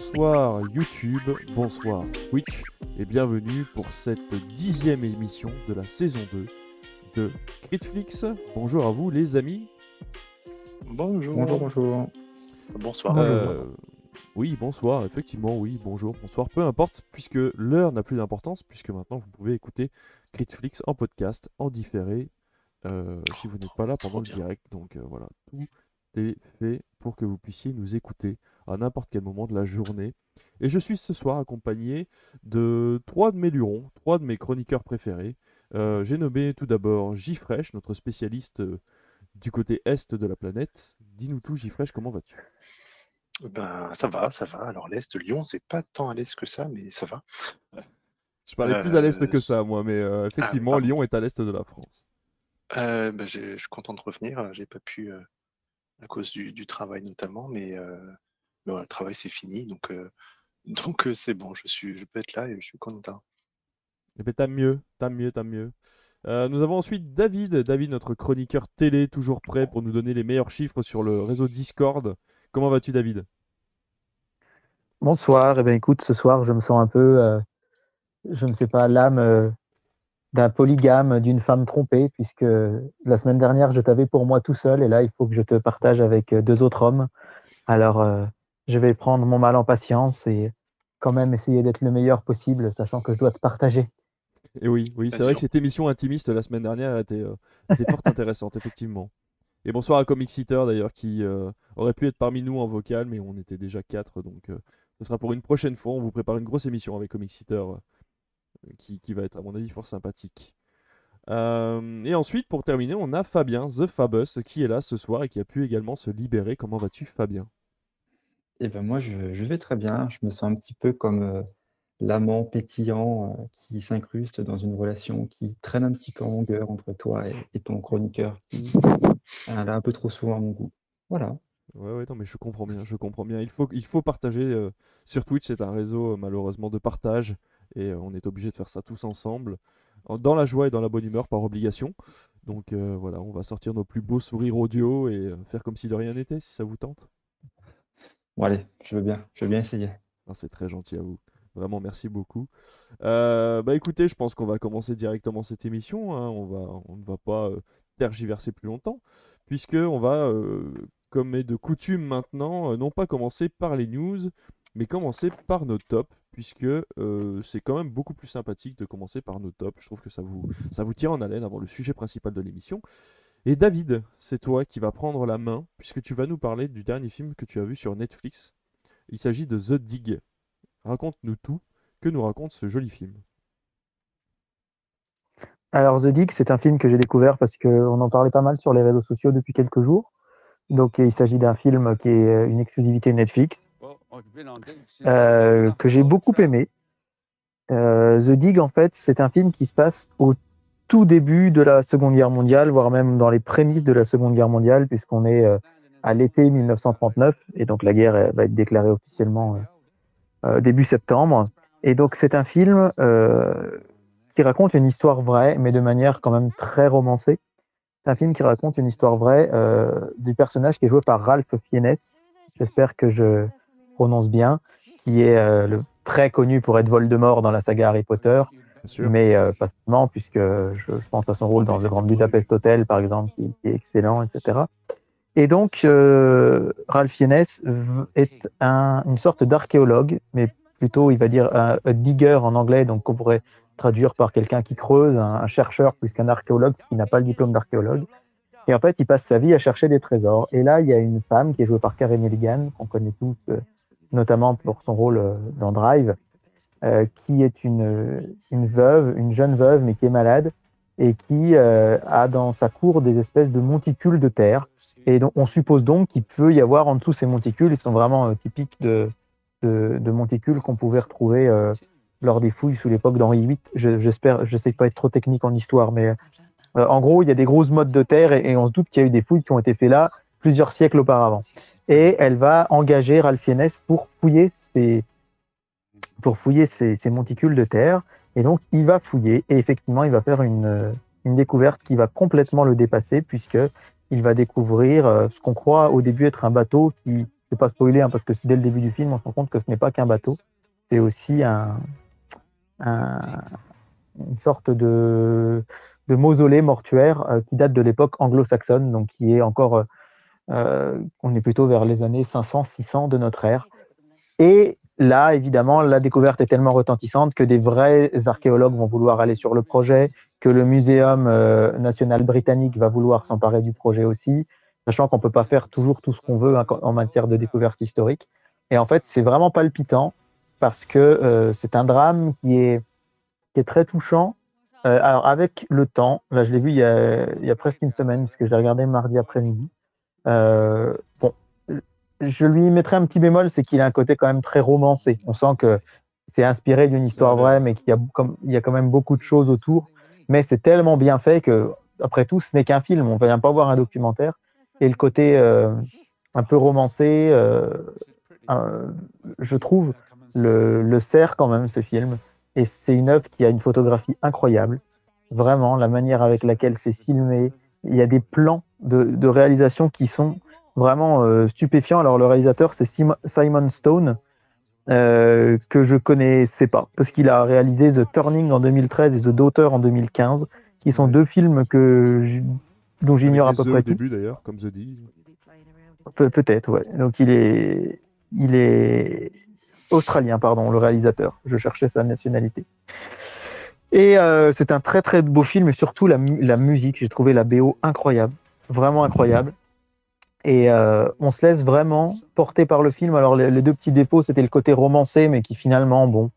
Bonsoir YouTube, bonsoir Twitch et bienvenue pour cette dixième émission de la saison 2 de Critflix. Bonjour à vous les amis. Bonjour. Bonjour, bonjour. Bonsoir. Euh, oui, bonsoir, effectivement, oui, bonjour, bonsoir, peu importe, puisque l'heure n'a plus d'importance, puisque maintenant vous pouvez écouter Critflix en podcast, en différé, euh, si vous n'êtes pas là pendant le direct. Donc euh, voilà, tout est fait pour que vous puissiez nous écouter à n'importe quel moment de la journée. Et je suis ce soir accompagné de trois de mes lurons, trois de mes chroniqueurs préférés. Euh, J'ai nommé tout d'abord Gifresh, notre spécialiste euh, du côté est de la planète. Dis-nous tout, Gifresh, comment vas-tu? Ben, ça va, ça va. Alors, l'Est, Lyon, c'est pas tant à l'Est que ça, mais ça va. Je parlais plus à l'est que ça, moi, mais euh, effectivement. Lyon est à l'est de la France. Euh, ben, je suis content de revenir. J'ai pas pu, euh, à cause du, du travail notamment, mais, euh, mais voilà, le travail, c'est fini. Donc, euh, donc euh, c'est bon, je, suis, je peux être là et je suis content. Eh bien, t'as mieux, t'as mieux, t'as mieux. Euh, nous avons ensuite David, David, notre chroniqueur télé, toujours prêt pour nous donner les meilleurs chiffres sur le réseau Discord. Comment vas-tu, David? Bonsoir. Eh bien, écoute, ce soir, je me sens un peu, euh, je ne sais pas, l'âme euh, d'un polygame, d'une femme trompée, puisque la semaine dernière, je t'avais pour moi tout seul, et là, il faut que je te partage avec euh, deux autres hommes. Alors, euh, je vais prendre mon mal en patience et quand même essayer d'être le meilleur possible, sachant que je dois te partager. Et oui, oui, c'est vrai que cette émission intimiste la semaine dernière était, euh, était fort intéressante, effectivement. Et bonsoir à Comic Seater d'ailleurs, qui euh, aurait pu être parmi nous en vocal, mais on était déjà quatre, donc euh, ce sera pour une prochaine fois. On vous prépare une grosse émission avec Comic Seater, euh, qui, qui va être, à mon avis, fort sympathique. Euh, et ensuite, pour terminer, on a Fabien, The Fabus, qui est là ce soir et qui a pu également se libérer. Comment vas-tu, Fabien? Eh ben moi, je, je vais très bien. Je me sens un petit peu comme euh, l'amant pétillant euh, qui s'incruste dans une relation qui traîne un petit peu en longueur entre toi et, et ton chroniqueur qui a un peu trop souvent à mon goût. Voilà. Ouais, ouais, non, mais je comprends bien, je comprends bien. Il faut, il faut partager sur Twitch, c'est un réseau malheureusement de partage et euh, on est obligé de faire ça tous ensemble, en- dans la joie et dans la bonne humeur par obligation. Donc euh, voilà, on va sortir nos plus beaux sourires audio et euh, faire comme si de rien n'était, si ça vous tente. Bon, allez, je veux bien. Je veux bien essayer. Ah, c'est très gentil à vous. Vraiment, merci beaucoup. Euh, bah écoutez, je pense qu'on va commencer directement cette émission. hein. On va, on ne va pas tergiverser plus longtemps, puisque on va, euh, comme est de coutume maintenant, non pas commencer par les news, mais commencer par nos tops, puisque euh, c'est quand même beaucoup plus sympathique de commencer par nos tops. Je trouve que ça vous, ça vous en haleine avant le sujet principal de l'émission. Et David, c'est toi qui vas prendre la main, puisque tu vas nous parler du dernier film que tu as vu sur Netflix. Il s'agit de The Dig. Raconte-nous tout. Que nous raconte ce joli film? Alors, The Dig, c'est un film que j'ai découvert parce qu'on en parlait pas mal sur les réseaux sociaux depuis quelques jours. Donc, il s'agit d'un film qui est une exclusivité Netflix, euh, que j'ai beaucoup aimé. Euh, The Dig, en fait, c'est un film qui se passe au tout début de la Seconde Guerre mondiale, voire même dans les prémices de la Seconde Guerre mondiale, puisqu'on est euh, à l'été 1939, et donc la guerre va être déclarée officiellement début septembre. Et donc, c'est un film qui raconte une histoire vraie, mais de manière quand même très romancée. C'est un film qui raconte une histoire vraie euh, du personnage qui est joué par Ralph Fiennes. J'espère que je prononce bien, qui est euh, le très connu pour être Voldemort dans la saga Harry Potter, mais euh, pas seulement, puisque je, je pense à son rôle dans The Grand Budapest Hotel, par exemple, qui, qui est excellent, etc. Et donc, euh, Ralph Fiennes est un- une sorte d'archéologue, mais plutôt, il va dire un, digger en anglais, donc qu'on pourrait traduire par quelqu'un qui creuse, un, un chercheur plus qu'un archéologue, qui n'a pas le diplôme d'archéologue. Et en fait, il passe sa vie à chercher des trésors. Et là, il y a une femme qui est jouée par Carey Mulligan, qu'on connaît tous, euh, notamment pour son rôle euh, dans Drive, euh, qui est une, veuve, une jeune veuve, mais qui est malade, et qui euh, a dans sa cour des espèces de monticules de terre. Et donc, on suppose donc qu'il peut y avoir en dessous ces monticules, ils sont vraiment typiques de, monticules qu'on pouvait retrouver lors des fouilles sous l'époque d'Henri VIII. Je- J'espère, je sais pas être trop technique en histoire, mais en gros, il y a des grosses mottes de terre et, et on se doute qu'il y a eu des fouilles qui ont été faites là plusieurs siècles auparavant. Et elle va engager Ralph Fiennes pour fouiller ces, pour fouiller ces monticules de terre. Et donc, il va fouiller et effectivement, il va faire une, une découverte qui va complètement le dépasser puisque il va découvrir euh, ce qu'on croit au début être un bateau qui vais pas spoiler, hein, parce que dès le début du film, on se rend compte que ce n'est pas qu'un bateau, c'est aussi un, un- une sorte de, de mausolée mortuaire euh, qui date de l'époque anglo-saxonne, donc qui est encore, euh, on est plutôt vers les années 500-600 de notre ère. Et là, évidemment, la découverte est tellement retentissante que des vrais archéologues vont vouloir aller sur le projet, que le Muséum euh, national britannique va vouloir s'emparer du projet aussi, sachant qu'on peut pas faire toujours tout ce qu'on veut hein, en matière de découverte historique. Et en fait, c'est vraiment palpitant parce que euh, c'est un drame qui est, qui est très touchant. Euh, alors, avec le temps, là, je l'ai vu il y, a, il y a presque une semaine, parce que je l'ai regardé mardi après-midi. Euh, bon, je lui mettrai un petit bémol, c'est qu'il a un côté quand même très romancé. On sent que c'est inspiré d'une histoire vraie, mais qu'il y a, comme, il y a quand même beaucoup de choses autour. Mais c'est tellement bien fait que, après tout, ce n'est qu'un film. On ne vient pas voir un documentaire. Et le côté euh, un peu romancé, euh, euh, je trouve, le, le sert quand même, ce film. Et c'est une œuvre qui a une photographie incroyable. Vraiment, la manière avec laquelle c'est filmé. Il y a des plans de, de réalisation qui sont vraiment euh, stupéfiants. Alors, le réalisateur, c'est Sim- Simon Stone, euh, que je connaissais pas, parce qu'il a réalisé The Turning en 2013 et The Daughter en 2015, qui sont deux films que dont j'ignore à peu près au tout. début d'ailleurs, comme The Dig. Pe- Peut-être, ouais. Donc il est, il est australien, pardon, le réalisateur. Je cherchais sa nationalité. Et euh, c'est un très très beau film, et surtout la, mu- la musique. J'ai trouvé la BO incroyable, vraiment incroyable. Et euh, on se laisse vraiment porter par le film. Alors les, deux petits défauts, c'était le côté romancé, mais qui finalement, bon,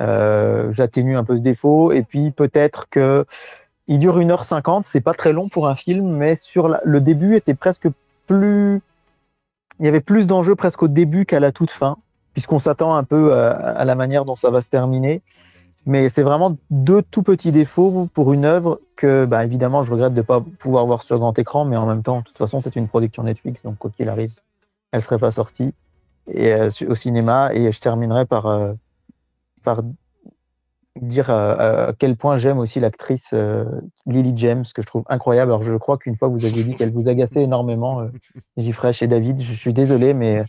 euh, j'atténue un peu ce défaut. Et puis peut-être que il dure 1h50, c'est pas très long pour un film, mais sur le début était presque plus. Il y avait plus d'enjeux presque au début qu'à la toute fin, puisqu'on s'attend un peu à, à la manière dont ça va se terminer. Mais c'est vraiment deux tout petits défauts pour une œuvre que, bah, évidemment, je regrette de ne pas pouvoir voir sur grand écran, mais en même temps, de toute façon, c'est une production Netflix, donc quoi qu'il arrive, elle ne serait pas sortie et, euh, au cinéma. Et je terminerai par, euh, par dire euh, à quel point j'aime aussi l'actrice Lily James, que je trouve incroyable. Alors, je crois qu'une fois, vous aviez dit qu'elle vous agaçait énormément, Gifresh et David. Je suis désolé, mais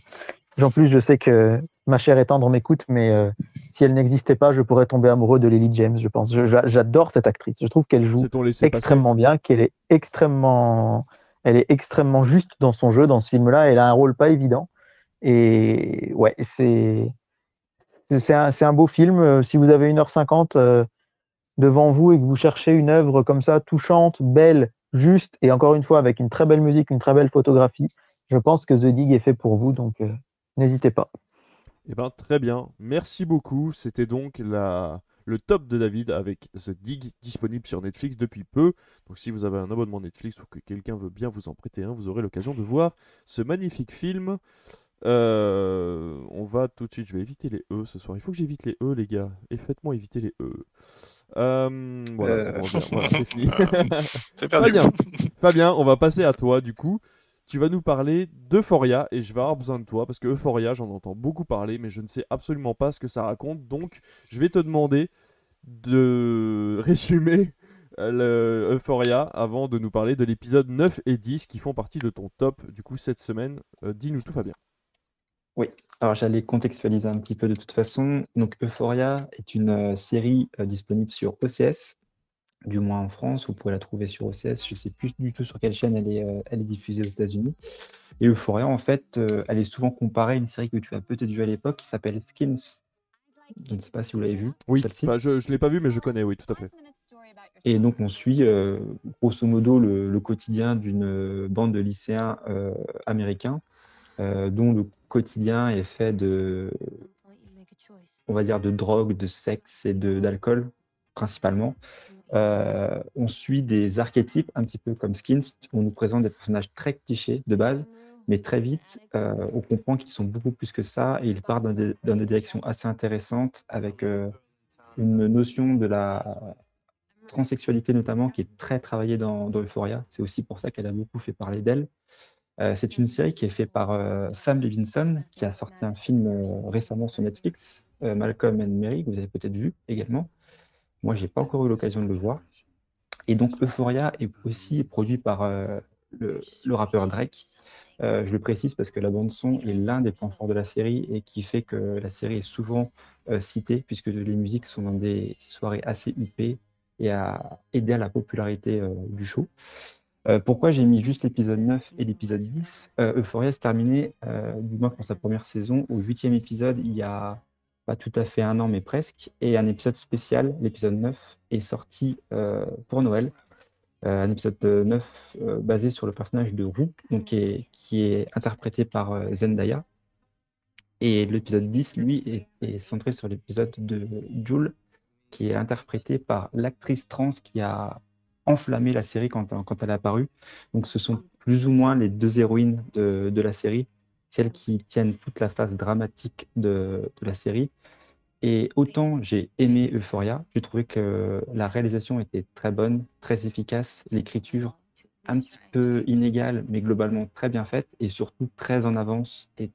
en plus, je sais que ma chère et tendre m'écoute, mais euh, si elle n'existait pas, je pourrais tomber amoureux de Lily James, je pense. J'adore cette actrice. Je trouve qu'elle joue passer. extrêmement bien, qu'elle est extrêmement, elle est extrêmement juste dans son jeu, dans ce film-là. Elle a un rôle pas évident. Et ouais, c'est c'est un, beau film. Euh, Si vous avez 1h50 euh, devant vous et que vous cherchez une œuvre comme ça, touchante, belle, juste, et encore une fois avec une très belle musique, une très belle photographie, je pense que The Dig est fait pour vous. Donc euh, n'hésitez pas. Eh ben, très bien. Merci beaucoup. C'était donc la... le top de David avec The Dig disponible sur Netflix depuis peu. Donc si vous avez un abonnement Netflix ou que quelqu'un veut bien vous en prêter un, vous aurez l'occasion de voir ce magnifique film. Euh, on va tout de suite, je vais éviter les E ce soir. Il faut que j'évite les E, les gars. Et faites-moi éviter les E. Euh, voilà, Euh. Voilà, c'est fini. C'est perdu. Fabien, Fabien, on va passer à toi du coup. Tu vas nous parler d'Euphoria et je vais avoir besoin de toi parce que Euphoria, j'en entends beaucoup parler, mais je ne sais absolument pas ce que ça raconte. Donc, je vais te demander de résumer euh, le Euphoria avant de nous parler de l'épisode 9 et 10 qui font partie de ton top du coup cette semaine. Euh, Dis-nous tout, Fabien. Oui, alors j'allais contextualiser un petit peu de toute façon. Donc Euphoria est une euh, série disponible sur OCS, du moins en France. Vous pouvez la trouver sur OCS. Je ne sais plus du tout sur quelle chaîne elle est, euh, elle est diffusée aux États-Unis. Et Euphoria, en fait, euh, elle est souvent comparée à une série que tu as peut-être vue à l'époque qui s'appelle Skins. Je ne sais pas si vous l'avez vue, Oui, enfin, je ne l'ai pas vu, mais je connais, oui, tout à fait. Et donc, on suit euh, grosso modo le, le quotidien d'une bande de lycéens euh, américains, euh, dont le quotidien est fait de, on va dire, de drogue, de sexe et de- d'alcool, principalement. Euh, on suit des archétypes, un petit peu comme Skins. On nous présente des personnages très clichés de base, mais très vite, euh, on comprend qu'ils sont beaucoup plus que ça et ils partent dans des, directions assez intéressantes avec euh, une notion de la transsexualité notamment qui est très travaillée dans, dans Euphoria. C'est aussi pour ça qu'elle a beaucoup fait parler d'elle. C'est une série qui est faite par Sam Levinson, qui a sorti un film récemment sur Netflix, Malcolm and Mary, que vous avez peut-être vu également. Moi, j'ai pas encore eu l'occasion de le voir. Et donc, Euphoria est aussi produit par euh, le, rappeur Drake. Euh, je le précise parce que la bande son est l'un des points forts de la série et qui fait que la série est souvent euh, citée puisque les musiques sont dans des soirées assez huppées et a aidé à la popularité du show. pourquoi j'ai mis juste l'épisode 9 et l'épisode 10 Euphoria se terminé, du moins pour sa première saison, au huitième épisode, il y a pas tout à fait un an, mais presque, et un épisode spécial, l'épisode 9, est sorti pour Noël. Euh, un épisode 9 euh, basé sur le personnage de Roux, donc, qui, est, interprété par euh, Zendaya. Et l'épisode 10, lui, est, centré sur l'épisode de Jules, qui est interprété par l'actrice trans qui a enflammé la série quand, elle est apparue. Donc ce sont plus ou moins les deux héroïnes de la série, celles qui tiennent toute la phase dramatique de, la série, et autant j'ai aimé Euphoria, j'ai trouvé que la réalisation était très bonne, très efficace, l'écriture un petit peu inégale, mais globalement très bien faite, et surtout très en avance, et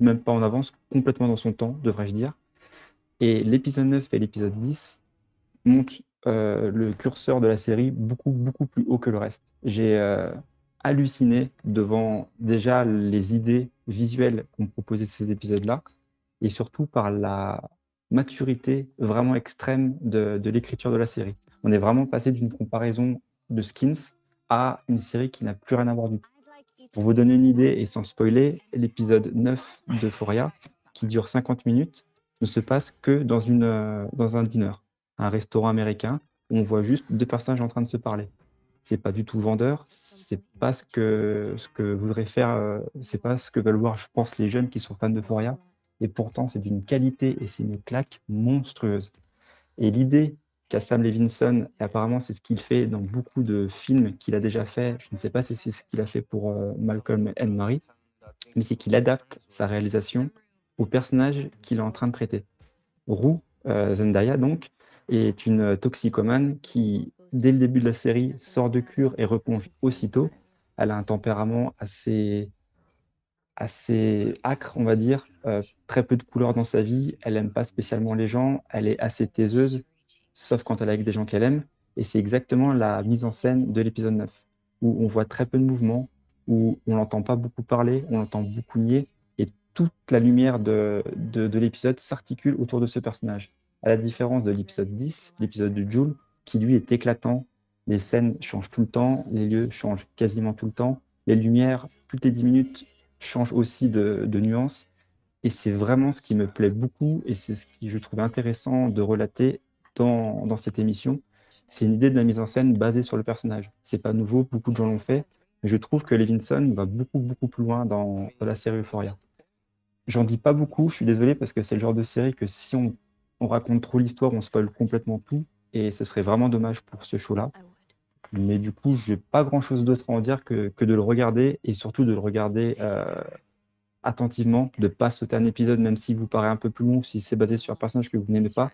même pas en avance, complètement dans son temps, devrais-je dire. Et l'épisode 9 et l'épisode 10 montent euh, le curseur de la série beaucoup, beaucoup plus haut que le reste. J'ai euh, halluciné devant déjà les idées visuelles qu'ont proposé ces épisodes-là, et surtout par la maturité vraiment extrême de, l'écriture de la série. On est vraiment passé d'une comparaison de skins à une série qui n'a plus rien à voir du tout. Pour vous donner une idée et sans spoiler, l'épisode 9 de Foria, qui dure 50 minutes, ne se passe que dans, euh, dans un dîner, un restaurant américain, où on voit juste deux personnages en train de se parler. C'est pas du tout vendeur, c'est pas ce que, ce que voudrait faire, euh, c'est pas ce que veulent voir, je pense, les jeunes qui sont fans de Foria et pourtant c'est d'une qualité et c'est une claque monstrueuse. Et l'idée qu'a Sam Levinson, et apparemment c'est ce qu'il fait dans beaucoup de films qu'il a déjà fait, je ne sais pas si c'est ce qu'il a fait pour euh, Malcolm and Marie, mais c'est qu'il adapte sa réalisation au personnage qu'il est en train de traiter. Roux, euh, Zendaya donc, est une toxicomane qui, dès le début de la série, sort de cure et replonge aussitôt. Elle a un tempérament assez assez acre, on va dire, euh, très peu de couleurs dans sa vie, elle aime pas spécialement les gens, elle est assez taiseuse, sauf quand elle est avec des gens qu'elle aime, et c'est exactement la mise en scène de l'épisode 9, où on voit très peu de mouvements, où on n'entend pas beaucoup parler, on entend beaucoup nier, et toute la lumière de, de, l'épisode s'articule autour de ce personnage. À la différence de l'épisode 10, l'épisode de Jules, qui lui est éclatant, les scènes changent tout le temps, les lieux changent quasiment tout le temps, les lumières, toutes les 10 minutes, change aussi de, de nuances. Et c'est vraiment ce qui me plaît beaucoup et c'est ce qui je trouve intéressant de relater dans, cette émission. C'est une idée de la mise en scène basée sur le personnage. C'est pas nouveau, beaucoup de gens l'ont fait, mais je trouve que Levinson va beaucoup, beaucoup plus loin dans, dans la série Euphoria. J'en dis pas beaucoup, je suis désolé parce que c'est le genre de série que si on, on raconte trop l'histoire, on spoil complètement tout et ce serait vraiment dommage pour ce show-là. Mais du coup, je n'ai pas grand-chose d'autre à en dire que, que, de le regarder et surtout de le regarder euh, attentivement, de ne pas sauter un épisode, même s'il vous paraît un peu plus long, si c'est basé sur un personnage que vous n'aimez pas,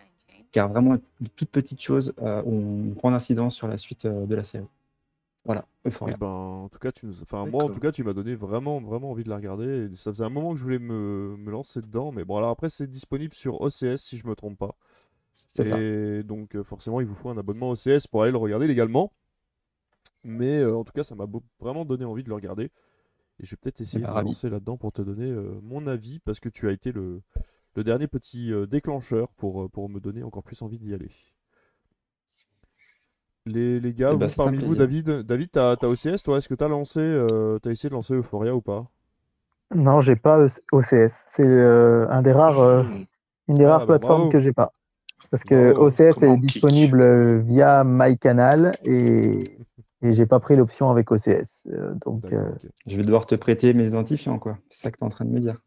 car vraiment, de toutes petites choses euh, ont une grande incidence sur la suite euh, de la série. Voilà, Euphoria. Eh ben, en tout cas, tu nous... enfin, moi, en tout cas, tu m'as donné vraiment, vraiment envie de la regarder. ça faisait un moment que je voulais me, me lancer dedans, mais bon, alors après, c'est disponible sur OCS si je me trompe pas. Et ça. donc, forcément, il vous faut un abonnement OCS pour aller le regarder légalement. Mais euh, en tout cas, ça m'a vraiment donné envie de le regarder. Et je vais peut-être essayer de me lancer là-dedans pour te donner euh, mon avis, parce que tu as été le, le dernier petit euh, déclencheur pour, pour me donner encore plus envie d'y aller. Les, les gars, eh ben, parmi vous, David, David, t'as as OCS, toi, est-ce que t'as lancé, t'as essayé de lancer Euphoria ou pas? Non, j'ai pas OCS. C'est un des rares, une des rares ah, bah, plateformes que j'ai pas. Parce que OCS est disponible via MyCanal et et j'ai pas pris l'option avec OCS. Euh, donc, euh, Je vais devoir te prêter mes identifiants, quoi. C'est ça que tu es en train de me dire.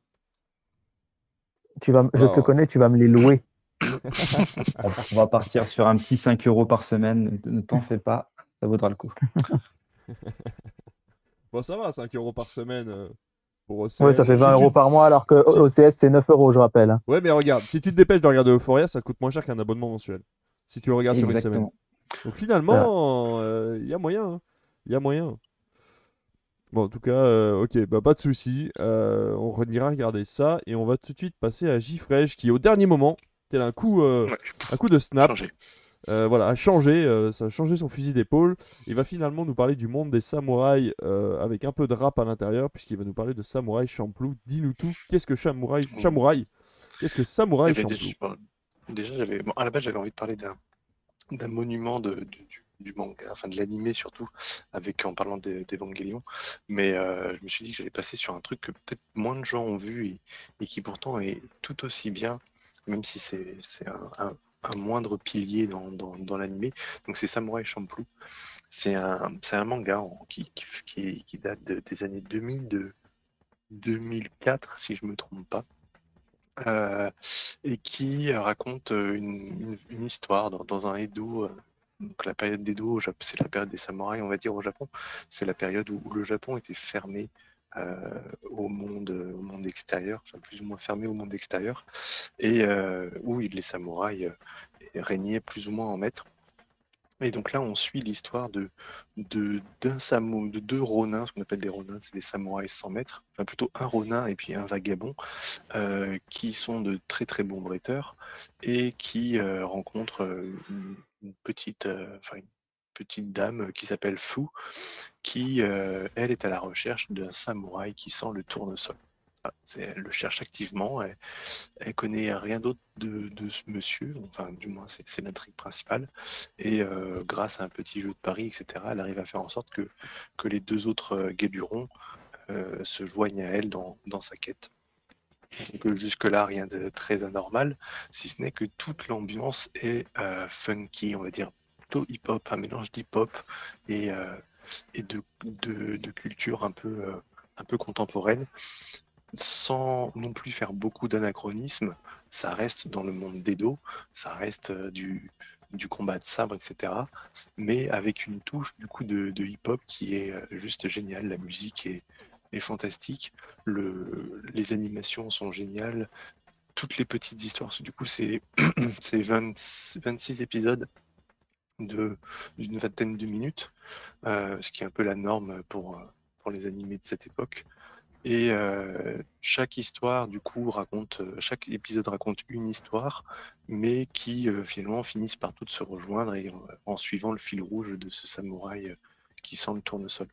Tu vas, je te connais, tu vas me les louer. On va partir sur un petit 5 euros par semaine. Ne t'en fais pas, ça vaudra le coup. bon, ça va, 5 euros par semaine. Pour OCS. Ouais, ça fait 20 euros par mois alors que OCS c'est 9 euros, je rappelle. Ouais, mais regarde, si tu te dépêches de regarder Euphoria, ça te coûte moins cher qu'un abonnement mensuel. Si tu le regardes sur une semaine. Donc finalement, il euh, y a moyen. Il hein. y a moyen. Bon, en tout cas, euh, ok, bah, pas de souci. Euh, on ira regarder ça et on va tout de suite passer à Gifresh qui, au dernier moment, tel un coup, un coup de snap, euh, voilà, a changé, euh, ça a changé son fusil d'épaule. Il va finalement nous parler du monde des samouraïs euh, avec un peu de rap à l'intérieur, puisqu'il va nous parler de Samouraï Champloo. Dis-nous tout, qu'est-ce que Samouraï Samouraï Qu'est-ce que Samouraï Eh ben, Champloo? déjà, j'avais, bon, à la base, j'avais envie de parler d'un, d'un monument de, du, du- du manga, enfin de l'animé surtout, avec en parlant d'E- d'Evangelion. Mais je me suis dit que j'allais passer sur un truc que peut-être moins de gens ont vu et, et qui pourtant est tout aussi bien, même si c'est, c'est un, un- un moindre pilier dans, dans, dans l'animé. Donc c'est Samurai Champloo. C'est un, un manga qui, qui, qui, date de- des années 2000, de 2004, si je me trompe pas. Euh, et qui raconte une, une- histoire dans, dans un Edo. euh, Donc la période d'Edo, c'est la période des samouraïs, on va dire, au Japon. C'est la période où, le Japon était fermé au monde, au monde extérieur, plus ou moins fermé au monde extérieur, et euh, où les samouraïs euh, régnaient plus ou moins en maître. Et donc là, on suit l'histoire de, de, de deux ronins, ce qu'on appelle des ronins, c'est des samouraïs sans maître, enfin plutôt un ronin et puis un vagabond, euh, qui sont de très très bons bretteurs et qui euh, rencontrent euh, une, petite, euh, enfin, une petite dame qui s'appelle Fu, qui euh, elle est à la recherche d'un samouraï qui sent le tournesol. C'est- elle le cherche activement, elle, connaît rien d'autre de, de ce monsieur, enfin du moins c'est l'intrigue principale, et euh, grâce à un petit jeu de paris, etc., elle arrive à faire en sorte que, que les deux autres euh, guéburons se joignent à elle dans, dans sa quête. Donc jusque-là, rien de très anormal, si ce n'est que toute l'ambiance est funky, on va dire plutôt hip-hop, un mélange d'hip-hop et, et de, de, culture un peu, euh, un peu contemporaine, sans non plus faire beaucoup d'anachronismes. Ça reste dans le monde d'Edo, ça reste euh, du, du combat de sabre, etc. Mais avec une touche du coup de, de hip-hop qui est euh, juste géniale. La musique est, est fantastique, le, les animations sont géniales, toutes les petites histoires. Du coup, c'est c'est 20 26 épisodes de d'une vingtaine de minutes, euh, ce qui est un peu la norme pour, euh, pour les animés de cette époque. Et euh, chaque histoire, du coup, raconte, chaque épisode raconte une histoire, mais qui finalement finissent par toutes se rejoindre et en, suivant le fil rouge de ce samouraï qui sent le tournesol.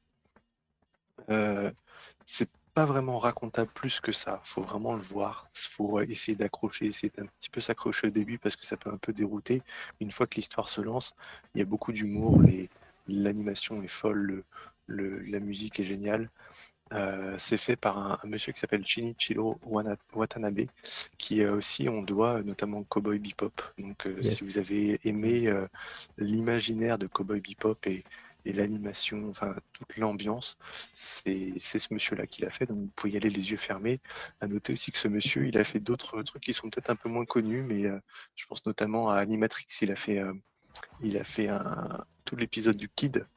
C'est pas vraiment racontable plus que ça. Faut vraiment le voir. Faut essayer d'accrocher, essayer d'un petit peu s'accrocher au début parce que ça peut un peu dérouter. Une fois que l'histoire se lance, il y a beaucoup d'humour, l'animation est folle, le- le- la musique est géniale. Euh, c'est fait par un, un monsieur qui s'appelle Shinichiro Watanabe, qui euh, aussi on doit notamment Cowboy Bebop. Donc euh, Yes. si vous avez aimé euh, l'imaginaire de Cowboy Bebop et, et l'animation, enfin toute l'ambiance, c'est ce monsieur-là qui l'a fait. Donc vous pouvez y aller les yeux fermés. À noter aussi que ce monsieur, il a fait d'autres trucs qui sont peut-être un peu moins connus, mais euh, je pense notamment à Animatrix. Il a fait, euh, il a fait un, tout l'épisode du Kid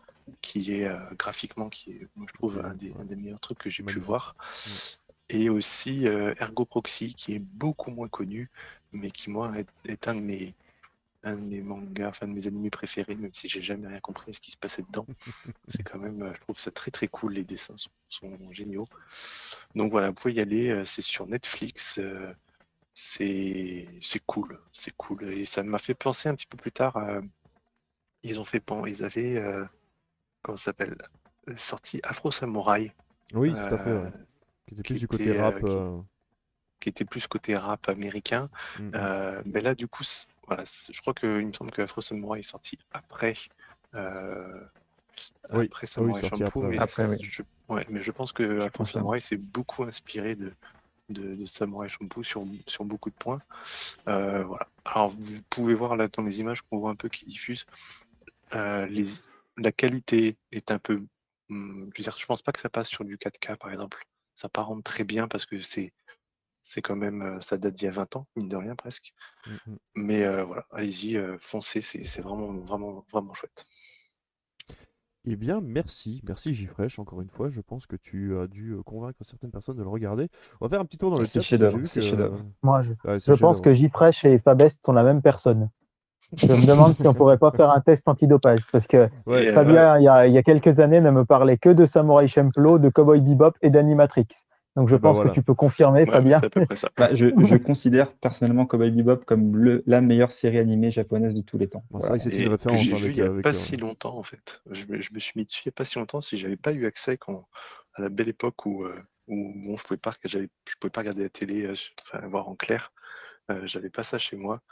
qui est euh, graphiquement, qui est, moi, je trouve, un des, un des meilleurs trucs que j'ai pu voir. Et aussi Ergo Proxy, qui est beaucoup moins connu, mais qui, moi, est, est un de mes un de mes mangas, enfin de mes animés préférés, même si j'ai jamais rien compris à ce qui se passait dedans. C'est quand même, euh, je trouve ça très très cool, les dessins sont, sont géniaux. Donc voilà, vous pouvez y aller, euh, c'est sur Netflix, euh, c'est cool, c'est cool. Et ça m'a fait penser un petit peu plus tard, à- ils ont fait, ils avaient, euh, comment ça s'appelle, sorti Afro Samurai, Oui, tout à fait. euh, ouais. Qui était qui plus du côté était, rap. euh, qui était plus côté rap américain. mm, mm. Euh, mais là, du coup, voilà, je crois qu'il me semble que Afro Samurai est sorti après. euh, Oui. après oui, Samurai après, mais, ouais. Après, oui. je, ouais, mais je pense que Afro. Samurai s'est beaucoup inspiré de, de, de Samurai Champloo sur, sur beaucoup de points. Euh, voilà. Alors, vous pouvez voir là dans les images qu'on voit un peu qui diffusent, euh, les, la qualité est un peu. hum, je veux dire, je pense pas que ça passe sur du 4K par exemple. Ça pas rendre très bien parce que c'est c'est quand même euh, ça date d'il y a 20 ans, mine de rien presque. Mm, mm. Mais euh, voilà, allez-y, euh, foncez, c'est c'est vraiment vraiment vraiment chouette. Eh bien, merci. Merci Gifresh, encore une fois. Je pense que tu as dû euh, convaincre certaines personnes de le regarder. On va faire un petit tour dans le C'est chat. c'est que- chef-d'œuvre. Moi, je, Ouais, c'est je pense que Jifresh et Fabest sont la même personne. Je me demande si on pourrait pas faire un test antidopage parce que Ouais, euh, Fabien, il y, a, il y a quelques années, ne me parlait que de Samurai Champloo, de Cowboy Bebop et d'Animatrix. Donc je Ah bah pense voilà. que tu peux confirmer, Ouais, Fabien. c'est à peu près ça. Bah, je, je considère personnellement Cowboy Bebop comme le, la meilleure série animée japonaise de tous les temps. Bon, c'est Voilà. vrai que c'est une référence j'ai avec, vu il n'y a avec, pas euh, si longtemps en fait. Je me, je me suis mis dessus il n'y a pas si longtemps si j'avais pas eu accès quand, à la belle époque où, euh, où bon, je pouvais pas je pouvais pas regarder la télé, euh, enfin voir en clair. Euh, j'avais pas ça chez moi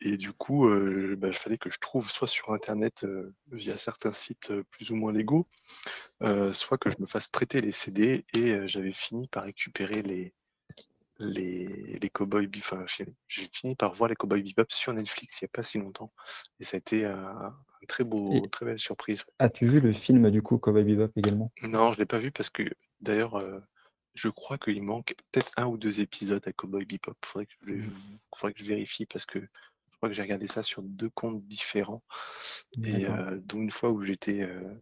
et du coup euh, bah, il fallait que je trouve soit sur internet euh, via certains sites plus ou moins légaux, soit que je me fasse prêter les CD et j'avais fini par récupérer les les, les Cowboy Bebop. Enfin, j'ai fini par voir les Cowboy Bebop sur Netflix il n'y a pas si longtemps et ça a été un, un très beau, Et- très belle surprise. As-tu vu le film du coup Cowboy Bebop également? Non, je l'ai pas vu parce que d'ailleurs, euh, je crois qu'il manque peut-être un ou deux épisodes à Cowboy Bebop. Faudrait que je, faudrait que je vérifie parce que je crois que j'ai regardé ça sur deux comptes différents et euh, dont une fois où j'étais euh,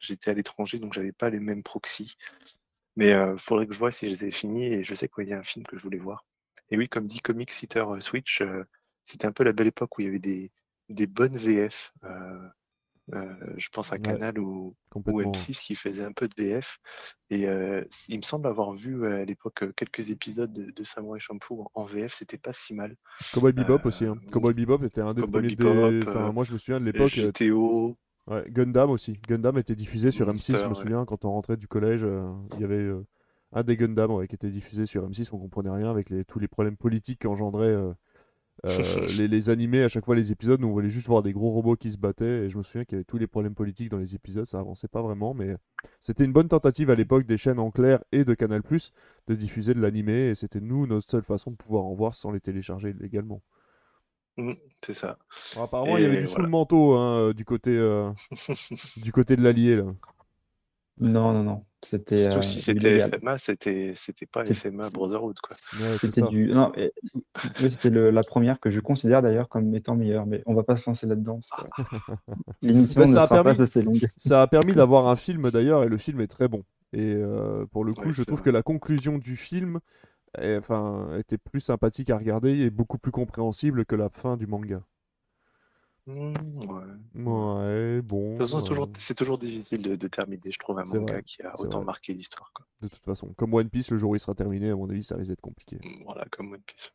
j'étais à l'étranger, donc j'avais pas les mêmes proxys. Mais euh, faudrait que je vois si je les ai finis et je sais qu'il y a un film que je voulais voir. Et oui, comme dit Comic Sitter euh, Switch, euh, c'était un peu la belle époque où il y avait des, des bonnes VF. euh, euh, je pense à Ouais. Canal ou, ou complètement. M6 qui faisait un peu de VF. Et euh, il me semble avoir vu euh, à l'époque quelques épisodes de, de Samurai Champloo en en VF, c'était pas si mal. Cowboy Bebop aussi. Hein. Cowboy Bebop était un des Cowboy premiers. des- Enfin, moi, je me souviens de l'époque. GTO, Ouais, Gundam aussi. Gundam était diffusé sur M6, je me ouais. souviens, quand on rentrait du collège, il y avait un des Gundam ouais, qui était diffusé sur M6, on comprenait rien avec les, tous les problèmes politiques qu'engendraient euh, les, les animés. À chaque fois, les épisodes, nous, on voulait juste voir des gros robots qui se battaient, et je me souviens qu'il y avait tous les problèmes politiques dans les épisodes, ça avançait pas vraiment, mais c'était une bonne tentative à l'époque des chaînes en clair et de Canal+, de diffuser de l'animé, et c'était nous, notre seule façon de pouvoir en voir sans les télécharger illégalement. Mm, c'est ça. Alors, apparemment, il y avait du sous voilà. le manteau hein, du, côté, euh, du côté de l'allié, là. Non, non, non. C'était Surtout euh, si c'était. FMA, c'était c'était pas FMA Brotherhood quoi. Ouais, C'était du. Non, et- oui, c'était le- la première que je considère d'ailleurs comme étant meilleure, mais on va pas se lancer là-dedans. L'émission Mais ne ça a sera pas permis- longue. Ça a permis d'avoir un film d'ailleurs, et le film est très bon. Et euh, pour le coup, Ouais, je trouve vrai. que la conclusion du film est- enfin, était plus sympathique à regarder et beaucoup plus compréhensible que la fin du manga. Mm, ouais. Ouais, bon. De toute façon, c'est toujours, c'est toujours difficile de, de terminer, je trouve, un C'est manga vrai, qui a autant vrai. marqué l'histoire. quoi. de toute façon, comme One Piece, le jour où il sera terminé, à mon avis, ça risque d'être compliqué. Mm, Voilà, comme One Piece.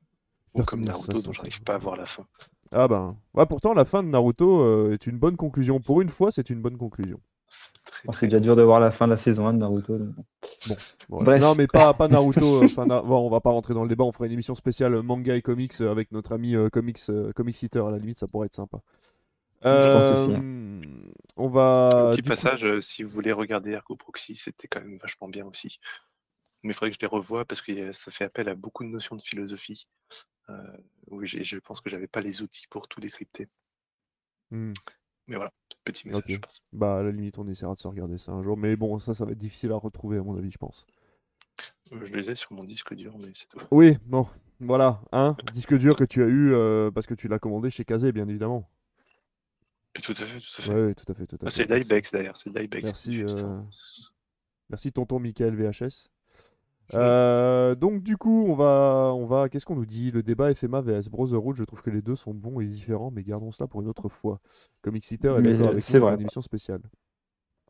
Ou comme Naruto, dont j'arrive pas à voir la fin. Ah ben, ouais, pourtant, la fin de Naruto euh, est une bonne conclusion. Pour une fois, c'est une bonne conclusion. C'est déjà dur de voir la fin de la saison 1 de Naruto. donc bon. Voilà. Bref. Non, mais pas, pas Naruto. Enfin, na- bon, on va pas rentrer dans le débat. On fera une émission spéciale euh, manga et comics euh, avec notre ami euh, comics, euh, comics Eater. À la limite, ça pourrait être sympa. pense aussi, Euh, On va. Un petit du passage, euh, si vous voulez regarder Ergo Proxy, c'était quand même vachement bien aussi. Mais il faudrait que je les revoie parce que ça fait appel à beaucoup de notions de philosophie. Euh, oui, je pense que j'avais pas les outils pour tout décrypter. Hmm. Mais voilà, petit message, je pense. Bah, à la limite, on essaiera de se regarder ça un jour. Mais bon, ça, ça va être difficile à retrouver, à mon avis, je pense. Euh, Je les ai sur mon disque dur, mais c'est tout. Oui, bon, voilà, hein, disque dur que tu as eu euh, parce que tu l'as commandé chez Kazé, bien évidemment. Tout à fait, tout à fait. Ouais, tout à fait, tout à Ah, fait. c'est. Dybex d'ailleurs, c'est Dybex. Merci, euh, Merci, tonton Michael VHS. Euh, donc du coup, on va, on va, qu'est-ce qu'on nous dit? Le débat FMA vs Brotherhood, je trouve que les deux sont bons et différents, mais gardons cela pour une autre fois. Comic Eater est d'accord avec pour vrai. une émission spéciale.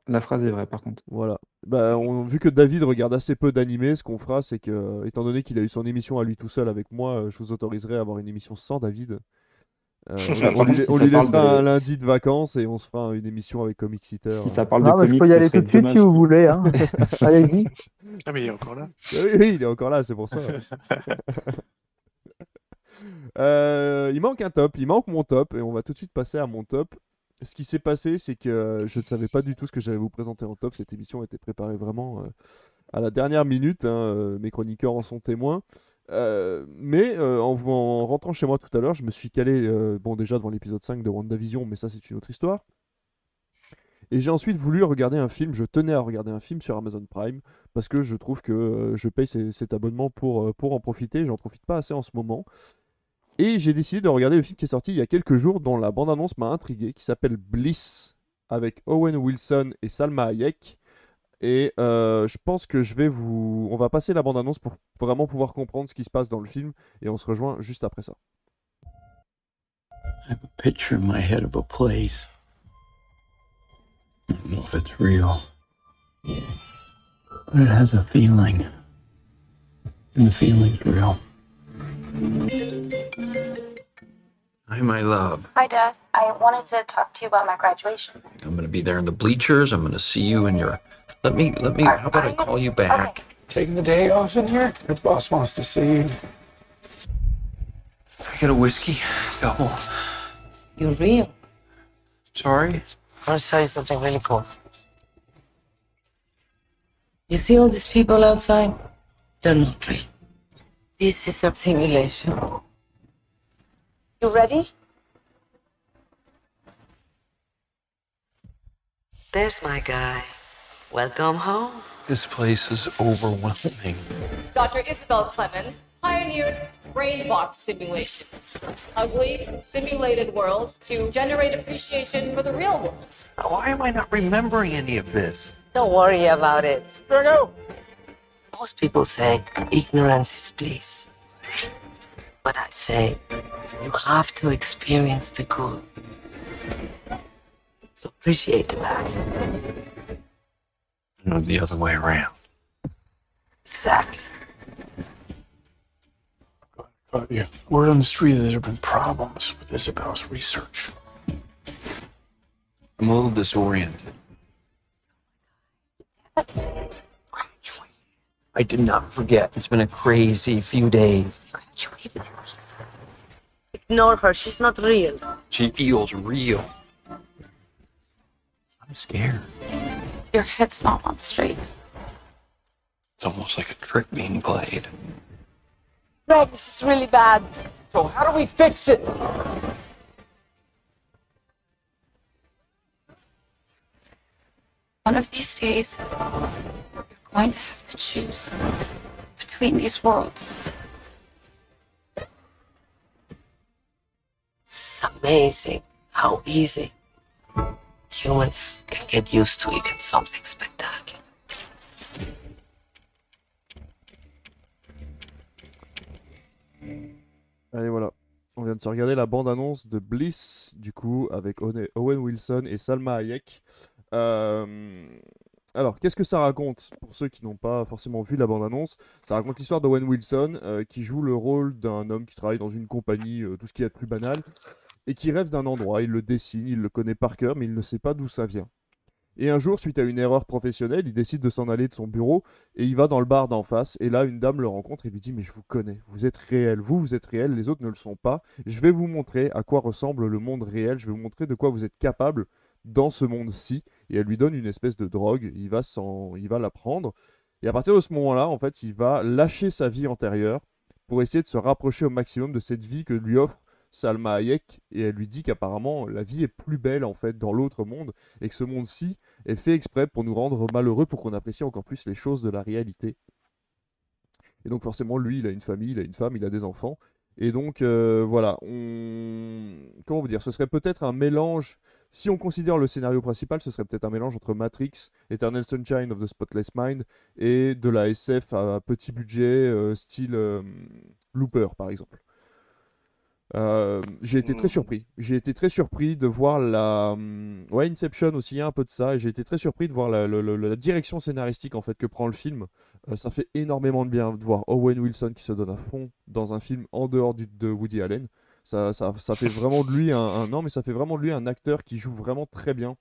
La phrase est vraie par contre. Voilà. Bah, on- vu que David regarde assez peu d'animés, ce qu'on fera, c'est que, étant donné qu'il a eu son émission à lui tout seul avec moi, euh, je vous autoriserai à avoir une émission sans David. Euh, on, lui, on laissera de- un lundi de vacances et on se fera une émission avec Comic Eater. Si ça parle Non, de mais je comics, peux y aller tout de suite si vous voulez. Hein. Allez-y. Ah, mais il est encore là. Oui, oui, il est encore là, c'est pour ça. Euh, il manque un top, il manque mon top, et on va tout de suite passer à mon top. Ce qui s'est passé, c'est que euh, je ne savais pas du tout ce que j'allais vous présenter en top. Cette émission était préparée vraiment euh, à la dernière minute. hein, euh, mes chroniqueurs en sont témoins. Euh, mais euh, en, en rentrant chez moi tout à l'heure, je me suis calé, euh, bon déjà devant l'épisode 5 de WandaVision, mais ça c'est une autre histoire. Et j'ai ensuite voulu regarder un film, je tenais à regarder un film sur Amazon Prime, parce que je trouve que je paye cet abonnement pour, pour en profiter, j'en profite pas assez en ce moment. Et j'ai décidé de regarder le film qui est sorti il y a quelques jours, dont la bande-annonce m'a intrigué, qui s'appelle Bliss, avec Owen Wilson et Salma Hayek. Et euh, je pense que je vais vous... On va passer la bande-annonce pour vraiment pouvoir comprendre ce qui se passe dans le film, et on se rejoint juste après ça. I have a picture in my head of a place. I don't know if it's real, but it has a feeling. And the feeling's real. Hi, my love. Hi, Dad. I wanted to talk to you about my graduation. I'm gonna be there in the bleachers. I'm gonna see you in your. Let me. Let me. How about I call you back? Okay. Taking the day off in here? The boss wants to see you. I get a whiskey, double. You're real. Sorry. I want to tell you something really cool. You see all these people outside? They're not real. This is a simulation. You ready? There's my guy. Welcome home. This place is overwhelming. Dr. Isabel Clemens pioneered brain box simulations, ugly, simulated worlds to generate appreciation for the real world. Why am I not remembering any of this? Don't worry about it. Virgo! Most people say ignorance is bliss. But I say you have to experience the good. So appreciate the bad. No, the other way around. Exactly. Got you. Word on the street that there have been problems with Isabel's research. I'm a little disoriented. I did not forget. It's been a crazy few days. Graduated. Ignore her. She's not real. She feels real. I'm scared. Your head's not on straight. It's almost like a trick being played. Rob, this is really bad. So how do we fix it? One of these days, you're going to have to choose between these worlds. It's amazing how easy humans can get used to even something spectacular. Allez, voilà. On vient de se regarder la bande-annonce de Bliss, du coup, avec Owen Wilson et Salma Hayek. Euh, Alors, qu'est-ce que ça raconte Pour ceux qui n'ont pas forcément vu la bande-annonce, ça raconte l'histoire d'Owen Wilson, euh, qui joue le rôle d'un homme qui travaille dans une compagnie, euh, tout ce qui est plus banal, et qui rêve d'un endroit. Il le dessine, il le connaît par cœur, mais il ne sait pas d'où ça vient. Et un jour, suite à une erreur professionnelle, il décide de s'en aller de son bureau et il va dans le bar d'en face. Et là, une dame le rencontre et lui dit Mais je vous connais, vous êtes réel, vous, vous êtes réel, les autres ne le sont pas. Je vais vous montrer à quoi ressemble le monde réel, je vais vous montrer de quoi vous êtes capable dans ce monde-ci. Et elle lui donne une espèce de drogue, il va, il va la prendre. Et à partir de ce moment-là, en fait, il va lâcher sa vie antérieure pour essayer de se rapprocher au maximum de cette vie que lui offre Salma Hayek. Et elle lui dit qu'apparemment, la vie est plus belle, en fait, dans l'autre monde, et que ce monde-ci est fait exprès pour nous rendre malheureux, pour qu'on apprécie encore plus les choses de la réalité. Et donc forcément, lui, il a une famille, il a une femme, il a des enfants. Et donc, euh, voilà, on... Comment vous dire Ce serait peut-être un mélange, si on considère le scénario principal, ce serait peut-être un mélange entre Matrix, Eternal Sunshine of the Spotless Mind, et de la SF à petit budget, euh, style euh, Looper, par exemple. Euh, j'ai été très Mhm. surpris. J'ai été très surpris de voir la. hum, Ouais, Inception aussi, il y a un peu de ça. J'ai été très surpris de voir la direction scénaristique en fait que prend le film. Euh, ça fait énormément de bien de voir Owen Wilson qui se donne à fond dans un film en dehors du, de Woody Allen. Ça, ça, ça fait vraiment de lui un, un- Non, mais ça fait vraiment de lui un acteur qui joue vraiment très bien.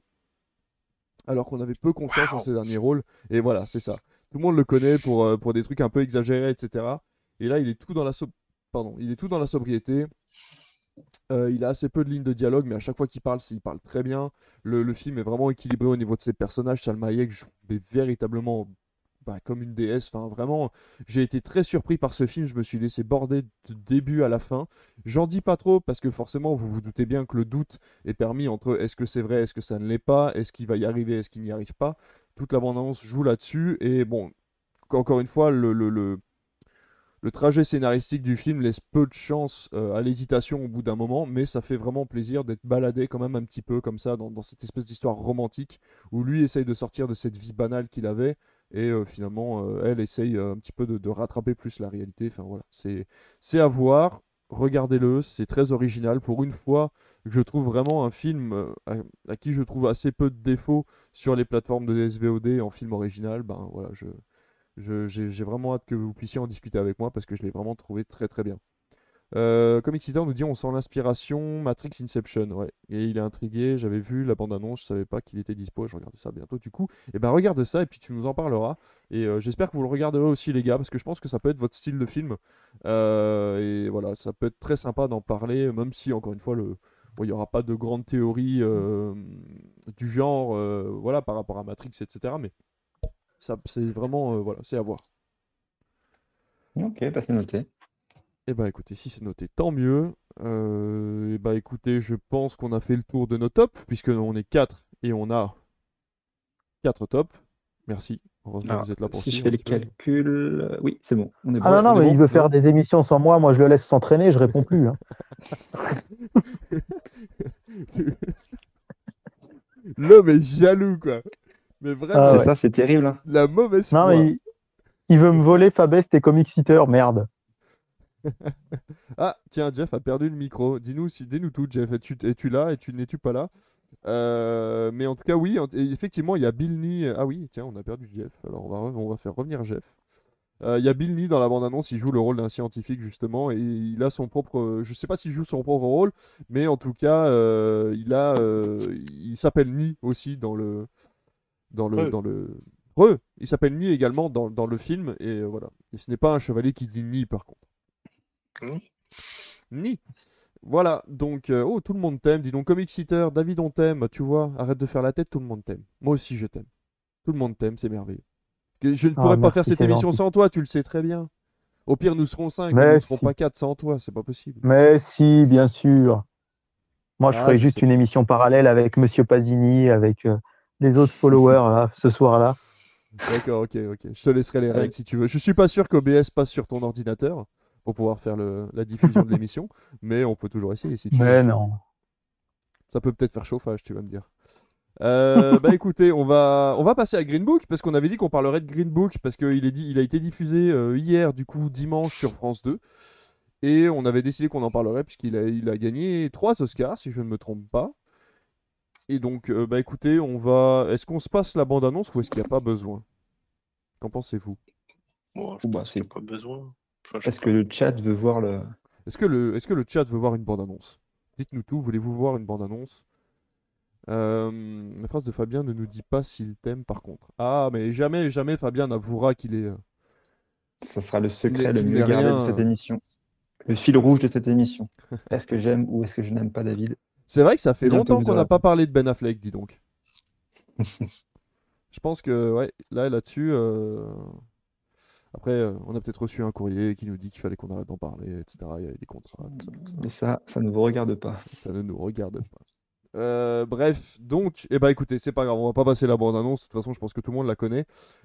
Alors qu'on avait peu confiance en ses derniers rôles. Et voilà, c'est ça. Tout le monde le connaît pour, euh, pour des trucs un peu exagérés, etc. Et là, il est tout dans la, so- Pardon, il est tout dans la sobriété. Euh, il a assez peu de lignes de dialogue, mais à chaque fois qu'il parle, il parle très bien. Le, film est vraiment équilibré au niveau de ses personnages. Salma Hayek joue véritablement bah, comme une déesse. Enfin, vraiment, j'ai été très surpris par ce film. Je me suis laissé border de début à la fin. J'en dis pas trop parce que forcément, vous vous doutez bien que le doute est permis entre est-ce que c'est vrai, est-ce que ça ne l'est pas, est-ce qu'il va y arriver, est-ce qu'il n'y arrive pas. Toute l'abondance joue là-dessus. Et bon, encore une fois, le, le- le trajet scénaristique du film laisse peu de chance euh, à l'hésitation au bout d'un moment, mais ça fait vraiment plaisir d'être baladé quand même un petit peu comme ça dans, cette espèce d'histoire romantique où lui essaye de sortir de cette vie banale qu'il avait et euh, finalement euh, elle essaye un petit peu de, rattraper plus la réalité. Enfin voilà, c'est c'est à voir. Regardez-le, c'est très original. Pour une fois, je trouve vraiment un film à, à qui je trouve assez peu de défauts sur les plateformes de SVOD en film original. Ben voilà, Je- J'ai vraiment hâte que vous puissiez en discuter avec moi parce que je l'ai vraiment trouvé très très bien. Euh, Eater nous dit on sent l'inspiration Matrix Inception, ouais. Et il est intrigué, j'avais vu la bande-annonce, je savais pas qu'il était dispo, je regardais ça bientôt du coup. Et ben regarde ça et puis tu nous en parleras. Et euh, j'espère que vous le regarderez aussi les gars, parce que je pense que ça peut être votre style de film. Euh, et voilà, ça peut être très sympa d'en parler, même si encore une fois le... bon, il n'y aura pas de grande théorie euh, du genre, voilà, par rapport à Matrix, etc. Mais ça, c'est vraiment, euh, voilà, c'est à voir. Ok, bah, c'est noté. Eh bah écoutez, si c'est noté, tant mieux. Euh, eh bah écoutez, je pense qu'on a fait le tour de nos tops, puisque on est 4 et on a 4 tops. Merci. Heureusement Alors, que vous êtes là pour si je fais les peu. calculs, euh, oui, c'est bon. On est Ah bon. non, non, mais bon il veut Non faire des émissions sans moi. Moi, je le laisse s'entraîner, je réponds plus. hein. L'homme est jaloux, quoi. Mais vraiment, Ah ouais. ça, c'est terrible. hein. la mauvaise Non, foi. mais il, il veut me voler Fabest et Comic Seater, merde. Ah, tiens, Jeff a perdu le micro. Dis-nous si, dis-nous tout, Jeff. Es-tu, es-tu là? Et tu n'es-tu pas là? Euh, Mais en tout cas, oui. en- effectivement, il y a Bill Nye. Ah oui, tiens, on a perdu Jeff. Alors, on va, on va faire revenir Jeff. Euh, Il y a Bill Nye dans la bande-annonce. Il joue le rôle d'un scientifique justement, et il a son propre. Je sais pas s'il joue son propre rôle, mais en tout cas, euh, il a. euh, il s'appelle Nye aussi dans le. Dans le. Re. Dans le... Re. Il s'appelle Nye également dans, dans le film, et euh, voilà. Et ce n'est pas un chevalier qui dit Nye par contre. Hmm. Ni. Voilà, donc, euh, oh, tout le monde t'aime. Dis donc, Comic Eater, David, on t'aime, tu vois. Arrête de faire la tête, tout le monde t'aime. Moi aussi, je t'aime. Tout le monde t'aime, c'est merveilleux. Que Je ne Ah, pourrais pas merci, faire cette émission gentil. sans toi, tu le sais très bien. Au pire, nous serons 5, mais nous ne serons pas 4 sans toi, c'est pas possible. Mais si, bien sûr. Moi, je Ah, ferai je juste une émission parallèle avec Monsieur Pasini, avec euh, les autres followers là, ce soir-là. D'accord, ok, ok. Je te laisserai les règles Ouais. si tu veux. Je suis pas sûr qu'OBS passe sur ton ordinateur pour pouvoir faire le- la diffusion de l'émission, mais on peut toujours essayer si tu veux. Mais non. Ça peut peut-être faire chauffage, tu vas me dire. Euh, bah écoutez, on va, on va passer à Green Book parce qu'on avait dit qu'on parlerait de Green Book parce qu'il est dit, il a été diffusé euh, hier, du coup dimanche sur France 2. Et on avait décidé qu'on en parlerait puisqu'il a, il a gagné trois Oscars, si je ne me trompe pas. Et donc, euh, bah écoutez, on va. Est-ce qu'on se passe la bande-annonce ou est-ce qu'il n'y a pas besoin? Qu'en pensez-vous? Bon, je Bah, pense qu'il n'y c'est- a pas besoin. Enfin, je sais Est-ce que le chat veut voir le. Est-ce que, le, est-ce que le chat veut voir une bande-annonce? Dites-nous tout, voulez-vous voir une bande-annonce? Euh, La phrase de Fabien ne nous dit pas s'il t'aime par contre. Ah, mais jamais, jamais Fabien n'avouera qu'il est... euh, Ça sera le secret est- le mieux est gardé rien, de cette euh. émission. Le fil rouge de cette émission. Est-ce que j'aime ou est-ce que je n'aime pas David? C'est vrai que ça fait Bientôt, longtemps qu'on n'a pas parlé de Ben Affleck, dis donc. Je pense que, ouais, là, là-dessus... euh, Après, euh, on a peut-être reçu un courrier qui nous dit qu'il fallait qu'on arrête d'en parler, etc. Il y a des contrats, tout ça, tout ça. Mais ça, ça ne vous regarde pas. Ça ne nous regarde pas. Euh, bref, donc, eh ben écoutez, c'est pas grave, on va pas passer la bande-annonce, de toute façon, je pense que tout le monde la connaît.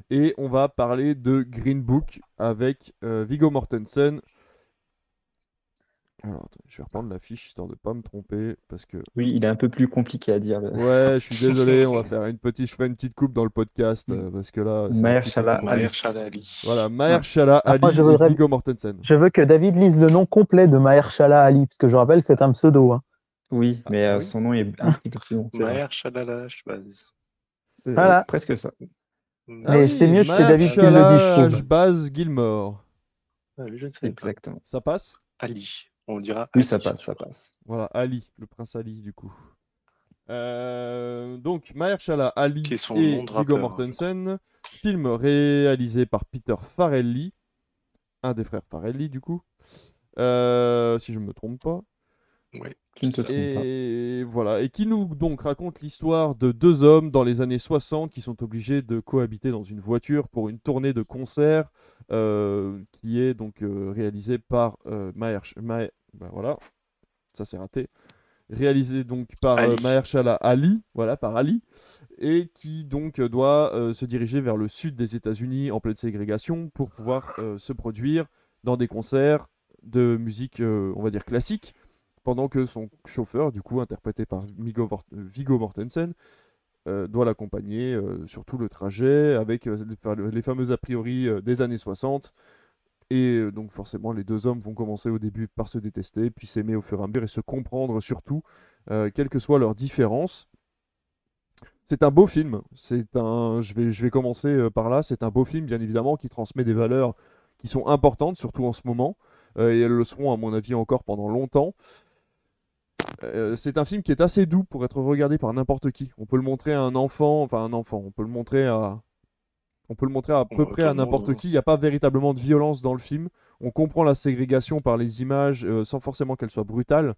Et on va parler de Green Book avec Viggo Mortensen. Alors, attends, je vais reprendre la fiche histoire de pas me tromper, parce que. Oui, il est un peu plus compliqué à dire. Ouais, je suis désolé, on va faire une petite, je ferai une petite coupe dans le podcast, euh, parce que là. compliqué. Mahershala Ali. Voilà, Mahershala Ali Après, je et voudrais- Viggo Mortensen. Je veux que David lise le nom complet de Mahershala Ali, parce que je rappelle, c'est un pseudo. hein. Oui, mais Ah euh, oui. son nom est un petit peu plus long. c'est vrai. Mahershala Shbaz. Euh, Voilà. Presque ça. Mais c'est mieux, c'est David qui le dit, je Mahershala trouve. Ashbaz Gilmore. Ah, je ne sais pas. Exactement. Ça passe? Ali. On dira Oui, Ali. ça passe, ça passe. Voilà, Ali, le prince Ali du coup. Euh, donc, Mahershala Ali Qui est son et Viggo rappeur. Mortensen, film réalisé par Peter Farelli, un des frères Farelli du coup, Euh, si je ne me trompe pas. Oui. Tu ne te trompes pas. Et voilà, et qui nous donc raconte l'histoire de deux hommes dans les années 60 qui sont obligés de cohabiter dans une voiture pour une tournée de concert euh, qui est donc euh, réalisée par euh, Mahersh- Mahe- bah voilà, ça c'est raté. Réalisé donc par euh, Ali. Mahershala Ali, voilà, par Ali, et qui donc euh, doit euh, se diriger vers le sud des États-Unis en pleine ségrégation pour pouvoir euh, se produire dans des concerts de musique, euh, on va dire classique, pendant que son chauffeur, du coup interprété par Viggo euh, Mortensen, euh, doit l'accompagner euh, sur tout le trajet avec les, fa- les fameux a priori des années 60. Et donc forcément, les deux hommes vont commencer au début par se détester, puis s'aimer au fur et à mesure et se comprendre surtout, quelles que soient leurs différences. C'est un beau film. Un. Je vais, je vais commencer par là. C'est un beau film, bien évidemment, qui transmet des valeurs qui sont importantes, surtout en ce moment, et elles le seront, à mon avis, encore pendant longtemps. Euh, c'est un film qui est assez doux pour être regardé par n'importe qui. On peut le montrer à un enfant, enfin un enfant. On peut le montrer à, on peut le montrer à peu près à n'importe qui. Il n'y a pas véritablement de violence dans le film. On comprend la ségrégation par les images euh, sans forcément qu'elle soit brutale.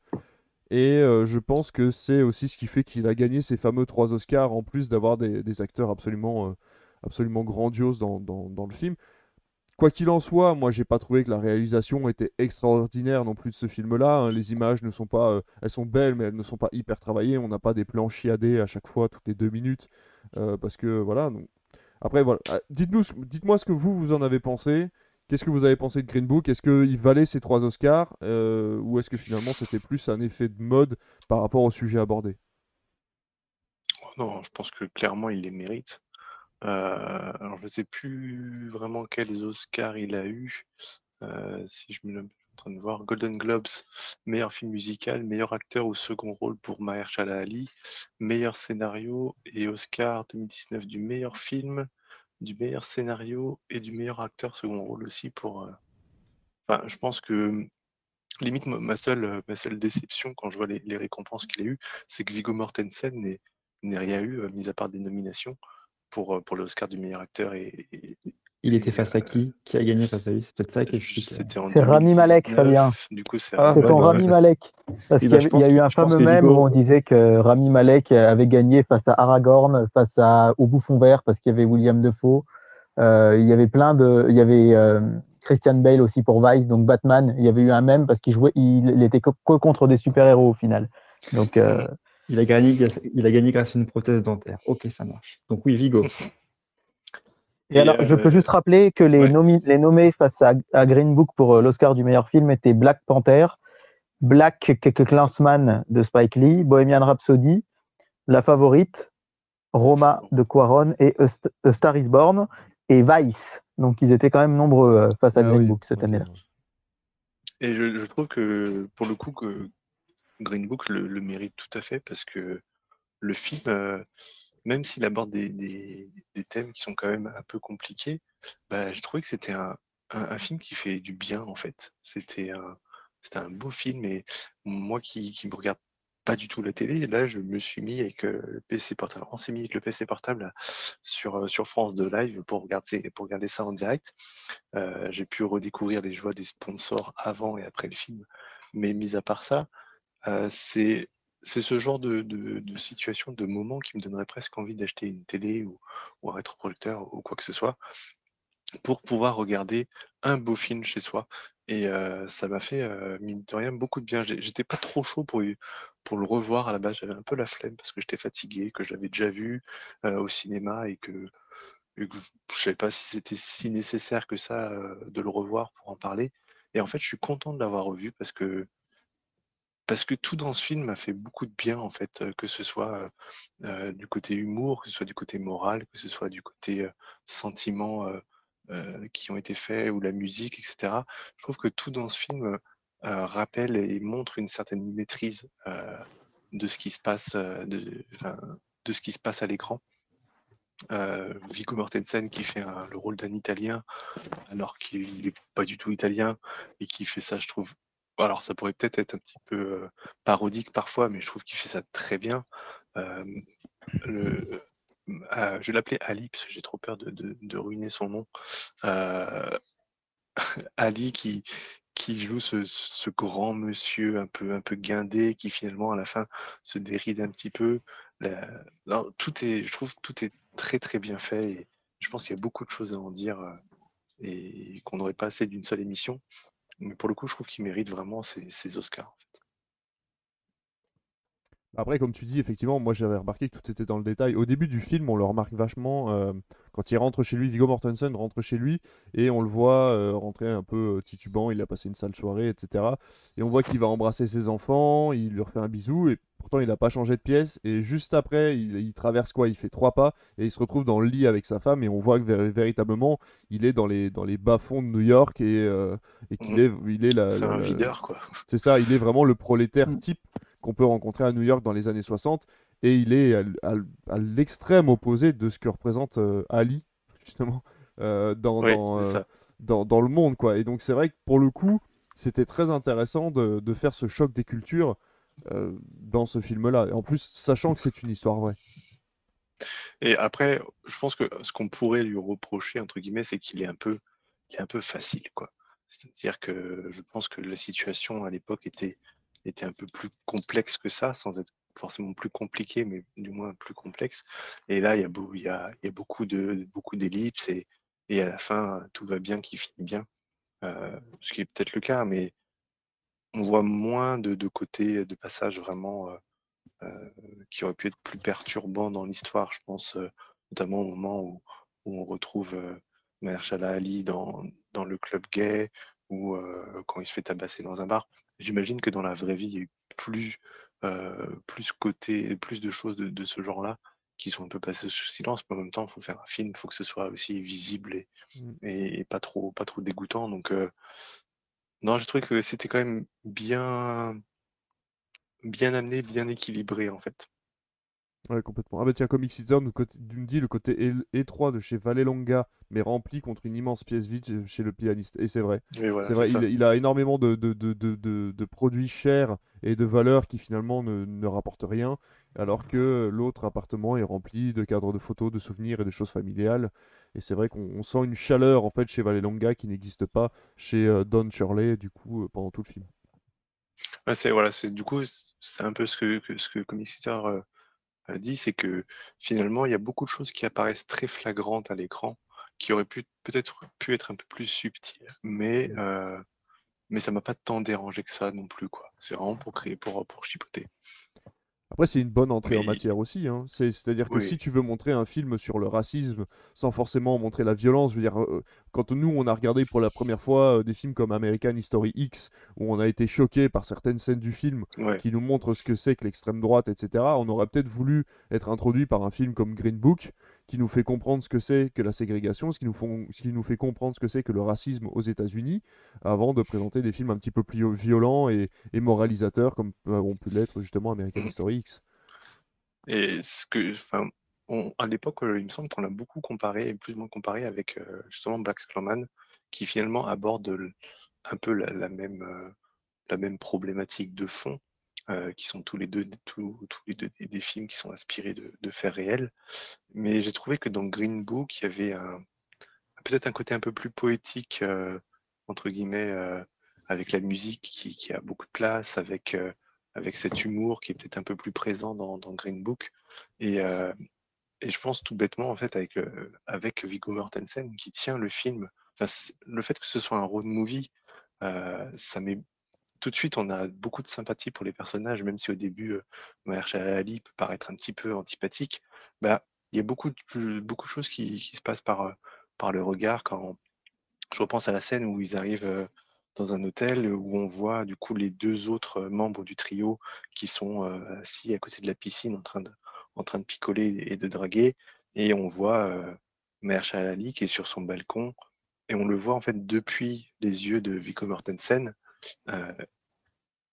Et euh, je pense que c'est aussi ce qui fait qu'il a gagné ces fameux trois Oscars, en plus d'avoir des, des acteurs absolument, absolument grandioses dans, dans- dans le film. Quoi qu'il en soit, moi j'ai pas trouvé que la réalisation était extraordinaire non plus de ce film-là. hein. Les images ne sont pas, euh, elles sont belles, mais elles ne sont pas hyper travaillées. On n'a pas des plans chiadés à chaque fois, toutes les deux minutes, euh, parce que voilà. Après voilà, Ah, dites-nous, dites-moi ce que vous vous en avez pensé. Qu'est-ce que vous avez pensé de Green Book? Est-ce qu'il valait ces trois Oscars euh, ou est-ce que finalement c'était plus un effet de mode par rapport au sujet abordé? Oh Non, je pense que clairement il les mérite. Euh, alors je ne sais plus vraiment quels Oscars il a eu. Euh, si je me suis en train de voir, Golden Globes, meilleur film musical, meilleur acteur au second rôle pour Mahershala Ali, meilleur scénario et Oscar 2019 du meilleur film, du meilleur scénario et du meilleur acteur second rôle aussi pour. euh, Enfin, je pense que limite ma seule, ma seule déception quand je vois les, les récompenses qu'il a eues, c'est que Viggo Mortensen n'ait rien eu, mis à part des nominations pour, euh, pour l'Oscar du meilleur acteur et, et- Il et, était face à euh, qui? Qui a gagné face à lui? C'est peut-être ça qui euh, C'était en C'est Rami Malek, 2019, Fabien. Du coup, c'est Ah, ouais, ton ouais, Rami parce- Malek. Parce Oui, qu'il y, bah, y a eu un fameux mème où on disait que Rami Malek avait gagné face à Aragorn, face à, au Bouffon Vert, parce qu'il y avait William Defoe. Euh, il y avait plein de. Il y avait euh, Christian Bale aussi pour Vice, donc Batman. Il y avait eu un mème parce qu'il jouait. Il, il était que que contre des super-héros au final. Donc, euh, Il a gagné, il a gagné grâce à une prothèse dentaire. Ok, ça marche. Donc oui, Vigo. Et, alors, je peux euh, juste rappeler que les, ouais. nomi- les nommés face à, à Green Book pour euh, l'Oscar du meilleur film étaient Black Panther, Black Klansman de Spike Lee, Bohemian Rhapsody, La Favorite, Roma de Quaron et A Star is Born et Vice. Donc ils étaient quand même nombreux euh, face à Ah Green oui, Book cette année-là. Et je, je trouve que pour le coup que Green Book le, mérite tout à fait parce que le film, euh, même s'il aborde des, des- thèmes qui sont quand même un peu compliqués, bah, j'ai trouvé que c'était un, un- film qui fait du bien en fait. C'était un, c'était un beau film et moi qui, qui me regarde pas du tout la télé, là je me suis mis avec euh, le PC portable, on s'est mis avec le PC portable sur, euh, sur France de live pour regarder, pour regarder ça en direct. J'ai pu redécouvrir les joies des sponsors avant et après le film. Mais mis à part ça, c'est ce genre de, situation, de moment qui me donnerait presque envie d'acheter une télé ou, ou un rétroprojecteur ou quoi que ce soit pour pouvoir regarder un beau film chez soi. Et ça m'a fait, euh, mine de rien, beaucoup de bien. J'étais pas trop chaud pour, le revoir à la base. J'avais un peu la flemme parce que j'étais fatigué, que je l'avais déjà vu au cinéma et que, et que je je savais pas si c'était si nécessaire que ça de le revoir pour en parler. Et en fait, je suis content de l'avoir revu parce que parce que tout dans ce film m'a fait beaucoup de bien en fait, que ce soit du côté humour, que ce soit du côté moral, que ce soit du côté sentiments qui ont été faits ou la musique, etc. Je trouve que tout dans ce film euh, rappelle et montre une certaine maîtrise de ce qui se passe, de, ce qui se passe à l'écran. Euh, Viggo Mortensen qui fait le rôle d'un Italien alors qu'il n'est pas du tout italien et qui fait ça, je trouve. Alors ça pourrait peut-être être un petit peu parodique parfois, mais je trouve qu'il fait ça très bien. Euh, le, euh, je l'appeler Ali parce que j'ai trop peur de, de- ruiner son nom. Ali qui, qui joue ce, ce grand monsieur un peu, un peu guindé qui finalement à la fin se déride un petit peu. Tout est, je trouve que tout est très très bien fait et je pense qu'il y a beaucoup de choses à en dire et qu'on n'aurait pas assez d'une seule émission. Mais pour le coup, je trouve qu'il mérite vraiment ces Oscars. en fait. Après, comme tu dis, effectivement, moi j'avais remarqué que tout était dans le détail. Au début du film, on le remarque vachement. euh, quand il rentre chez lui, Viggo Mortensen rentre chez lui et on le voit euh, rentrer un peu euh, titubant. Il a passé une sale soirée, etc. Et on voit qu'il va embrasser ses enfants, il leur fait un bisou et pourtant il n'a pas changé de pièce. Et juste après, il, il traverse quoi? Il fait trois pas et il se retrouve dans le lit avec sa femme et on voit que vé- véritablement il est dans les, dans les bas-fonds de New York et, euh, et qu'il Mhm. est, il est la, C'est la- un videur, quoi. c'est ça, il est vraiment le prolétaire Mm. type qu'on peut rencontrer à New York dans les années 60. et il est à, l'extrême opposé de ce que représente euh, Ali, justement, euh, dans, Oui, dans, c'est euh, dans, dans le monde, quoi. Et donc c'est vrai que pour le coup, c'était très intéressant de, de faire ce choc des cultures dans ce film-là. En plus, sachant que c'est une histoire vraie. Et après, je pense que ce qu'on pourrait lui reprocher, entre guillemets, c'est qu'il est un peu, il est un peu facile, quoi. C'est-à-dire que je pense que la situation à l'époque était, était un peu plus complexe que ça, sans être forcément plus compliquée, mais du moins plus complexe. Et là, il y a, beaucoup de, beaucoup d'ellipses et, à la fin, tout va bien qui finit bien. Euh, ce qui est peut-être le cas, mais on voit moins de, de côtés, de passages vraiment euh, euh, qui auraient pu être plus perturbants dans l'histoire. Je pense notamment au moment où, on retrouve Mahershala Ali dans, dans le club gay ou quand il se fait tabasser dans un bar. J'imagine que dans la vraie vie, il y a eu plus, euh, plus, côté, plus de choses de, de ce genre-là qui sont un peu passées sous silence, mais en même temps, il faut faire un film, il faut que ce soit aussi visible et, Mm. et, et pas, trop, pas trop dégoûtant. Donc, euh, non, j'ai trouvé que c'était quand même bien, bien amené, bien équilibré, en fait. Ouais, complètement. Ah bah tiens, Comic Eater nous, nous dit le côté étroit de chez Vallelonga, mais rempli contre une immense pièce vide chez- le pianiste. Et c'est vrai. Voilà, c'est vrai, il, il a énormément de, de, de, de, produits chers et de valeurs qui finalement ne, ne rapportent rien, alors que l'autre appartement est rempli de cadres de photos, de souvenirs et de choses familiales. Et c'est vrai qu'on on sent une chaleur en fait chez Vallelonga qui n'existe pas chez euh, Don Shirley, du coup, euh, pendant tout le film. Ouais, c'est voilà, c'est du coup c'est un peu ce que, que- ce que Comic Eater, euh, dit, c'est que finalement il y a beaucoup de choses qui apparaissent très flagrantes à l'écran, qui auraient pu peut-être pu être un peu plus subtiles, mais euh, mais ça m'a pas tant dérangé que ça non plus quoi. C'est vraiment pour créer pour pour chipoter. Après, c'est une bonne entrée en matière aussi. hein. C'est, c'est-à-dire que Oui. si tu veux montrer un film sur le racisme sans forcément montrer la violence, je veux dire, euh, quand nous, on a regardé pour la première fois euh, des films comme American History X, où on a été choqué par certaines scènes du film Ouais. qui nous montrent ce que c'est que l'extrême droite, etc., on aurait peut-être voulu être introduit par un film comme Green Book, qui nous fait comprendre ce que c'est que la ségrégation, ce qui nous, font, ce qui nous fait comprendre ce que c'est que le racisme aux États-Unis, avant de présenter des films un petit peu plus violents et, et moralisateurs, comme ont pu l'être justement American History X. Et ce que, enfin, on- à l'époque, euh, il me semble qu'on a beaucoup comparé, plus ou moins comparé avec euh, justement Black Clawman, qui finalement aborde un peu la, la même, euh, la même problématique de fond, euh, qui sont tous les deux, tous, tous les deux des, films qui sont inspirés de, faits réels. Mais j'ai trouvé que dans Green Book, il y avait peut-être un côté un peu plus poétique, euh, entre guillemets, euh, avec la musique qui, a beaucoup de place, avec, avec cet humour qui est peut-être un peu plus présent dans, Green Book. Et, et je pense tout bêtement, en fait, avec, euh, avec Viggo Mortensen qui tient le film, enfin, le fait que ce soit un road movie, ça met tout de suite, on a beaucoup de sympathie pour les personnages, même si au début, euh, Ali peut paraître un petit peu antipathique. Bah, il y a beaucoup de, beaucoup de choses qui, qui se passent par, euh, par le regard. Quand je repense à la scène où ils arrivent euh, dans un hôtel où on voit du coup les deux autres euh, membres du trio qui sont assis à côté de la piscine en train de, en train de picoler et de draguer, et on voit Mahershala Ali qui est sur son balcon, et on le voit en fait depuis les yeux de Viggo Mortensen euh,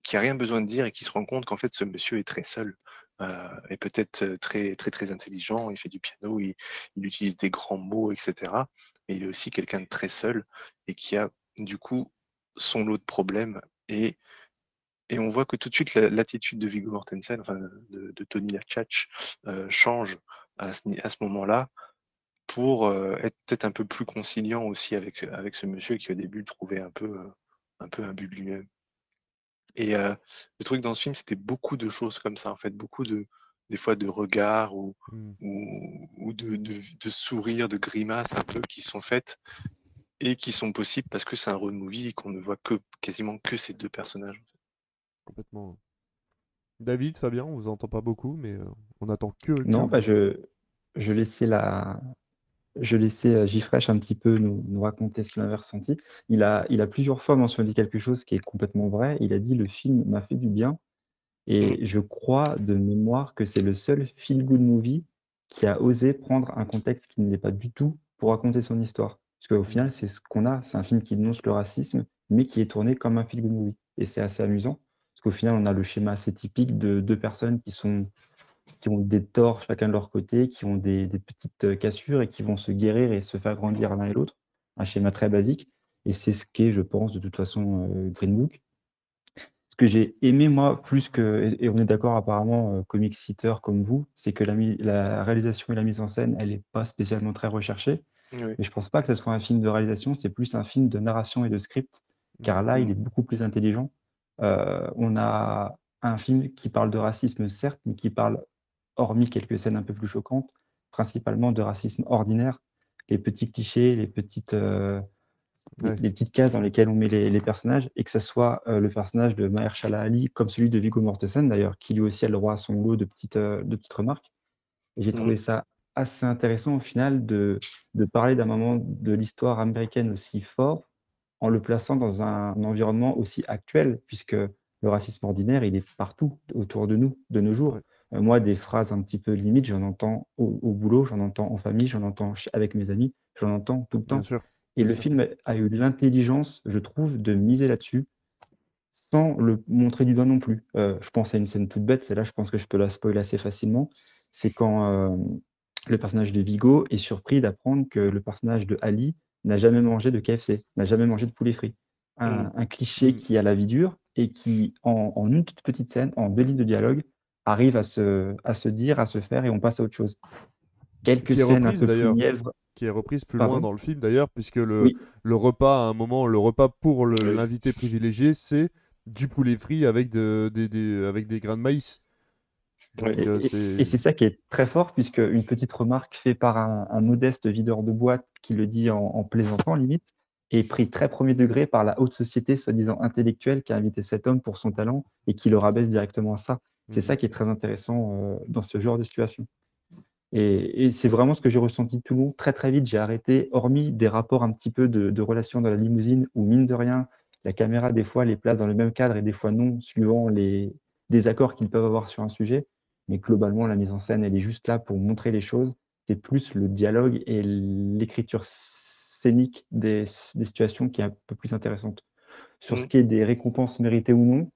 qui a rien besoin de dire et qui se rend compte qu'en fait ce monsieur est très seul euh, et peut-être euh, très très très intelligent. Il fait du piano, il, il utilise des grands mots, etc. Mais il est aussi quelqu'un de très seul et qui a du coup son lot de problèmes et et on voit que tout de suite la- l'attitude de Viggo Mortensen, enfin de, Tony Lachach, euh, change à ce, moment-là pour euh, être peut-être un peu plus conciliant aussi avec, avec ce monsieur qui au début trouvait un peu, un peu imbu de lui-même. Et euh, le truc dans ce film, c'était beaucoup de choses comme ça, en fait, beaucoup de, des fois de regards ou, Mm. ou, ou de, de, de sourires, de grimaces un peu qui sont faites et qui sont possibles parce que c'est un road movie et qu'on ne voit que quasiment que ces deux personnages. en fait. Complètement. David, Fabien, on vous entend pas beaucoup, mais on attend que. Non, bah je, je laissais la, je laissais euh, Gifresh un petit peu nous, nous raconter ce qu'il avait ressenti. Il a, il a plusieurs fois mentionné quelque chose qui est complètement vrai. Il a dit le film m'a fait du bien. Et je crois de mémoire que c'est le seul feel-good movie qui a osé prendre un contexte qui ne l'est pas du tout pour raconter son histoire. Parce qu'au final, c'est ce qu'on a. C'est un film qui dénonce le racisme, mais qui est tourné comme un feel-good movie. Et c'est assez amusant. Parce qu'au final, on a le schéma assez typique de deux personnes qui sont qui ont des torts chacun de leur côté, qui ont des, des petites euh, cassures et qui vont se guérir et se faire grandir l'un et l'autre. Un schéma très basique. Et c'est ce qu'est, je pense, de toute façon, euh, Green Book. Ce que j'ai aimé, moi, plus que, et on est d'accord apparemment, euh, comic seater comme vous, c'est que la, réalisation et la mise en scène, elle n'est pas spécialement très recherchée. Oui. Mais je pense pas que ce soit un film de réalisation, c'est plus un film de narration et de script, car là, il est beaucoup plus intelligent. Euh, on a un film qui parle de racisme, certes, mais qui parle, hormis quelques scènes un peu plus choquantes, principalement de racisme ordinaire, les petits clichés, les petites, euh, les- Ouais. les petites cases dans lesquelles on met les, les personnages, et que ce soit euh, le personnage de Mahershala Ali, comme celui de Viggo Mortensen d'ailleurs, qui lui aussi a le droit à son lot de petites, euh, de petites remarques. Et j'ai trouvé ça assez intéressant au final de, de parler d'un moment de l'histoire américaine aussi fort en le plaçant dans un, environnement aussi actuel, puisque le racisme ordinaire, il est partout autour de nous, de nos jours. Euh, moi, des phrases un petit peu limites, j'en entends au, au boulot, j'en entends en famille, j'en entends avec mes amis, j'en entends tout le temps. Bien sûr. Et le sûr. film a eu l'intelligence, je trouve, de miser là-dessus sans le montrer du doigt non plus. Euh, je pense à une scène toute bête, celle-là, je pense que je peux la spoiler assez facilement. C'est quand euh, le personnage de Vigo est surpris d'apprendre que le personnage de Ali n'a jamais mangé de KFC, n'a jamais mangé de poulet frit. Un, Mm. un cliché Mm. qui a la vie dure et qui, en, en une toute petite scène, en deux lignes de dialogue, arrive à se, à se dire, à se faire et on passe à autre chose. Quelques Qui est scènes un reprise, peu plus d'ailleurs. qui est reprise plus loin dans le film d'ailleurs, puisque le, Oui. le repas, à un moment, le repas pour le- l'invité privilégié, c'est du poulet frit avec, de, des, des- avec des grains de maïs. Ouais. Donc, Et, euh, et- c'est- et c'est ça qui est très fort, puisque une petite remarque faite par un, un modeste videur de boîte qui le dit en, en plaisantant, limite, est pris très premier degré par la haute société, soi-disant intellectuelle, qui a invité cet homme pour son talent et qui le rabaisse directement à ça. C'est ça qui est très intéressant euh, dans ce genre de situation. Et, et c'est vraiment ce que j'ai ressenti tout le long. Très très vite, j'ai arrêté, hormis des rapports un petit peu de, de relations dans la limousine, où mine de rien, la caméra des fois les place dans le même cadre et des fois non, suivant les désaccords qu'ils peuvent avoir sur un sujet. Mais globalement, la mise en scène, elle est juste là pour montrer les choses. C'est plus le dialogue et l'écriture scénique des, des situations qui est un peu plus intéressante. Sur ce Mhm. qui est des récompenses méritées ou non,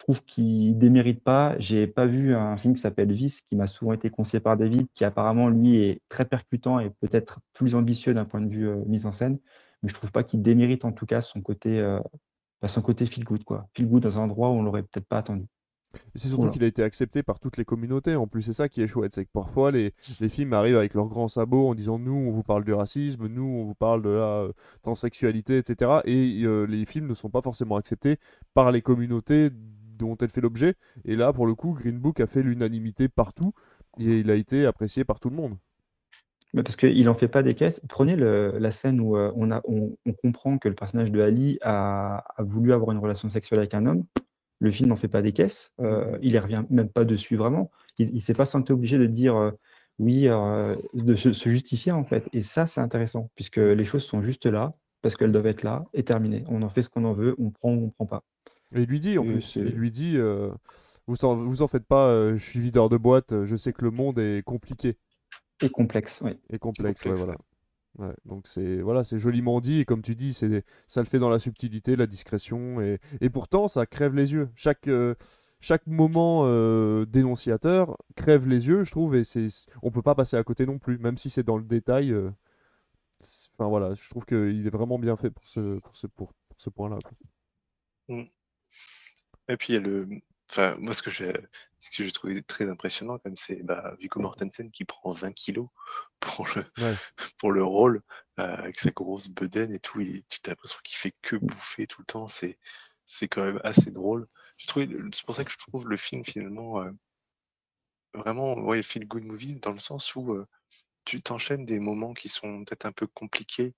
trouve qu'il ne démérite pas. J'ai pas vu un film qui s'appelle Vice, qui m'a souvent été conseillé par David, qui apparemment, lui, est très percutant et peut-être plus ambitieux d'un point de vue euh, mise en scène. Mais je trouve pas qu'il démérite en tout cas son côté, euh, bah, son côté feel good, quoi. Feel good dans un endroit où on l'aurait peut-être pas attendu. C'est surtout Voilà. qu'il a été accepté par toutes les communautés. En plus, c'est ça qui est chouette, c'est que parfois les, les films arrivent avec leurs grands sabots en disant nous, on vous parle du racisme, nous, on vous parle de la euh, transsexualité, etc. Et euh, les films ne sont pas forcément acceptés par les communautés dont elle fait l'objet. Et là, pour le coup, Green Book a fait l'unanimité partout et il a été apprécié par tout le monde. Mais parce qu'il n'en fait pas des caisses. Prenez le- la scène où euh, on, a, on, on comprend que le personnage de Ali a, a voulu avoir une relation sexuelle avec un homme. Le film n'en fait pas des caisses. Euh, Mhm. il ne revient même pas dessus vraiment. Il ne s'est pas senti obligé de dire euh, oui, de se, se justifier en fait. Et ça, c'est intéressant, puisque les choses sont juste là, parce qu'elles doivent être là, et terminées. On en fait ce qu'on en veut, on prend ou on ne prend pas. Et il lui dit en plus, il lui dit euh, vous, en, vous en faites pas, euh, je suis videur de boîte, je sais que le monde est compliqué. Et complexe, oui. Et complexe, ouais, complexe, voilà. Ouais, donc c'est voilà, c'est joliment dit et comme tu dis, c'est ça le fait dans la subtilité, la discrétion et, et pourtant ça crève les yeux. Chaque euh, chaque moment euh, dénonciateur crève les yeux, je trouve, et c'est on peut pas passer à côté non plus, même si c'est dans le détail. euh, Enfin voilà, je trouve qu'il est vraiment bien fait pour ce pour ce pour, pour ce point-là. quoi. Et puis il y a le. Enfin, moi, ce que j'ai ce que j'ai trouvé très impressionnant, c'est bah, Viggo Mortensen qui prend 20 kilos pour le, Ouais. pour le rôle, euh, avec sa grosse bedaine et tout. Et tu as l'impression qu'il fait que bouffer tout le temps. C'est c'est quand même assez drôle. J'ai trouvé- C'est pour ça que je trouve le film, finalement, euh, vraiment, ouais, feel good movie, dans le sens où euh, tu t'enchaînes des moments qui sont peut-être un peu compliqués.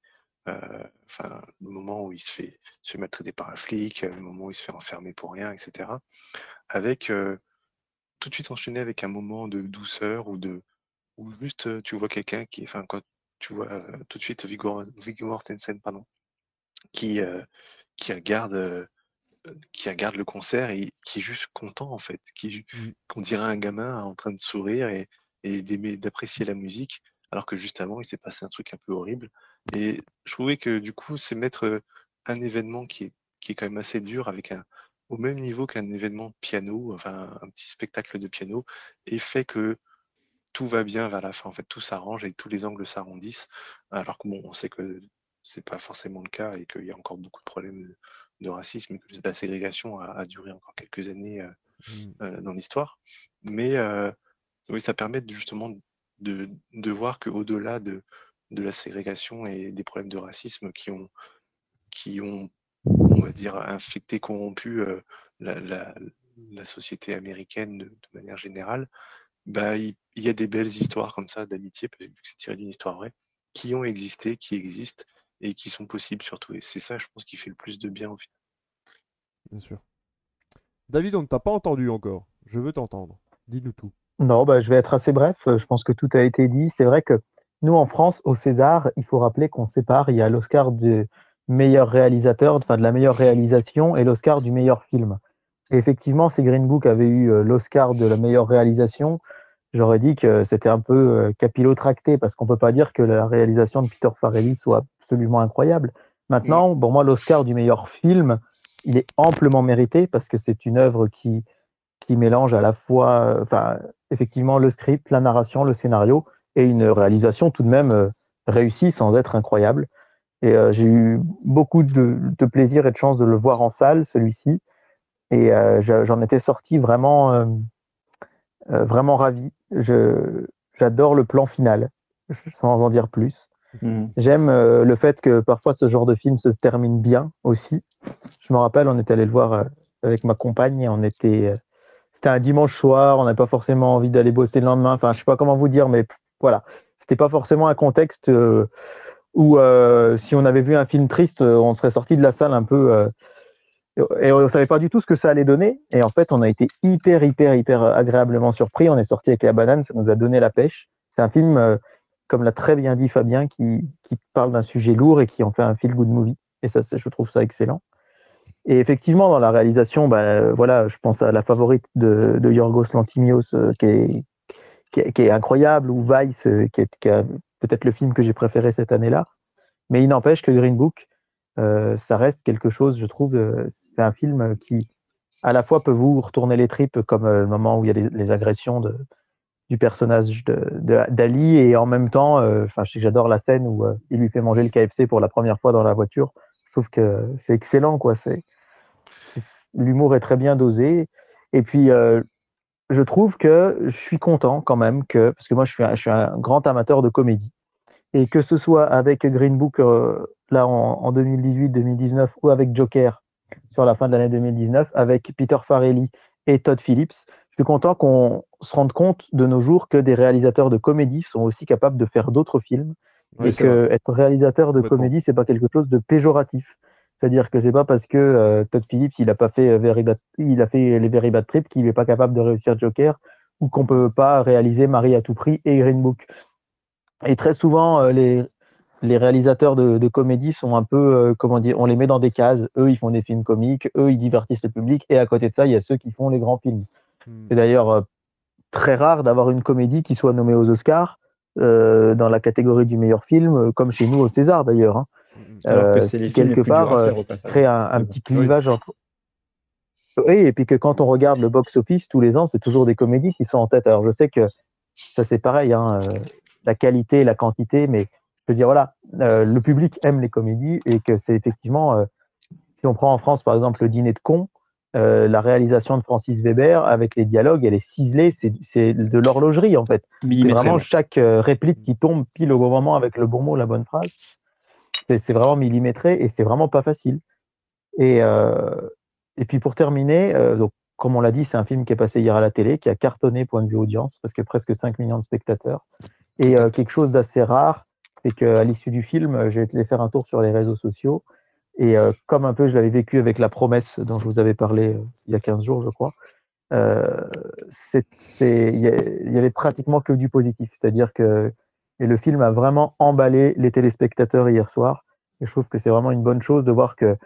Euh, Enfin, le moment où il se fait, se fait maltraiter par un flic, le moment où il se fait enfermer pour rien, etc. Avec euh, tout de suite enchaîné avec un moment de douceur ou de ou juste euh, tu vois quelqu'un qui, enfin, quand tu vois tout de suite Viggo, Viggo Mortensen, pardon, qui euh, qui regarde euh, qui regarde le concert et qui est juste content en fait, qui Mm. qu'on dirait un gamin en train de sourire et, et d'aimer d'apprécier la musique, alors que juste avant il s'est passé un truc un peu horrible. Et je trouvais que du coup c'est mettre un événement qui est qui est quand même assez dur avec un au même niveau qu'un événement de piano, enfin un petit spectacle de piano, et fait que tout va bien vers la fin. En fait, tout s'arrange et tous les angles s'arrondissent. Alors que bon, on sait que c'est pas forcément le cas et qu'il y a encore beaucoup de problèmes de, de racisme et que la ségrégation a, a duré encore quelques années euh, Mm. euh, dans l'histoire. Mais euh, oui, ça permet justement de, de voir qu'au-delà de, de la ségrégation et des problèmes de racisme qui ont, qui ont on va dire, infecté, corrompu euh, la, la- la société américaine de, de manière générale, bah, il, il y a des belles histoires comme ça d'amitié, vu que c'est tiré d'une histoire vraie, qui ont existé, qui existent et qui sont possibles surtout. Et c'est ça, je pense, qui fait le plus de bien au final. Bien sûr. David, on ne t'a pas entendu encore. Je veux t'entendre. Dis-nous tout. Non, bah, je vais être assez bref. Euh, Je pense que tout a été dit. C'est vrai que nous, en France, au César, il faut rappeler qu'on sépare. Il y a l'Oscar du meilleur réalisateur, enfin de la meilleure réalisation, et l'Oscar du meilleur film. Et effectivement, si Green Book avait eu euh, l'Oscar de la meilleure réalisation, j'aurais dit que c'était un peu euh, capillotracté, parce qu'on peut pas dire que la réalisation de Peter Farrelly soit absolument incroyable. Maintenant, pour moi, l'Oscar du meilleur film, il est amplement mérité, parce que c'est une œuvre qui, qui mélange à la fois, enfin, effectivement, le script, la narration, le scénario, et une réalisation tout de même euh, réussie sans être incroyable. Et euh, j'ai eu beaucoup de, de plaisir et de chance de le voir en salle, celui-ci. Et euh, j'en étais sorti vraiment, euh, vraiment ravi. J'adore le plan final, sans en dire plus. Mm. J'aime le fait que parfois ce genre de film se termine bien aussi. Je me rappelle, on était allé le voir avec ma compagne et on était. c'était un dimanche soir, on n'avait pas forcément envie d'aller bosser le lendemain. Enfin, je sais pas comment vous dire, mais voilà. C'était pas forcément un contexte euh, où euh, si on avait vu un film triste, euh, on serait sorti de la salle un peu. et on savait pas du tout ce que ça allait donner. Et en fait, on a été hyper, hyper, hyper agréablement surpris. On est sorti avec la banane, ça nous a donné la pêche. C'est un film, comme l'a très bien dit Fabien, qui, qui parle d'un sujet lourd et qui en fait un feel-good movie. Et ça, je trouve ça excellent. Et effectivement, dans la réalisation, bah, voilà, je pense à la favorite de, de Yorgos Lanthimos, euh, qui, est, qui, est, incroyable, ou Vice, euh, qui est, peut-être le film que j'ai préféré cette année-là. Mais il n'empêche que Green Book, euh, ça reste quelque chose, je trouve, euh, c'est un film qui, à la fois, peut vous retourner les tripes, comme le moment où il y a les, agressions de, du personnage d'Ali, et en même temps, enfin, je sais que j'adore la scène où il lui fait manger le KFC pour la première fois dans la voiture. Je trouve que c'est excellent, quoi. C'est, l'humour est très bien dosé. Et puis, je trouve que je suis content quand même que, parce que moi, je suis un, je suis un grand amateur de comédie. Et que ce soit avec Green Book, euh, là, en, en 2018-2019, ou avec Joker, sur la fin de l'année 2019, avec Peter Farrelly et Todd Phillips, je suis content qu'on se rende compte de nos jours que des réalisateurs de comédie sont aussi capables de faire d'autres films Oui, et que vrai. être réalisateur de comédie, c'est pas quelque chose de péjoratif. C'est-à-dire que c'est pas parce que euh, Todd Phillips il a pas fait euh, Very Bad- il a fait les Very Bad Trip qu'il est pas capable de réussir Joker ou qu'on peut pas réaliser Marie à tout prix et Green Book. Et très souvent euh, les les réalisateurs de, de comédie sont un peu euh, comment dire, on les met dans des cases. Eux ils font des films comiques, eux ils divertissent le public et à côté de ça il y a ceux qui font les grands films. Hmm. C'est d'ailleurs très rare d'avoir une comédie qui soit nommée aux Oscars euh, dans la catégorie du meilleur film, comme chez nous au César d'ailleurs. hein. Alors que Euh, c'est les films les quelque part euh, crée un, petit clivage entre. Oui, et puis que quand on regarde le box-office tous les ans, c'est toujours des comédies qui sont en tête. Alors je sais que ça c'est pareil, hein, euh, la qualité et la quantité, mais je veux dire voilà, euh, le public aime les comédies et que c'est effectivement, euh, si on prend en France par exemple le dîner de con, euh, la réalisation de Francis Weber avec les dialogues, elle est ciselée, c'est de l'horlogerie en fait. C'est vraiment chaque réplique qui tombe pile au bon moment avec le bon mot, la bonne phrase. C'est vraiment millimétré et c'est vraiment pas facile. Et, euh, puis pour terminer, euh, comme on l'a dit, c'est un film qui est passé hier à la télé, qui a cartonné point de vue audience, parce que presque 5 millions de spectateurs. Et euh, quelque chose d'assez rare, c'est qu'à l'issue du film, j'ai été faire un tour sur les réseaux sociaux. Et comme un peu je l'avais vécu avec La Promesse, dont je vous avais parlé il y a 15 jours, je crois, il y, y avait pratiquement que du positif. C'est-à-dire que et le film a vraiment emballé les téléspectateurs hier soir. Et je trouve que c'est vraiment une bonne chose de voir que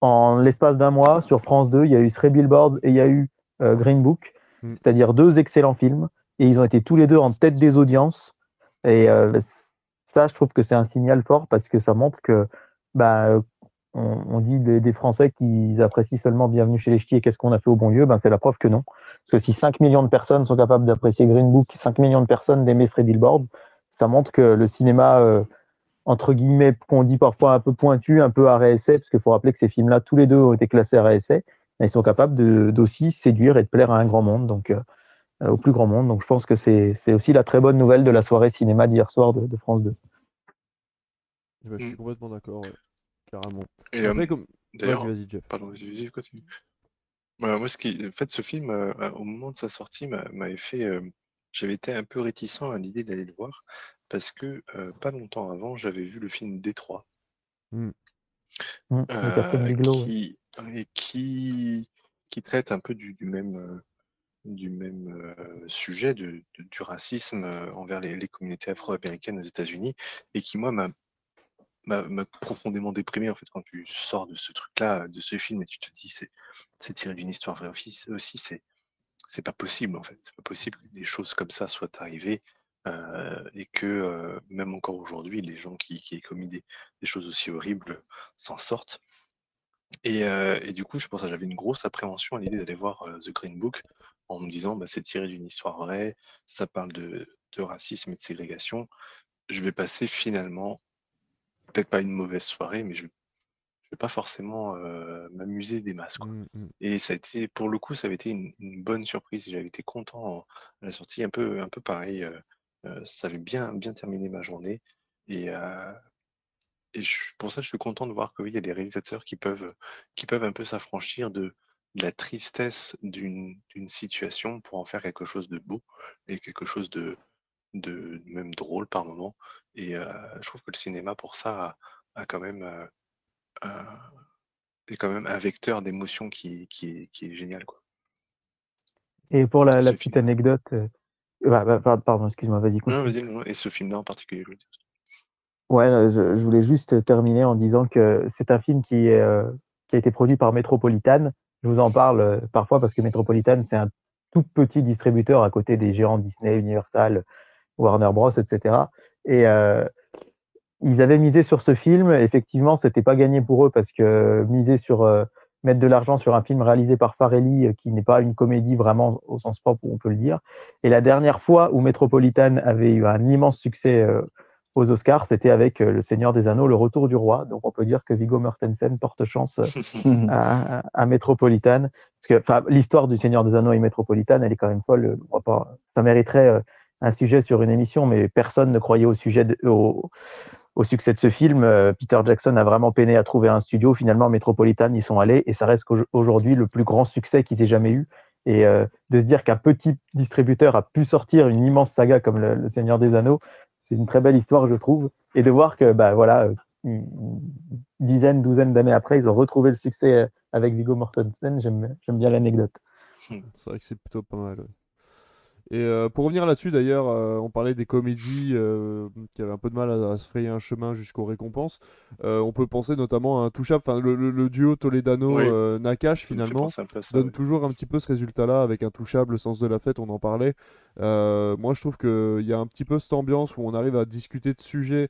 en l'espace d'un mois, sur France 2, il y a eu Three Billboards et il y a eu euh, Green Book, Mm. c'est-à-dire deux excellents films. Et ils ont été tous les deux en tête des audiences. Et euh, ça, je trouve que c'est un signal fort parce que ça montre que bah, on, on dit des, des Français qu'ils apprécient seulement Bienvenue chez les Ch'tis et qu'est-ce qu'on a fait au bon lieu, ben c'est la preuve que non. Parce que si 5 millions de personnes sont capables d'apprécier Green Book, 5 millions de personnes d'aimer Three Billboards, ça montre que le cinéma, euh, entre guillemets, qu'on dit parfois un peu pointu, un peu arrêt essai, parce qu'il faut rappeler que ces films-là, tous les deux ont été classés essai, mais ils sont capables d'aussi séduire et de plaire à un grand monde, donc euh, au plus grand monde. Donc je pense que c'est aussi la très bonne nouvelle de la soirée cinéma d'hier soir de, de France 2. Eh ben, je suis complètement d'accord, ouais. Carrément. Et, Après, euh, comme... D'ailleurs, Vas-y, vas-y, Jeff. pardon, vas-y, vas-y, continue. Ouais, moi, ce qui, en fait, ce film, euh, au moment de sa sortie, m'a- m'avait fait. J'avais été un peu réticent à l'idée d'aller le voir parce que euh, pas longtemps avant, j'avais vu le film Détroit. Mm. Mm, euh, qui, et qui, qui traite un peu du, du même, du même sujet de, de- du racisme envers les, les communautés afro-américaines aux États-Unis et qui, moi, m'a m'a profondément déprimé en fait quand tu sors de ce truc-là, de ce film et tu te dis c'est c'est tiré d'une histoire vraie aussi c'est c'est pas possible en fait, c'est pas possible que des choses comme ça soient arrivées euh, et que euh, même encore aujourd'hui les gens qui, qui aient commis des, choses aussi horribles s'en sortent. Et, euh, et du coup, pour ça que j'avais une grosse appréhension à l'idée d'aller voir The Green Book en me disant bah, c'est tiré d'une histoire vraie, ça parle de, de racisme et de ségrégation. Je vais passer finalement, peut-être pas une mauvaise soirée, mais je ne vais pas forcément euh, m'amuser des masses. Quoi. Mm, mm. Et ça a été, pour le coup, ça avait été une, une bonne surprise. J'avais été content en- à la sortie, un peu, un peu pareil. euh, ça avait bien, bien terminé ma journée. Et, euh, et je- pour ça, je suis content de voir qu'il y a des réalisateurs qui peuvent, qui peuvent un peu s'affranchir de, de la tristesse d'une situation pour en faire quelque chose de beau et quelque chose de, de même drôle par moment. Et euh, je trouve que le cinéma, pour ça, a, a quand même, est quand même un vecteur d'émotion qui, qui, est, qui est génial. Quoi. Et pour la, petite anecdote, euh, bah, bah, par- pardon, excuse-moi, vas-y. Non, et ce film-là en particulier. je veux dire. Ouais, je, je voulais juste terminer en disant que c'est un film qui, est, euh, qui a été produit par Metropolitan. Je vous en parle euh, parfois parce que Metropolitan, c'est un tout petit distributeur à côté des géants Disney, Universal, Warner Bros, etc. Et euh, ils avaient misé sur ce film. Effectivement, c'était pas gagné pour eux parce que miser sur euh, mettre de l'argent sur un film réalisé par Farelli, euh, qui n'est pas une comédie vraiment au sens propre où on peut le dire. Et la dernière fois où Metropolitan avait eu un immense succès euh, aux Oscars, c'était avec euh, Le Seigneur des Anneaux, Le Retour du Roi. Donc on peut dire que Viggo Mortensen porte chance euh, à, à Metropolitan. Parce que l'histoire du Seigneur des Anneaux et Metropolitan, elle est quand même folle. On va pas, ça mériterait euh, un sujet sur une émission, mais personne ne croyait au sujet de- au, au succès de ce film. Euh, Peter Jackson a vraiment peiné à trouver un studio. Finalement, Metropolitan, ils sont allés et ça reste aujourd'hui le plus grand succès qu'ils aient jamais eu. Et euh, de se dire qu'un petit distributeur a pu sortir une immense saga comme le, Seigneur des Anneaux, c'est une très belle histoire, je trouve. Et de voir que, bah voilà, euh, une dizaine, douzaine d'années après, ils ont retrouvé le succès avec Viggo Mortensen. J'aime bien l'anecdote. C'est vrai que c'est plutôt pas mal. Et euh, pour revenir là-dessus, d'ailleurs, euh, on parlait des comédies euh, qui avaient un peu de mal à, à se frayer un chemin jusqu'aux récompenses. On peut penser notamment à Intouchable, enfin le, le- le duo. Toledano-Nakash finalement un ça, donne ouais. toujours un petit peu ce résultat-là avec Intouchable, le sens de la fête, on en parlait. Moi, je trouve qu'il y a un petit peu cette ambiance où on arrive à discuter de sujets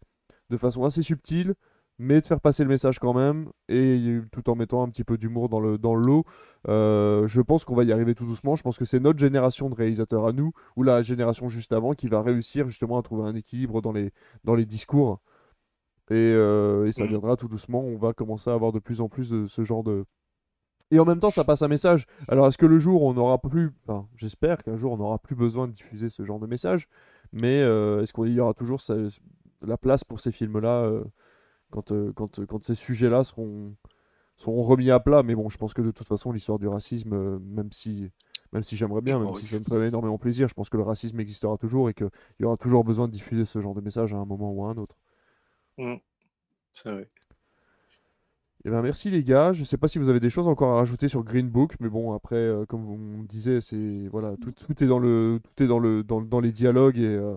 de façon assez subtile, mais de faire passer le message quand même, et tout en mettant un petit peu d'humour dans le, dans le lot. Euh, je pense qu'on va y arriver tout doucement. Je pense que c'est notre génération de réalisateurs à nous, ou la génération juste avant, qui va réussir justement à trouver un équilibre dans les, dans les discours. Et, euh, et ça Mhm. viendra tout doucement. On va commencer à avoir de plus en plus de ce genre de, et en même temps, ça passe un message. Alors, est-ce que le jour on n'aura plus, enfin, j'espère qu'un jour on n'aura plus besoin de diffuser ce genre de message, mais euh, est-ce qu'il y aura toujours ça- la place pour ces films-là quand, euh, quand, quand ces sujets-là seront, seront remis à plat Mais bon, je pense que de toute façon, l'histoire du racisme, euh, même si, même si j'aimerais bien, même Oh, si ça me ferait énormément plaisir, je pense que le racisme existera toujours et qu'il y aura toujours besoin de diffuser ce genre de message à un moment ou à un autre. Mm. C'est vrai. Eh ben, merci les gars. Je sais pas si vous avez des choses encore à rajouter sur Green Book, mais bon après, euh, comme on me disait, c'est voilà, tout, tout est dans le, tout est dans le, dans, dans les dialogues et, euh,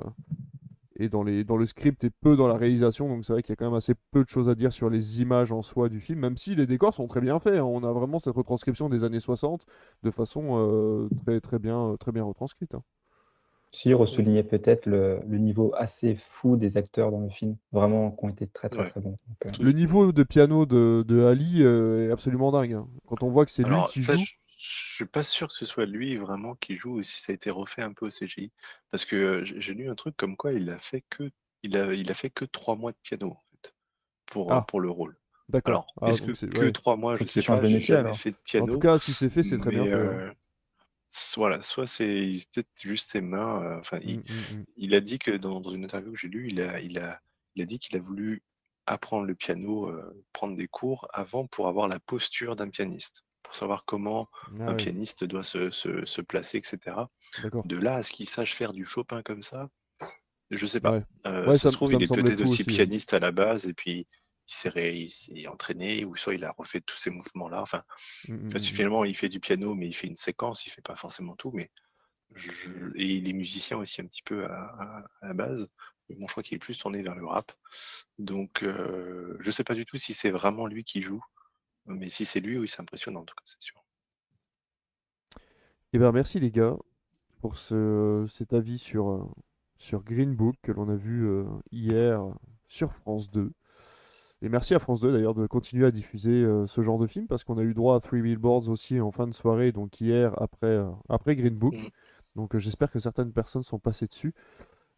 et dans les, dans le script et peu dans la réalisation. Donc c'est vrai qu'il y a quand même assez peu de choses à dire sur les images en soi du film, même si les décors sont très bien faits. hein. On a vraiment cette retranscription des années 60 de façon euh, très très bien, très bien retranscrite. hein. Si, ressouligner peut-être le, le niveau assez fou des acteurs dans le film, vraiment, qui ont été très très Ouais. très bons. Donc, euh, Le niveau de piano de, de Ali euh, est absolument dingue. hein. Quand on voit que c'est lui qui ça, joue. je suis pas sûr que ce soit lui vraiment qui joue ou si ça a été refait un peu au CGI. Parce que euh, j'ai lu un truc comme quoi il a fait que il a, il a fait que trois mois de piano en fait pour, Ah. pour le rôle. D'accord. Alors, Ah, est-ce que c'est- que ouais. trois mois, je qu'il sais pas, j'ai jamais alors. fait de En piano. tout cas, si c'est fait, c'est très bien fait. euh, voilà, soit c'est peut-être juste ses mains. euh, Enfin, il, Mm, mm, mm. il a dit que dans, dans une interview que j'ai lue, il a, il a, il a dit qu'il a voulu apprendre le piano, euh, prendre des cours avant pour avoir la posture d'un pianiste, pour savoir comment Ah un pianiste doit se, se, se placer, etc. De là à ce qu'il sache faire du Chopin comme ça, je sais pas. Ouais. Euh, Ouais, ça ça se me- trouve, ça il est peut-être aussi pianiste à la base et puis il s'est entraîné ou soit il a refait tous ces mouvements-là. Enfin, Mm, mm, parce que mm. finalement, il fait du piano, mais il fait une séquence, il fait pas forcément tout. Mais je- Et il est musicien aussi un petit peu à, à- à la base. Bon, je crois qu'il est plus tourné vers le rap. Donc, euh, je sais pas du tout si c'est vraiment lui qui joue. Mais si c'est lui, oui, c'est impressionnant, en tout cas, c'est sûr. Eh ben, merci les gars pour ce, cet avis sur, euh, sur Green Book que l'on a vu euh, hier sur France 2. Et merci à France 2 d'ailleurs de continuer à diffuser euh, ce genre de film parce qu'on a eu droit à Three Billboards aussi en fin de soirée, donc hier après, après Green Book. Mhm. Donc j'espère que certaines personnes sont passées dessus.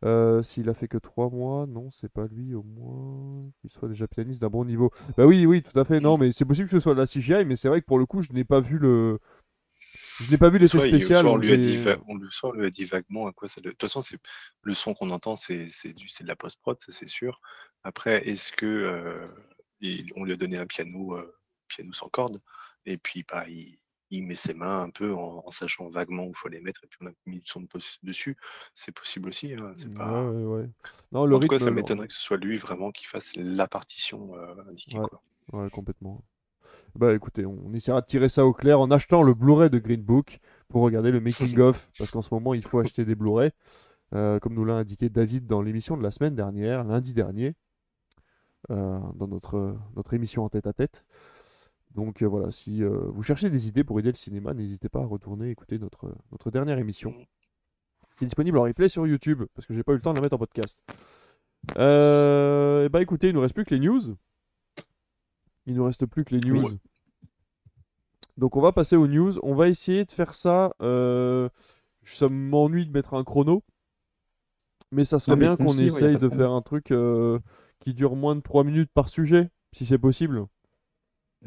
Euh, S'il a fait que trois mois, non, c'est pas lui au moins qu'il soit déjà pianiste d'un bon niveau. Bah oui, oui, tout à fait. Non, mais c'est possible que ce soit de la CGI, mais c'est vrai que pour le coup, je n'ai pas vu le, je n'ai pas vu l'effet spécial. soit on lui a dit, va- on lui, soit on lui a dit vaguement à quoi ça. De toute façon, le son qu'on entend, c'est du, c'est de la post-prod, ça c'est sûr. Après, est-ce que euh, il- on lui a donné un piano, euh, piano sans corde, et puis bah, il, il met ses mains un peu en, en sachant vaguement où il faut les mettre, et puis on a mis le son de dessus. C'est possible aussi. hein, c'est pas. ouais, ouais. Non, le En tout cas, rythme. ça non. m'étonnerait que ce soit lui vraiment qui fasse la partition euh, indiquée. Ouais. Quoi. Complètement. Bah écoutez, on essaiera de tirer ça au clair en achetant le Blu-ray de Green Book pour regarder le making of, parce qu'en ce moment il faut acheter des Blu-ray, euh, comme nous l'a indiqué David dans l'émission de la semaine dernière, lundi dernier, euh, dans notre, notre émission en tête à tête. Donc euh, voilà, si euh, vous cherchez des idées pour aider le cinéma, n'hésitez pas à retourner écouter notre, notre dernière émission, qui est disponible en replay sur YouTube, parce que j'ai pas eu le temps de la mettre en podcast. Euh, et bah écoutez, il nous reste plus que les news. Il nous reste plus que les news. Donc on va passer aux news. On va essayer de faire ça. euh, Ça m'ennuie de mettre un chrono. Mais ça serait bien qu'on essaye de de faire un truc euh, qui dure moins de 3 minutes par sujet, si c'est possible.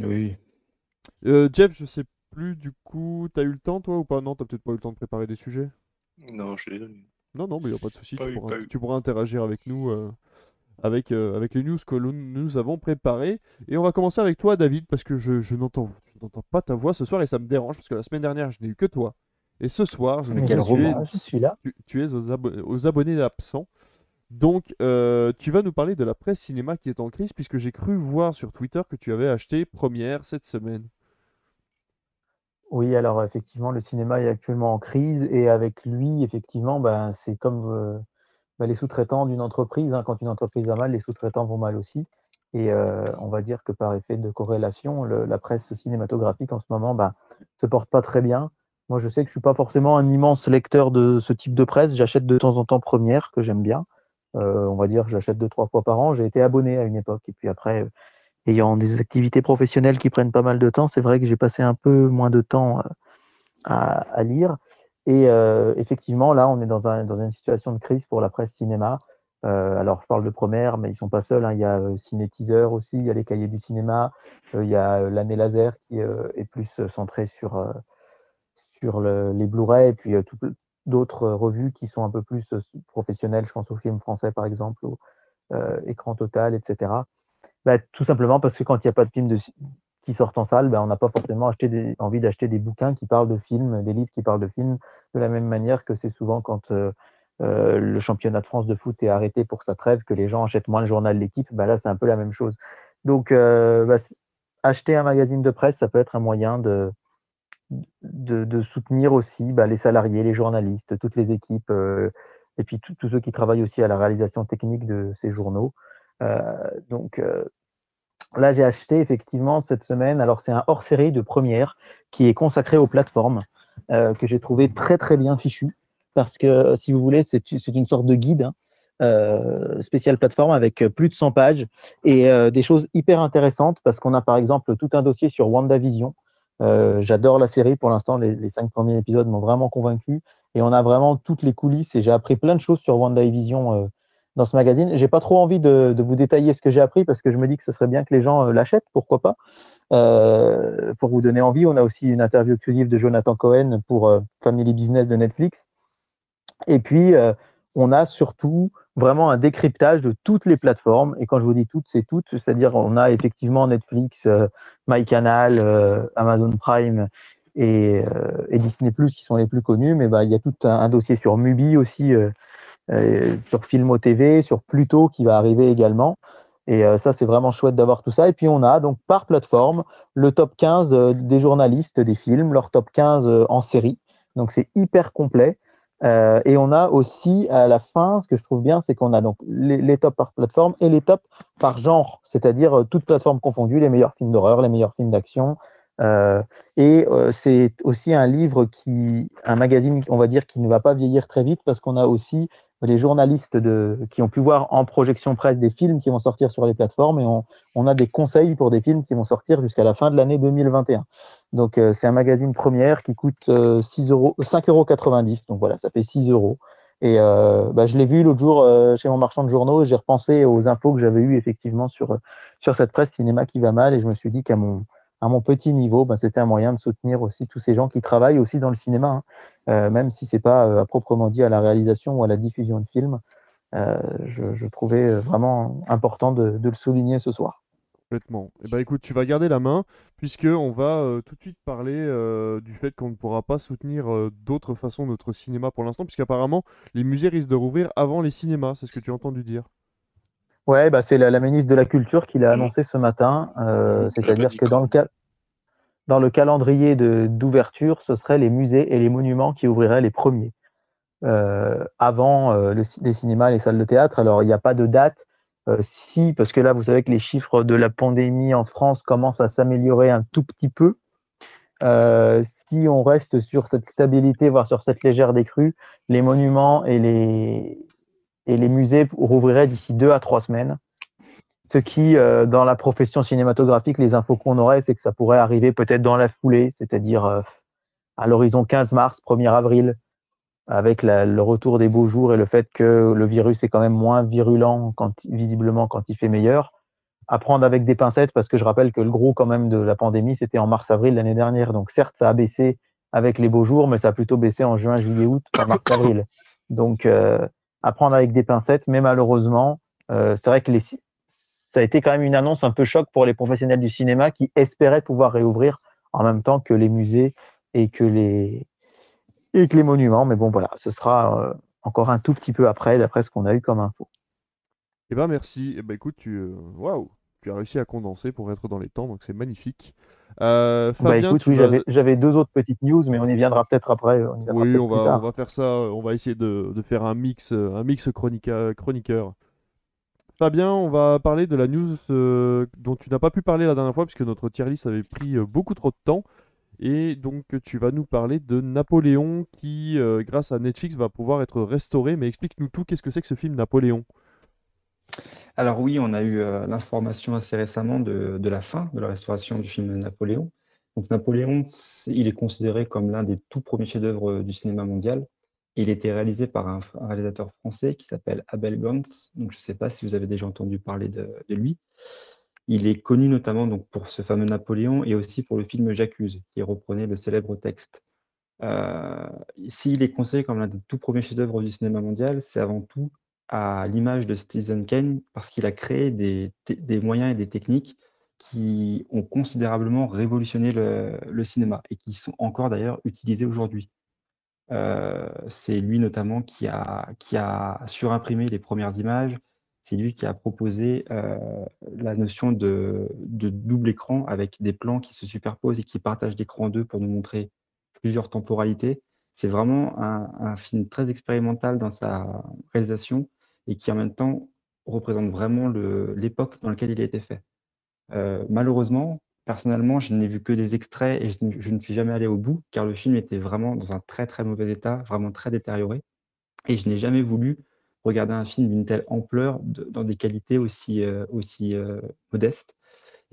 Oui. Euh, Jeff, je sais plus du coup, t'as eu le temps toi ou pas? Non, t'as peut-être pas eu le temps de préparer des sujets? Non, je l'ai donné. Non, non, mais il a pas de souci. Pas Tu, eu, pourras, tu interagir avec nous, euh, avec, euh, avec les news que nous avons préparées. Et on va commencer avec toi, David, parce que je, je n'entends pas ta voix ce soir et ça me dérange, parce que la semaine dernière, je n'ai eu que toi. Et ce soir, je n'ai que tu es, roman, je suis là. tu, tu es aux, abo- aux abonnés absents. Donc, euh, tu vas nous parler de la presse cinéma qui est en crise, puisque j'ai cru voir sur Twitter que tu avais acheté Première cette semaine. Oui, alors effectivement, le cinéma est actuellement en crise et avec lui, effectivement, ben, c'est comme euh, ben, les sous-traitants d'une entreprise. hein. Quand une entreprise va mal, les sous-traitants vont mal aussi. Et euh, on va dire que par effet de corrélation, la presse cinématographique en ce moment ben, se porte pas très bien. Moi, je sais que je suis pas forcément un immense lecteur de ce type de presse. J'achète de temps en temps Première, que j'aime bien. Euh, on va dire j'achète deux, trois fois par an. J'ai été abonné à une époque. Et puis après, euh, ayant des activités professionnelles qui prennent pas mal de temps, c'est vrai que j'ai passé un peu moins de temps euh, à, lire. Et effectivement, là, on est dans, un, dans une situation de crise pour la presse cinéma. Alors, je parle de Première, mais ils sont pas seuls. hein. Il y a Ciné Teaser aussi, il y a les cahiers du cinéma, il y a l'année laser qui est plus euh, centré sur, sur le- les Blu-ray, et puis tout- d'autres euh, revues qui sont un peu plus euh, professionnelles. Je pense au film français, par exemple, au euh, Écran Total, etc. Bah, tout simplement parce que quand il n'y a pas de films de, qui sortent en salle, bah, on n'a pas forcément envie d'acheter des bouquins qui parlent de films, des livres qui parlent de films, de la même manière que c'est souvent quand euh, le championnat de France de foot est arrêté pour sa trêve que les gens achètent moins le journal de l'équipe. Bah, là, c'est un peu la même chose. Donc, acheter un magazine de presse, ça peut être un moyen de, de, soutenir aussi bah, les salariés, les journalistes, toutes les équipes, euh, et puis tous ceux qui travaillent aussi à la réalisation technique de ces journaux. Euh, donc euh, là, j'ai acheté effectivement cette semaine, alors c'est un hors-série de première qui est consacré aux plateformes, que j'ai trouvé très très bien fichu. parce que si vous voulez, c'est une sorte de guide hein, euh, spécial plateforme avec plus de 100 pages et des choses hyper intéressantes parce qu'on a par exemple tout un dossier sur WandaVision. Euh, J'adore la série pour l'instant, les, cinq premiers épisodes m'ont vraiment convaincu et on a vraiment toutes les coulisses et j'ai appris plein de choses sur WandaVision euh, dans ce magazine. J'ai pas trop envie de, vous détailler ce que j'ai appris parce que je me dis que ce serait bien que les gens euh, l'achètent, pourquoi pas. Euh, pour vous donner envie, on a aussi une interview exclusive de Jonathan Cohen pour Family Business de Netflix. Et puis, on a surtout vraiment un décryptage de toutes les plateformes. Et quand je vous dis toutes, c'est toutes, c'est-à-dire on a effectivement Netflix, euh, MyCanal, euh, Amazon Prime et, euh, et Disney Plus qui sont les plus connus. Mais bah, il y a tout un, dossier sur Mubi aussi, sur Filmo TV, sur Pluto qui va arriver également. Et ça, c'est vraiment chouette d'avoir tout ça. Et puis, on a donc par plateforme le top 15 euh, des journalistes des films, leur top 15 euh, en série. Donc, c'est hyper complet. Euh, et on a aussi à la fin, ce que je trouve bien, c'est qu'on a donc les, les, tops par plateforme et les tops par genre, c'est-à-dire euh, toutes plateformes confondues, les meilleurs films d'horreur, les meilleurs films d'action. Euh, et c'est aussi un livre qui, un magazine, on va dire, qui ne va pas vieillir très vite parce qu'on a aussi les journalistes qui ont pu voir en projection presse des films qui vont sortir sur les plateformes et on a des conseils pour des films qui vont sortir jusqu'à la fin de l'année 2021. Donc euh, c'est un magazine première qui coûte euh, 6 euros, 5,90 euros. Donc voilà, ça fait 6 euros. Et euh, bah, je l'ai vu l'autre jour euh, chez mon marchand de journaux j'ai repensé aux infos que j'avais eues effectivement sur, sur cette presse cinéma qui va mal et je me suis dit qu'à mon, à mon petit niveau, bah, c'était un moyen de soutenir aussi tous ces gens qui travaillent aussi dans le cinéma, hein. euh, même si c'est pas euh, à proprement dit à la réalisation ou à la diffusion de films. Euh, je, je, trouvais vraiment important de, de, le souligner ce soir. Complètement. Et eh bah ben, écoute, tu vas garder la main puisque on va euh, tout de suite parler euh, du fait qu'on ne pourra pas soutenir euh, d'autres façons notre cinéma pour l'instant, puisqu'apparemment les musées risquent de rouvrir avant les cinémas. C'est ce que tu as entendu dire. Ouais, bah c'est la, la, ministre de la Culture qui l'a annoncé ce matin. C'est-à-dire que dans le cas dans le calendrier d'ouverture, ce seraient les musées et les monuments qui ouvriraient les premiers. Euh, avant euh, le, les cinémas, les salles de théâtre. Alors, il n'y a pas de date. Euh, si, parce que là, vous savez que les chiffres de la pandémie en France commencent à s'améliorer un tout petit peu. Euh, si on reste sur cette stabilité, voire sur cette légère décrue, les monuments et les, musées rouvriraient d'ici deux à trois semaines. Ce qui, euh, dans la profession cinématographique, les infos qu'on aurait, c'est que ça pourrait arriver peut-être dans la foulée, c'est-à-dire à l'horizon 15 mars, 1er avril, avec la, le retour des beaux jours et le fait que le virus est quand même moins virulent quand, visiblement quand il fait meilleur. À prendre avec des pincettes parce que je rappelle que le gros quand même de la pandémie c'était en mars-avril l'année dernière. Donc certes ça a baissé avec les beaux jours, mais ça a plutôt baissé en juin, juillet, août, pas mars-avril. Donc euh, à avec des pincettes, mais malheureusement euh, c'est vrai que les, ça a été quand même une annonce un peu choc pour les professionnels du cinéma qui espéraient pouvoir réouvrir en même temps que les musées et que les et que les monuments. Mais bon, voilà, ce sera euh, encore un tout petit peu après, d'après ce qu'on a eu comme info. Eh ben merci. Eh ben écoute, tu waouh, wow. tu as réussi à condenser pour être dans les temps, donc c'est magnifique. Euh, Fabien, bah écoute, oui, vas... j'avais deux autres petites news, mais on y viendra peut-être après. On oui, on va, on va faire ça. On va essayer de, de faire un mix, un mix chroniqueur. chroniqueur. Fabien, on va parler de la news euh, dont tu n'as pas pu parler la dernière fois puisque notre tier list avait pris euh, beaucoup trop de temps. Et donc tu vas nous parler de Napoléon qui, euh, grâce à Netflix, va pouvoir être restauré. Mais explique-nous tout, qu'est-ce que c'est que ce film Napoléon? Alors oui, on a eu euh, l'information assez récemment de, la fin de la restauration du film Napoléon. Donc Napoléon, il est considéré comme l'un des tout premiers chefs-d'œuvre euh, du cinéma mondial. Il a été réalisé par un, réalisateur français qui s'appelle Abel Gance. Donc je ne sais pas si vous avez déjà entendu parler de lui. Il est connu notamment donc pour ce fameux Napoléon et aussi pour le film J'accuse, qui reprenait le célèbre texte. Euh, S'il est considéré comme l'un des tout premiers chefs-d'œuvre du cinéma mondial, c'est avant tout à l'image de Citizen Kane parce qu'il a créé des, moyens et des techniques qui ont considérablement révolutionné le, cinéma et qui sont encore d'ailleurs utilisés aujourd'hui. Euh, c'est lui notamment qui a surimprimé les premières images, c'est lui qui a proposé euh, la notion de, double écran avec des plans qui se superposent et qui partagent l'écran en deux pour nous montrer plusieurs temporalités. C'est vraiment un, film très expérimental dans sa réalisation et qui en même temps représente vraiment l'époque dans laquelle il a été fait. Euh, malheureusement, personnellement, je n'ai vu que des extraits et je, je ne suis jamais allé au bout, car le film était vraiment dans un très très mauvais état, vraiment très détérioré. Et je n'ai jamais voulu regarder un film d'une telle ampleur, dans des qualités aussi, euh, aussi euh, modestes.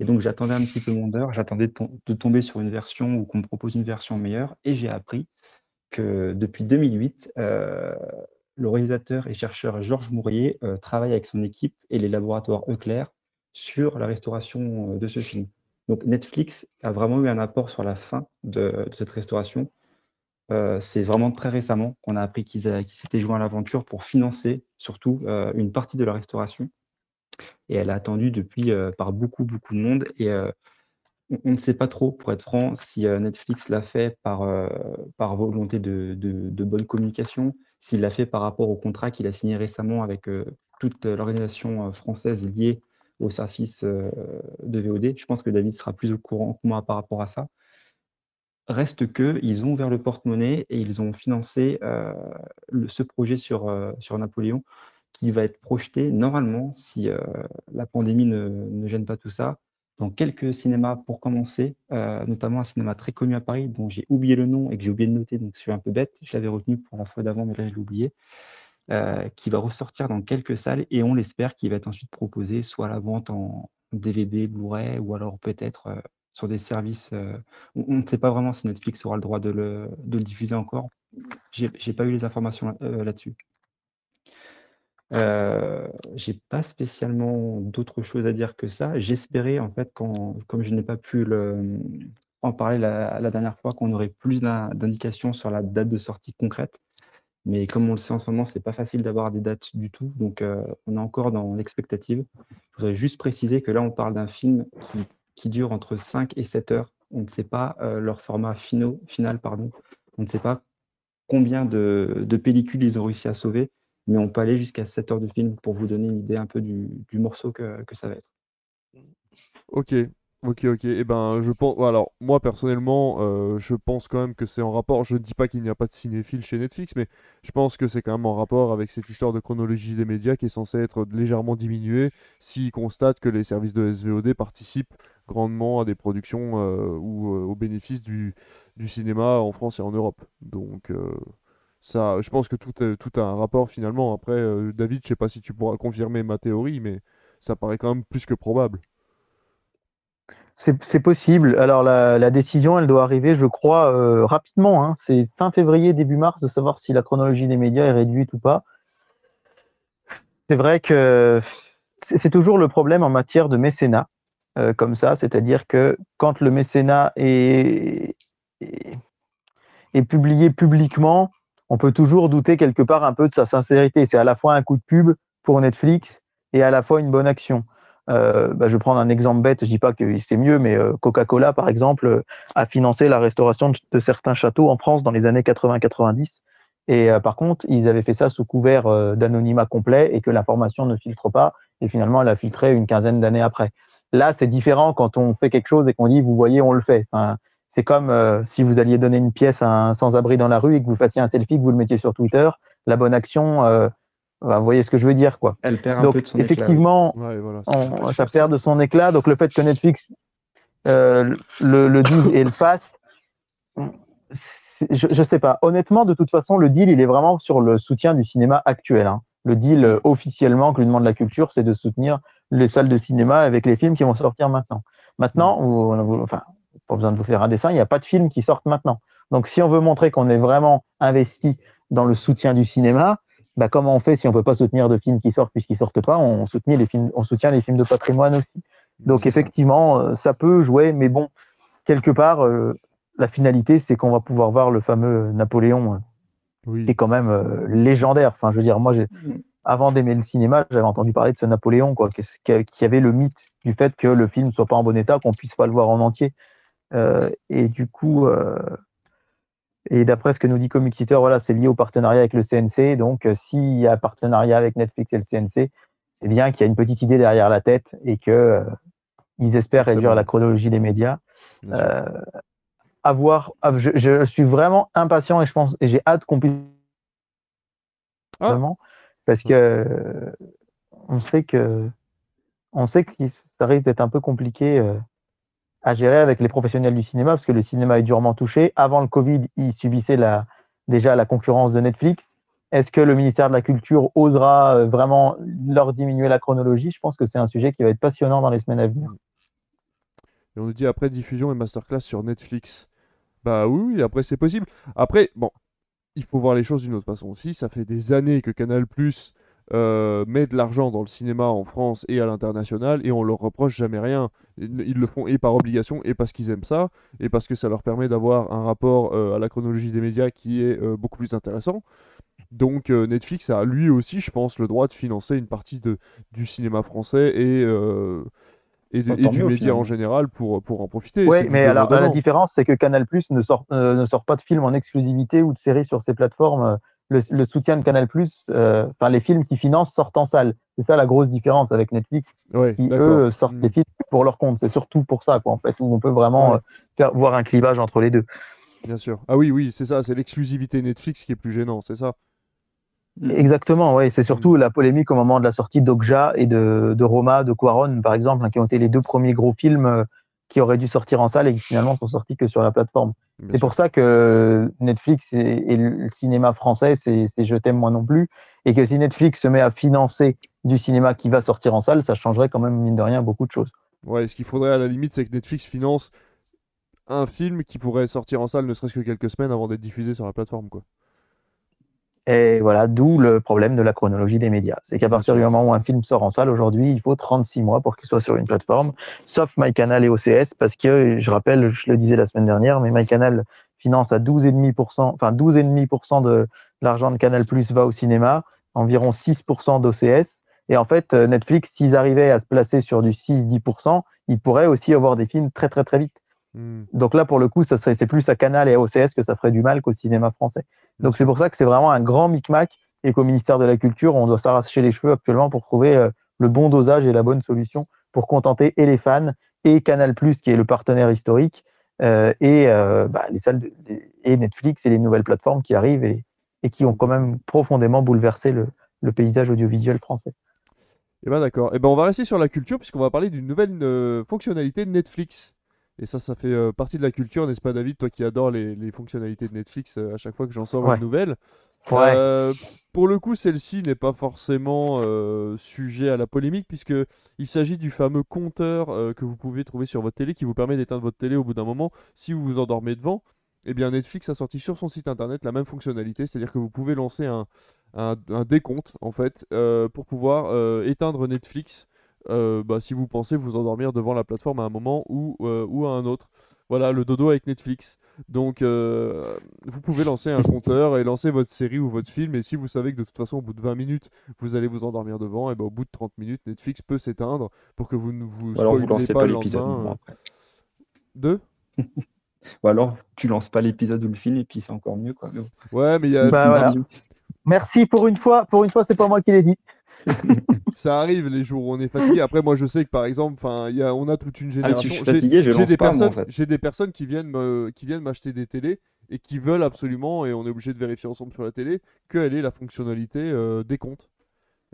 Et donc j'attendais un petit peu mon heure, j'attendais de, tom- de tomber sur une version ou qu'on me propose une version meilleure, et j'ai appris que depuis 2008, euh, le réalisateur et chercheur Georges Mourier travaille avec son équipe et les laboratoires Euclair sur la restauration de ce film. Donc Netflix a vraiment eu un apport sur la fin de cette restauration. Euh, c'est vraiment très récemment qu'on a appris qu'ils s'étaient joints à l'aventure pour financer surtout euh, une partie de la restauration. Et elle a attendu depuis euh, par beaucoup, beaucoup de monde. Et on ne sait pas trop, pour être franc, si Netflix l'a fait par, par volonté de, de- de bonne communication, s'il l'a fait par rapport au contrat qu'il a signé récemment avec toute l'organisation française liée au service de VOD. Je pense que David sera plus au courant que moi par rapport à ça. Reste que ils ont ouvert le porte-monnaie et ils ont financé euh, ce projet sur, euh, sur Napoléon qui va être projeté normalement, si euh, la pandémie ne, ne gêne pas tout ça, dans quelques cinémas pour commencer, notamment un cinéma très connu à Paris dont j'ai oublié le nom et que j'ai oublié de noter, donc je suis un peu bête, je l'avais retenu pour la fois d'avant, mais là je l'ai oublié, qui va ressortir dans quelques salles et on l'espère qu'il va être ensuite proposé soit à la vente en DVD, Blu-ray ou alors peut-être sur des services. euh, on ne sait pas vraiment si Netflix aura le droit de le, diffuser encore. J'ai pas eu les informations euh, là-dessus. Euh, j'ai pas spécialement d'autres choses à dire que ça. J'espérais, en fait, comme je n'ai pas pu en parler la, dernière fois, qu'on aurait plus d'in- d'indications sur la date de sortie concrète. Mais comme on le sait en ce moment, c'est pas facile d'avoir des dates du tout. Donc, euh, on est encore dans l'expectative. Je voudrais juste préciser que là, on parle d'un film qui, qui dure entre 5 et 7 heures. On ne sait pas euh, leur format finaux, final. Pardon. On ne sait pas combien de, de pellicules ils ont réussi à sauver, mais on peut aller jusqu'à 7 heures de film pour vous donner une idée un peu du, du morceau que, que ça va être. Ok, ok, ok. Et ben, je pense. Alors, moi personnellement, euh, je pense quand même que c'est en rapport. Je ne dis pas qu'il n'y a pas de cinéphile chez Netflix, mais je pense que c'est quand même en rapport avec cette histoire de chronologie des médias qui est censée être légèrement diminuée s'ils constatent que les services de SVOD participent grandement à des productions euh, ou euh, au bénéfice du, du cinéma en France et en Europe. Donc. euh, ça, je pense que tout, a- tout a un rapport finalement. Après, David, je sais pas si tu pourras confirmer ma théorie, mais ça paraît quand même plus que probable. C'est possible. Alors la, décision, elle doit arriver, je crois, rapidement. hein. C'est fin février, début mars, de savoir si la chronologie des médias est réduite ou pas. C'est vrai que c'est toujours le problème en matière de mécénat, euh, comme ça, c'est-à-dire que quand le mécénat est, publié publiquement, on peut toujours douter quelque part un peu de sa sincérité. C'est à la fois un coup de pub pour Netflix et à la fois une bonne action. Euh, bah, je vais prendre un exemple bête, je dis pas que c'est mieux, mais euh, Coca-Cola, par exemple, a financé la restauration de, certains châteaux en France dans les années 80-90. Et par contre, ils avaient fait ça sous couvert d'anonymat complet et que l'information ne filtre pas. Et finalement, elle a filtré une quinzaine d'années après. Là, c'est différent quand on fait quelque chose et qu'on dit, vous voyez, on le fait. Enfin, c'est comme euh, si vous alliez donner une pièce à un sans-abri dans la rue et que vous fassiez un selfie, que vous le mettiez sur Twitter. La bonne action, euh, bah, vous voyez ce que je veux dire, quoi. Elle perd un Donc, peu de son éclat, effectivement, Ouais, voilà. on- ça perd de son éclat. Donc le fait que Netflix euh, le, le dise et le fasse, je, je sais pas. Honnêtement, de toute façon, le deal, il est vraiment sur le soutien du cinéma actuel. hein. Le deal euh, officiellement que lui demande la culture, c'est de soutenir les salles de cinéma avec les films qui vont sortir maintenant. Maintenant, vous- vous- enfin, pas besoin de vous faire un dessin, il n'y a pas de films qui sortent maintenant. Donc si on veut montrer qu'on est vraiment investi dans le soutien du cinéma, bah, comment on fait si on peut pas soutenir de films qui sortent puisqu'ils sortent pas? On soutient les films, on soutient les films de patrimoine aussi. Donc effectivement, euh, ça peut jouer, mais bon, quelque part, euh, la finalité, c'est qu'on va pouvoir voir le fameux Napoléon, euh, Oui. qui est quand même euh, légendaire. Enfin, je veux dire, moi, avant d'aimer le cinéma, j'avais entendu parler de ce Napoléon, quoi, qui, avait le mythe du fait que le film soit pas en bon état, qu'on puisse pas le voir en entier. Euh, et du coup, euh, et d'après ce que nous dit Comic Eater, voilà, c'est lié au partenariat avec le CNC. Donc, euh, s'il y a un partenariat avec Netflix et le CNC, c'est bien qu'il y a une petite idée derrière la tête et que ils espèrent réduire la chronologie des médias. Bien sûr. Euh, à voir. Ah, Je, je suis vraiment impatient et je pense et j'ai hâte qu'on puisse Ah. vraiment parce que euh, on sait que on sait que ça risque d'être un peu compliqué euh, à gérer avec les professionnels du cinéma, parce que le cinéma est durement touché. Avant le Covid, ils subissaient la, déjà la concurrence de Netflix. Est-ce que le ministère de la Culture osera euh, vraiment leur diminuer la chronologie? Je pense que c'est un sujet qui va être passionnant dans les semaines à venir. Et on nous dit après diffusion et masterclass sur Netflix. Bah oui, après c'est possible. Après, bon, il faut voir les choses d'une autre façon aussi. Ça fait des années que Canal Plus euh, met de l'argent dans le cinéma en France et à l'international et on leur reproche jamais rien. Ils, le font et par obligation et parce qu'ils aiment ça et parce que ça leur permet d'avoir un rapport euh, à la chronologie des médias qui est euh, beaucoup plus intéressant. Donc Netflix a lui aussi, je pense, le droit de financer une partie de, du cinéma français et, et, de- et du média en général pour, pour en profiter. Oui, mais alors la donnant-donnant. différence, c'est que Canal Plus ne sort, euh, ne sort pas de films en exclusivité ou de séries sur ses plateformes. Le, le soutien de Canal Plus, euh, enfin les films qu'ils financent sortent en salle. C'est ça la grosse différence avec Netflix, Ouais, qui eux sortent Mm. les films pour leur compte. C'est surtout pour ça, quoi, en fait, où on peut vraiment Ouais. euh, faire voir un clivage entre les deux. Bien sûr. Ah oui, oui, c'est ça, c'est l'exclusivité Netflix qui est plus gênant, c'est ça. Mm. Exactement, ouais. C'est surtout la polémique au moment de la sortie d'Okja et de, de Roma, de Quaron, par exemple, hein, qui ont été les deux premiers gros films euh, qui auraient dû sortir en salle et qui finalement sont sortis que sur la plateforme. C'est pour ça que Netflix et, et le cinéma français, c'est c'est je t'aime moi non plus. Et que si Netflix se met à financer du cinéma qui va sortir en salle, ça changerait quand même, mine de rien, beaucoup de choses. Ouais, ce qu'il faudrait à la limite, c'est que Netflix finance un film qui pourrait sortir en salle ne serait-ce que quelques semaines avant d'être diffusé sur la plateforme, quoi. Et voilà, d'où le problème de la chronologie des médias. C'est qu'à partir du moment où un film sort en salle aujourd'hui, il faut 36 mois pour qu'il soit sur une plateforme, sauf MyCanal et OCS, parce que, je rappelle, je le disais la semaine dernière, mais MyCanal finance à 12,5%, enfin 12,5% de l'argent de Canal Plus va au cinéma, environ 6% d'OCS. Et en fait, Netflix, s'ils arrivaient à se placer sur du 6-10%, ils pourraient aussi avoir des films très très très vite. Hmm, Donc là, pour le coup, ça serait, c'est plus à Canal et à OCS que ça ferait du mal qu'au cinéma français. Donc c'est pour ça que c'est vraiment un grand micmac et qu'au ministère de la Culture, on doit s'arracher les cheveux actuellement pour trouver euh, le bon dosage et la bonne solution pour contenter et les fans et Canal+, qui est le partenaire historique, euh, et euh, bah, les salles de- et Netflix et les nouvelles plateformes qui arrivent et, et qui ont quand même profondément bouleversé le, le paysage audiovisuel français. Eh ben d'accord. Eh ben on va rester sur la culture puisqu'on va parler d'une nouvelle euh, fonctionnalité de Netflix. Et ça, ça fait euh, partie de la culture, n'est-ce pas, David, toi qui adores les, les fonctionnalités de Netflix euh, à chaque fois que j'en sors Ouais. une nouvelle. Ouais. Euh, pour le coup, celle-ci n'est pas forcément sujet à la polémique puisque il s'agit du fameux compteur que vous pouvez trouver sur votre télé qui vous permet d'éteindre votre télé au bout d'un moment si vous vous endormez devant. Eh bien, Netflix a sorti sur son site internet la même fonctionnalité, c'est-à-dire que vous pouvez lancer un, un- un décompte en fait pour pouvoir éteindre Netflix euh, bah, si vous pensez vous endormir devant la plateforme à un moment ou, euh, ou à un autre. Voilà, le dodo avec Netflix. Donc, euh, vous pouvez lancer un compteur et lancer votre série ou votre film. Et si vous savez que de toute façon, au bout de 20 minutes, vous allez vous endormir devant, et ben, au bout de 30 minutes, Netflix peut s'éteindre pour que vous ne vous Ou alors vous lancez pas l'épisode. Deux Ou alors tu lances pas l'épisode ou le film et puis c'est encore mieux quoi. Ouais, mais il y a- Bah, voilà. Merci pour une fois. Pour une fois, c'est pas moi qui l'ai dit. ça arrive les jours où on est fatigué. Après, moi, je sais que par exemple, enfin, on a toute une Ah, si génération. J'ai- des en personnes, fait. j'ai des personnes qui viennent me, qui viennent m'acheter des télés et qui veulent absolument, et on est obligé de vérifier ensemble sur la télé, qu'elle ait la fonctionnalité euh, décompte.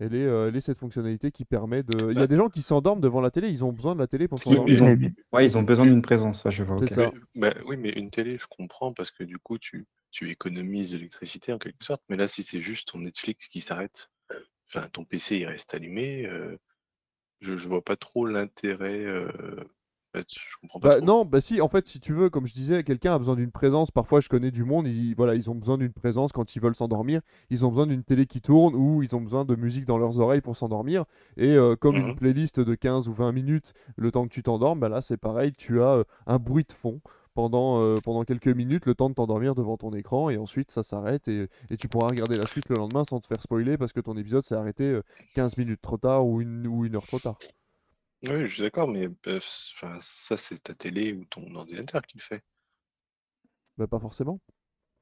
Elle est, euh, elle est cette fonctionnalité qui permet de. Il y a des gens qui s'endorment devant la télé. Ils ont besoin de la télé pour s'endormir. Ils ont, ouais, ils ont besoin d'une présence, ça je vois. C'est ok. ça. Mais- bah oui, mais une télé, je comprends parce que du coup, tu, tu économises l'électricité en quelque sorte. Mais là, si c'est juste ton Netflix qui s'arrête, enfin, ton PC il reste allumé, euh, je, je vois pas trop l'intérêt. en fait, je comprends pas Bah, trop. non, bah si, en fait, si tu veux, comme je disais, quelqu'un a besoin d'une présence. Parfois, je connais du monde, ils, voilà, ils ont besoin d'une présence quand ils veulent s'endormir. Ils ont besoin d'une télé qui tourne ou ils ont besoin de musique dans leurs oreilles pour s'endormir. Et euh, comme une Mhm. playlist de 15 ou 20 minutes, le temps que tu t'endormes, bah là, c'est pareil, tu as euh, un bruit de fond. Pendant, euh, pendant quelques minutes, le temps de t'endormir devant ton écran, et ensuite ça s'arrête, et, et tu pourras regarder la suite le lendemain sans te faire spoiler parce que ton épisode s'est arrêté euh, 15 minutes trop tard ou une, ou une heure trop tard. Oui, je suis d'accord, mais bah, ça, c'est ta télé ou ton ordinateur qui le fait. Bah, pas forcément.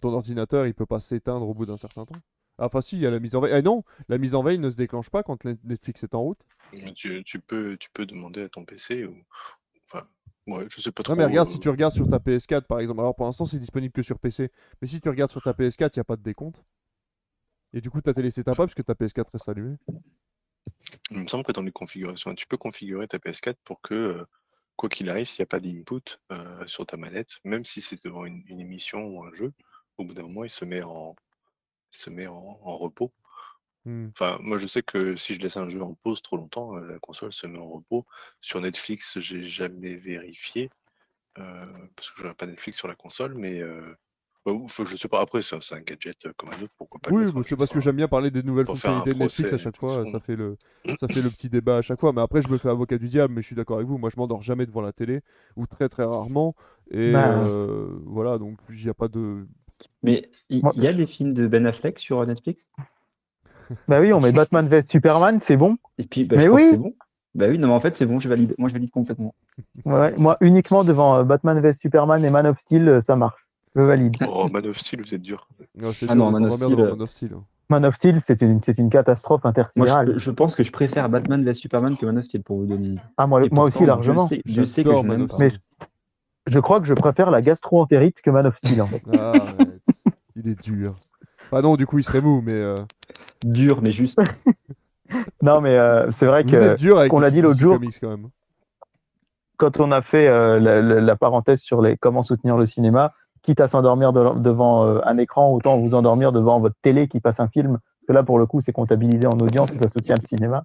Ton ordinateur, il peut pas s'éteindre au bout d'un certain temps. Ah, Enfin, si, il y a la mise en veille. Ah non, la mise en veille ne se déclenche pas quand Netflix est en route. Mais Tu, tu peux, tu peux demander à ton PC ou. Enfin, ouais, je sais pas trop. Non, mais regarde, euh, si tu regardes sur ta PS4, par exemple. Alors, pour l'instant, c'est disponible que sur PC. Mais si tu regardes sur ta PS4, il n'y a pas de décompte. Et du coup, ta télé s'éteint pas parce que ta PS4 reste allumée. Il me semble que dans les configurations, tu peux configurer ta PS4 pour que euh, quoi qu'il arrive, s'il n'y a pas d'input euh, sur ta manette, même si c'est devant une, une émission ou un jeu, au bout d'un moment, il se met en, il se met en, en repos. Hmm. Enfin, moi, je sais que si je laisse un jeu en pause trop longtemps, euh, la console se met en repos. Sur Netflix, j'ai jamais vérifié euh, parce que je pas Netflix sur la console, mais euh, bah, ou- enfin, je sais pas. Après, c'est un gadget euh, comme un autre, pourquoi pas Oui, c'est parce que j'aime bien parler des nouvelles fonctionnalités de Netflix à chaque fois, ça fait, le, ça fait le petit débat à chaque fois. Mais après, je me fais avocat du diable, mais je suis d'accord avec vous. Moi, je m'endors jamais devant la télé, ou très très rarement. Et Bah. euh, voilà, donc il n'y a pas de. Mais il y a des films de Ben Affleck sur Netflix? Bah oui, on met Batman vs Superman, c'est bon. Et puis, bah, Mais je crois que oui. c'est bon. Bah oui, non, mais en fait, c'est bon, je valide. Moi, je valide complètement. Ouais, moi, uniquement devant euh, Batman vs Superman et Man of Steel, euh, ça marche. Je valide. Oh, Man of Steel, vous êtes dur. Non, c'est Ah dur non, Man of Steel, euh, Man of Steel. hein. Man of Steel, c'est une, c'est une catastrophe Moi, intersidérale. je, je pense que je préfère Batman vs Superman que Man of Steel pour vous donner une idée. Ah, moi, moi pourtant, aussi, largement. Je sais, je sais que je Man of pas. Mais Steel. je crois que je préfère la gastro-entérite que Man of Steel, en fait. Ah, arrête. Il est dur. Ah non, du coup, il serait mou, mais. euh, Dur, mais juste. Non, mais euh, c'est vrai Vous que êtes dur avec on l'a dit l'autre jour. Comics quand même. quand on a fait euh, la, la- la parenthèse sur les comment soutenir le cinéma, quitte à s'endormir de- devant un écran, autant vous endormir devant votre télé qui passe un film. Parce que là, pour le coup, c'est comptabilisé en audience et ça soutient le cinéma.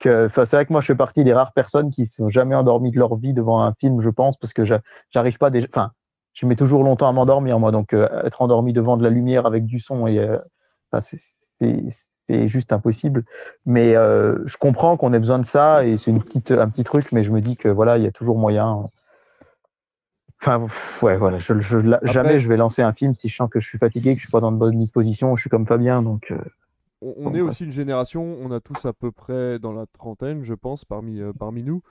Que, c'est vrai que moi, je fais partie des rares personnes qui se sont jamais endormies de leur vie devant un film, je pense, parce que j'a- j'arrive pas déjà. Enfin, je mets toujours longtemps à m'endormir, moi. Donc, euh, être endormi devant de la lumière avec du son et euh, enfin, c'est- juste impossible. Mais euh, je comprends qu'on ait besoin de ça et c'est une petite, un petit truc, mais je me dis que voilà, il y a toujours moyen. Enfin, ouais, voilà, je, je- la- jamais je vais lancer un film si je sens que je suis fatigué, que je suis pas dans de bonnes dispositions, je suis comme Fabien, donc. On, est aussi une génération, on a tous à peu près dans la trentaine, je pense, parmi, parmi nous.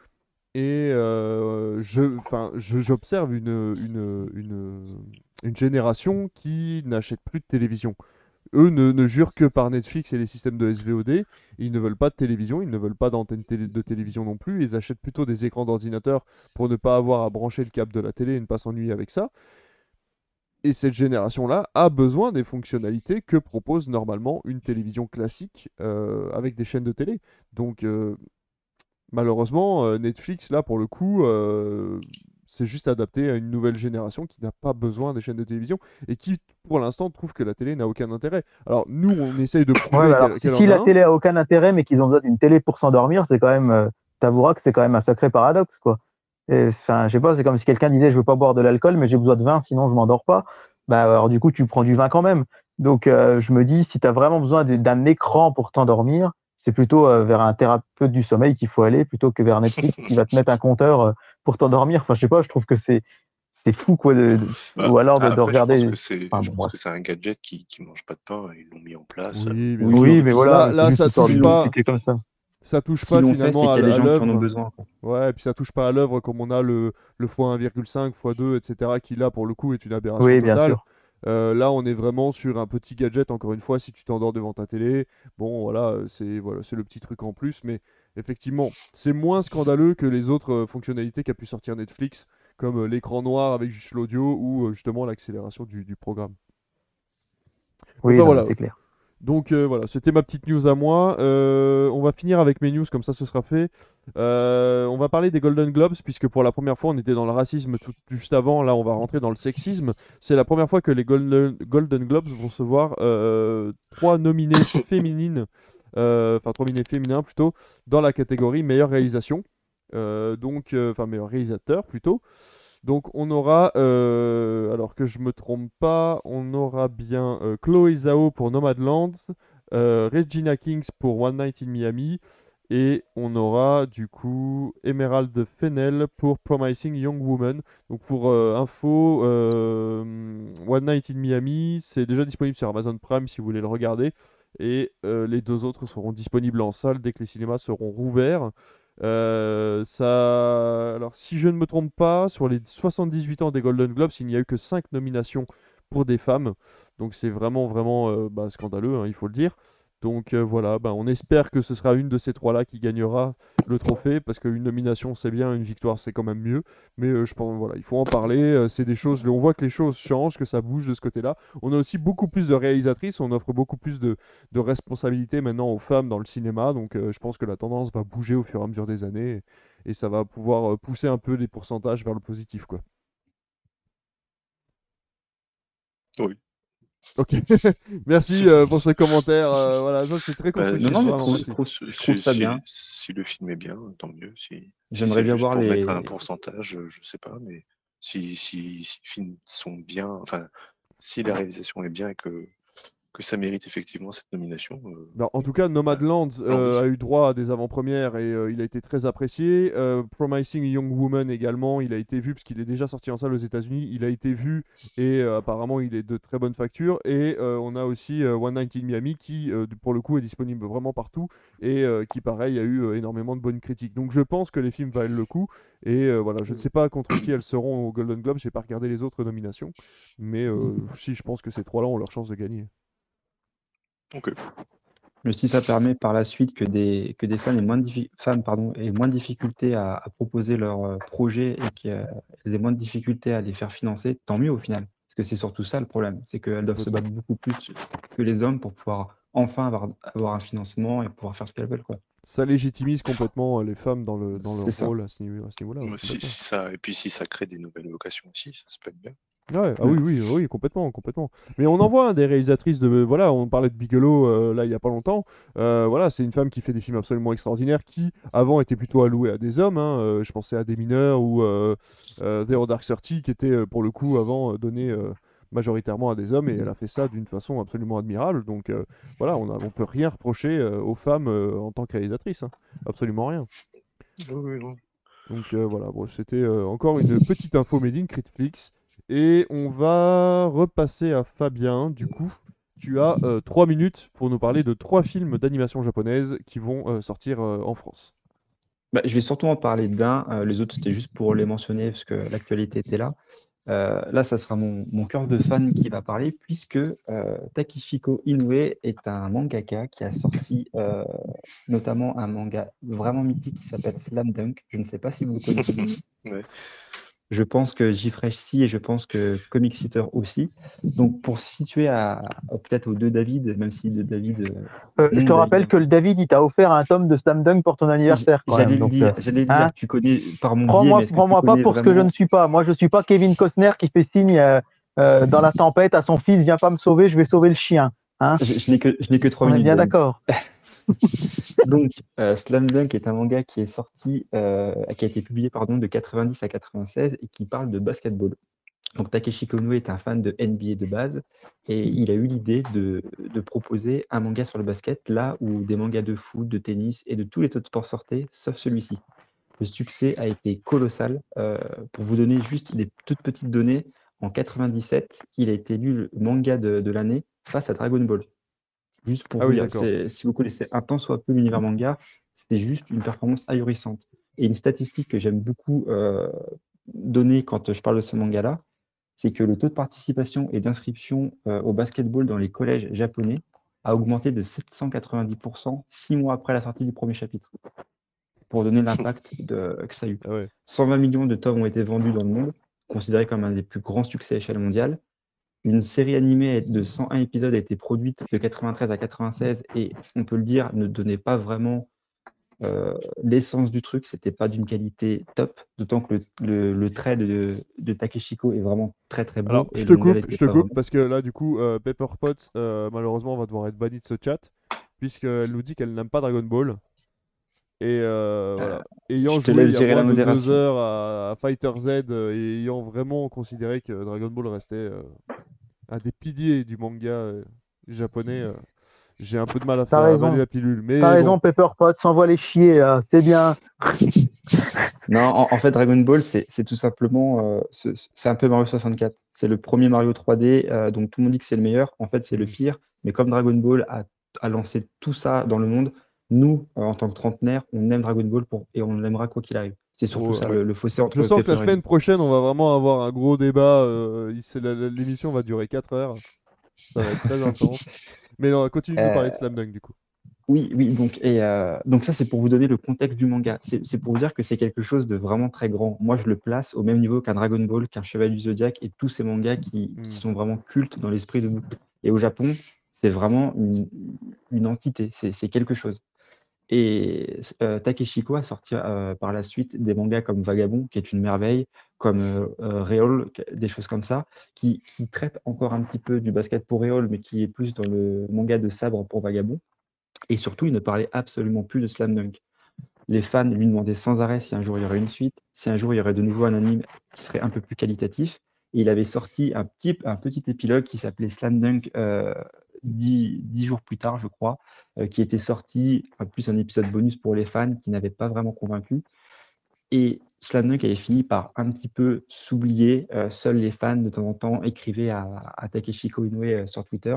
Et euh, je, j'observe une, une, une, génération qui n'achète plus de télévision. Eux ne, ne jurent que par Netflix et les systèmes de SVOD. Ils ne veulent pas de télévision, ils ne veulent pas d'antenne de télévision non plus. Ils achètent plutôt des écrans d'ordinateur pour ne pas avoir à brancher le câble de la télé et ne pas s'ennuyer avec ça. Et cette génération-là a besoin des fonctionnalités que propose normalement une télévision classique euh, avec des chaînes de télé. Donc, euh, malheureusement, euh, Netflix, là, pour le coup, euh, c'est juste adapté à une nouvelle génération qui n'a pas besoin des chaînes de télévision et qui, pour l'instant, trouve que la télé n'a aucun intérêt. Alors, nous, on essaye de prouver Ouais, qu'elle alors, si, qu'elle si la un. télé a aucun intérêt, mais qu'ils ont besoin d'une télé pour s'endormir, c'est quand même. Euh, T'avoueras que c'est quand même un sacré paradoxe, quoi. Enfin, je sais pas, c'est comme si quelqu'un disait je veux pas boire de l'alcool, mais j'ai besoin de vin, sinon je m'endors pas. Bah, alors du coup, tu prends du vin quand même. Donc, euh, je me dis, si tu as vraiment besoin d'un écran pour t'endormir, c'est plutôt euh, vers un thérapeute du sommeil qu'il faut aller plutôt que vers Netflix qui va te mettre un compteur euh, pour t'endormir. Enfin, je sais pas, je trouve que c'est c'est fou, quoi. de- de- Bah, ou alors de, de après, regarder. Je pense que c'est Enfin, je bon, pense bref. que c'est un gadget qui, qui mange pas de pain. Ils l'ont mis en place. Oui, mais voilà, Là, ça touche de pas. comme ça. Ça touche pas fait, finalement à, l'œuvre. Ouais, et puis ça touche pas à l'œuvre comme on a le, le x1,5, x2, etc. qui là pour le coup est une aberration Oui, bien totale. sûr. Euh, là, on est vraiment sur un petit gadget, encore une fois, si tu t'endors devant ta télé. Bon, voilà, euh, c'est voilà, c'est le petit truc en plus, mais effectivement, c'est moins scandaleux que les autres euh, fonctionnalités qu'a pu sortir Netflix, comme l'écran noir avec juste l'audio ou justement l'accélération du, du programme. Oui, voilà. c'est clair. Donc euh, voilà, c'était ma petite news à moi. Euh, on va finir avec mes news, comme ça ce sera fait. Euh, on va parler des Golden Globes, puisque pour la première fois on était dans le racisme tout, juste avant, là on va rentrer dans le sexisme. C'est la première fois que les Golden, Golden Globes vont recevoir euh, trois nominées féminines, enfin trois nominés féminins plutôt, dans la catégorie meilleure réalisation. Donc, enfin meilleur réalisateur plutôt. Donc on aura, euh, alors que je me trompe pas, on aura bien euh, Chloé Zhao pour Nomadland, euh, Regina Kings pour One Night in Miami, et on aura du coup Emerald Fennell pour Promising Young Woman. Donc pour euh, info, One Night in Miami, c'est déjà disponible sur Amazon Prime si vous voulez le regarder, et les deux autres seront disponibles en salle dès que les cinémas seront rouverts. Euh, ça... Alors, si je ne me trompe pas, sur les 78 ans des Golden Globes, il n'y a eu que 5 nominations pour des femmes. Donc, c'est vraiment, vraiment euh, bah, scandaleux, hein, il faut le dire. Donc euh, voilà, ben, on espère que ce sera une de ces trois-là qui gagnera le trophée, parce qu'une nomination c'est bien, une victoire c'est quand même mieux. Mais euh, je pense voilà, il faut en parler. euh, c'est des choses, on voit que les choses changent, que ça bouge de ce côté-là. On a aussi beaucoup plus de réalisatrices, on offre beaucoup plus de, responsabilités maintenant aux femmes dans le cinéma. Donc je pense que la tendance va bouger au fur et à mesure des années, et, ça va pouvoir pousser un peu les pourcentages vers le positif. Oui. Ok, merci euh, pour ce commentaire. euh, voilà, c'est très Bah, constructif. non, mais je trouve- je trouve ça si- bien. si le film est bien, tant mieux. Si, J'aimerais bien voir pour les. mettre un pourcentage, euh, je sais pas, mais si, si, si les films sont bien, enfin, si la réalisation est bien et que, que ça mérite effectivement cette nomination, euh, Ben, en tout cas, Nomadland euh, a eu droit à des avant-premières et euh, il a été très apprécié. Euh, Promising Young Woman également, il a été vu parce qu'il est déjà sorti en salle aux États-Unis. Il a été vu et euh, apparemment il est de très bonne facture. Et euh, on a aussi euh, One Night in Miami qui, euh, pour le coup, est disponible vraiment partout et euh, qui, pareil, a eu euh, énormément de bonnes critiques. Donc je pense que les films valent le coup. Et euh, voilà, je ne sais pas contre qui elles seront au Golden Globe. J'ai pas regardé les autres nominations, mais euh, si je pense que ces trois-là ont leur chance de gagner. Ok. Mais si ça permet par la suite que des, que des femmes, aient moins de, femmes pardon, aient moins de difficultés à, à proposer leurs euh, projets et qu'elles aient moins de difficultés à les faire financer, tant mieux au final. Parce que c'est surtout ça le problème, c'est qu'elles doivent se battre beaucoup plus que les hommes pour pouvoir enfin avoir, avoir un financement et pouvoir faire ce qu'elles veulent. Quoi. ça légitimise complètement euh, les femmes dans, le, dans leur rôle à ce niveau- à ce niveau-là. Ouais, si, si ça, et puis si ça crée des nouvelles vocations aussi, ça, ça peut être bien. Ouais, ah oui, oui, oui, complètement, complètement. Mais on en voit hein, des réalisatrices de, voilà, on parlait de Bigelow euh, là il y a pas longtemps. Euh, voilà, c'est une femme qui fait des films absolument extraordinaires, qui avant était plutôt allouée à des hommes. hein. Euh, je pensais à des mineurs ou euh, euh, Zero Dark Thirty, qui était pour le coup avant donné euh, majoritairement à des hommes, et elle a fait ça d'une façon absolument admirable. Donc euh, voilà, on, a, on peut rien reprocher euh, aux femmes euh, en tant que réalisatrices, hein. absolument rien. Oui, oui. Donc euh, voilà, bon, c'était euh, encore une petite info made in Critflix. Et on va repasser à Fabien. Du coup, tu as euh, trois minutes pour nous parler de trois films d'animation japonaise qui vont euh, sortir euh, en France. Bah, je vais surtout en parler d'un, euh, les autres c'était juste pour les mentionner parce que l'actualité était là. Euh, là, ça sera mon, mon cœur de fan qui va parler puisque euh, Takishiko Inoue est un mangaka qui a sorti euh, notamment un manga vraiment mythique qui s'appelle Slam Dunk. Je ne sais pas si vous le connaissez. Ouais. Je pense que J-Fresh si et je pense que Comic Sitter aussi. Donc pour situer à, à- peut-être aux deux David, même si de David. euh, Euh, je te rappelle David- que le David, il t'a offert un tome de Slam Dunk pour ton anniversaire. J'allais dire, euh, j'allais hein. dire, tu connais par mon Prends-moi pas pour ce que je ne suis pas. Moi, je suis pas Kevin Costner qui fait signe euh, euh, dans la tempête à son fils Viens pas me sauver, je vais sauver le chien. Hein Je, je n'ai que, que trois On est minutes. bien David. d'accord. Donc, euh, Slam Dunk est un manga qui est sorti, euh, qui a été publié pardon, de 90 à 96 et qui parle de basketball. Donc, Takeshi Kono est un fan de NBA de base et il a eu l'idée de, de proposer un manga sur le basket là où des mangas de foot, de tennis et de tous les autres sports sortaient, sauf celui-ci. Le succès a été colossal. Euh, pour vous donner juste des toutes petites données, en 97, il a été élu le manga de, de l'année face à Dragon Ball. Juste pour Ah vous oui, dire, si vous connaissez un tant soit peu l'univers manga, c'était juste une performance ahurissante. Et une statistique que j'aime beaucoup euh, donner quand je parle de ce manga-là, c'est que le taux de participation et d'inscription euh, au basketball dans les collèges japonais a augmenté de 790% six mois après la sortie du premier chapitre. Pour donner l'impact que ça a eu. Ah ouais. 120 millions de tomes ont été vendus dans le monde, considéré comme un des plus grands succès à échelle mondiale. Une série animée de 101 épisodes a été produite de 93 à 96 et on peut le dire, ne donnait pas vraiment euh, l'essence du truc. C'était pas d'une qualité top, d'autant que le, le- le trait de, de Takeshiko est vraiment très très. Alors, et je te coupe, je te coupe, vraiment. parce que là, du coup, euh, Pepper Potts, euh, malheureusement, va devoir être bannie de ce chat, puisqu'elle nous dit qu'elle n'aime pas Dragon Ball. Et euh, voilà. Ayant je joué il y gérer a la moins de deux heures à, à Fighter Z euh, et ayant vraiment considéré que Dragon Ball restait euh, un des piliers du manga euh, japonais, euh, j'ai un peu de mal à faire avaler la pilule. Mais T'as bon. raison, Pepper Pot, s'envoie les chier, là. c'est bien. Non, en, en fait, Dragon Ball, c'est c'est tout simplement, euh, ce- ce- c'est un peu Mario 64. C'est le premier Mario 3D, euh, donc tout le monde dit que c'est le meilleur. En fait, c'est le pire. Mais comme Dragon Ball a, a lancé tout ça dans le monde, nous, euh, en tant que trentenaires, on aime Dragon Ball pour, et on l'aimera quoi qu'il arrive. C'est surtout Oh, ça, ouais. le, le fossé entre Je sens que la semaine prochaine, on va vraiment avoir un gros débat. euh, L'émission va durer 4 heures. Ça va être très intense. Mais non, continue de nous parler de Euh, Slam Dunk du coup. Oui, oui, donc, et, euh, donc ça, c'est pour vous donner le contexte du manga. C'est pour vous dire que c'est quelque chose de vraiment très grand. Moi, je le place au même niveau qu'un Dragon Ball, qu'un Chevalier du Zodiac et tous ces mangas qui, qui Mm. sont vraiment cultes dans l'esprit de beaucoup. Et au Japon, c'est vraiment une, une entité, c'est quelque chose. Et euh, Takeshiko a sorti euh, par la suite des mangas comme Vagabond, qui est une merveille, comme euh, euh, Réol, des choses comme ça, qui, traitent encore un petit peu du basket pour Réol, mais qui est plus dans le manga de sabre pour Vagabond. Et surtout, il ne parlait absolument plus de Slam Dunk. Les fans lui demandaient sans arrêt si un jour il y aurait une suite, si un jour il y aurait de nouveau un anime qui serait un peu plus qualitatif. Et il avait sorti un petit, épilogue qui s'appelait Slam Dunk dix, dix jours plus tard, je crois, euh, qui était sorti, en plus un épisode bonus pour les fans qui n'avait pas vraiment convaincu. Et Slam Dunk avait fini par un petit peu s'oublier. Euh, seuls les fans, de temps en temps, écrivaient à, à Takeshiko Inoue euh, sur Twitter,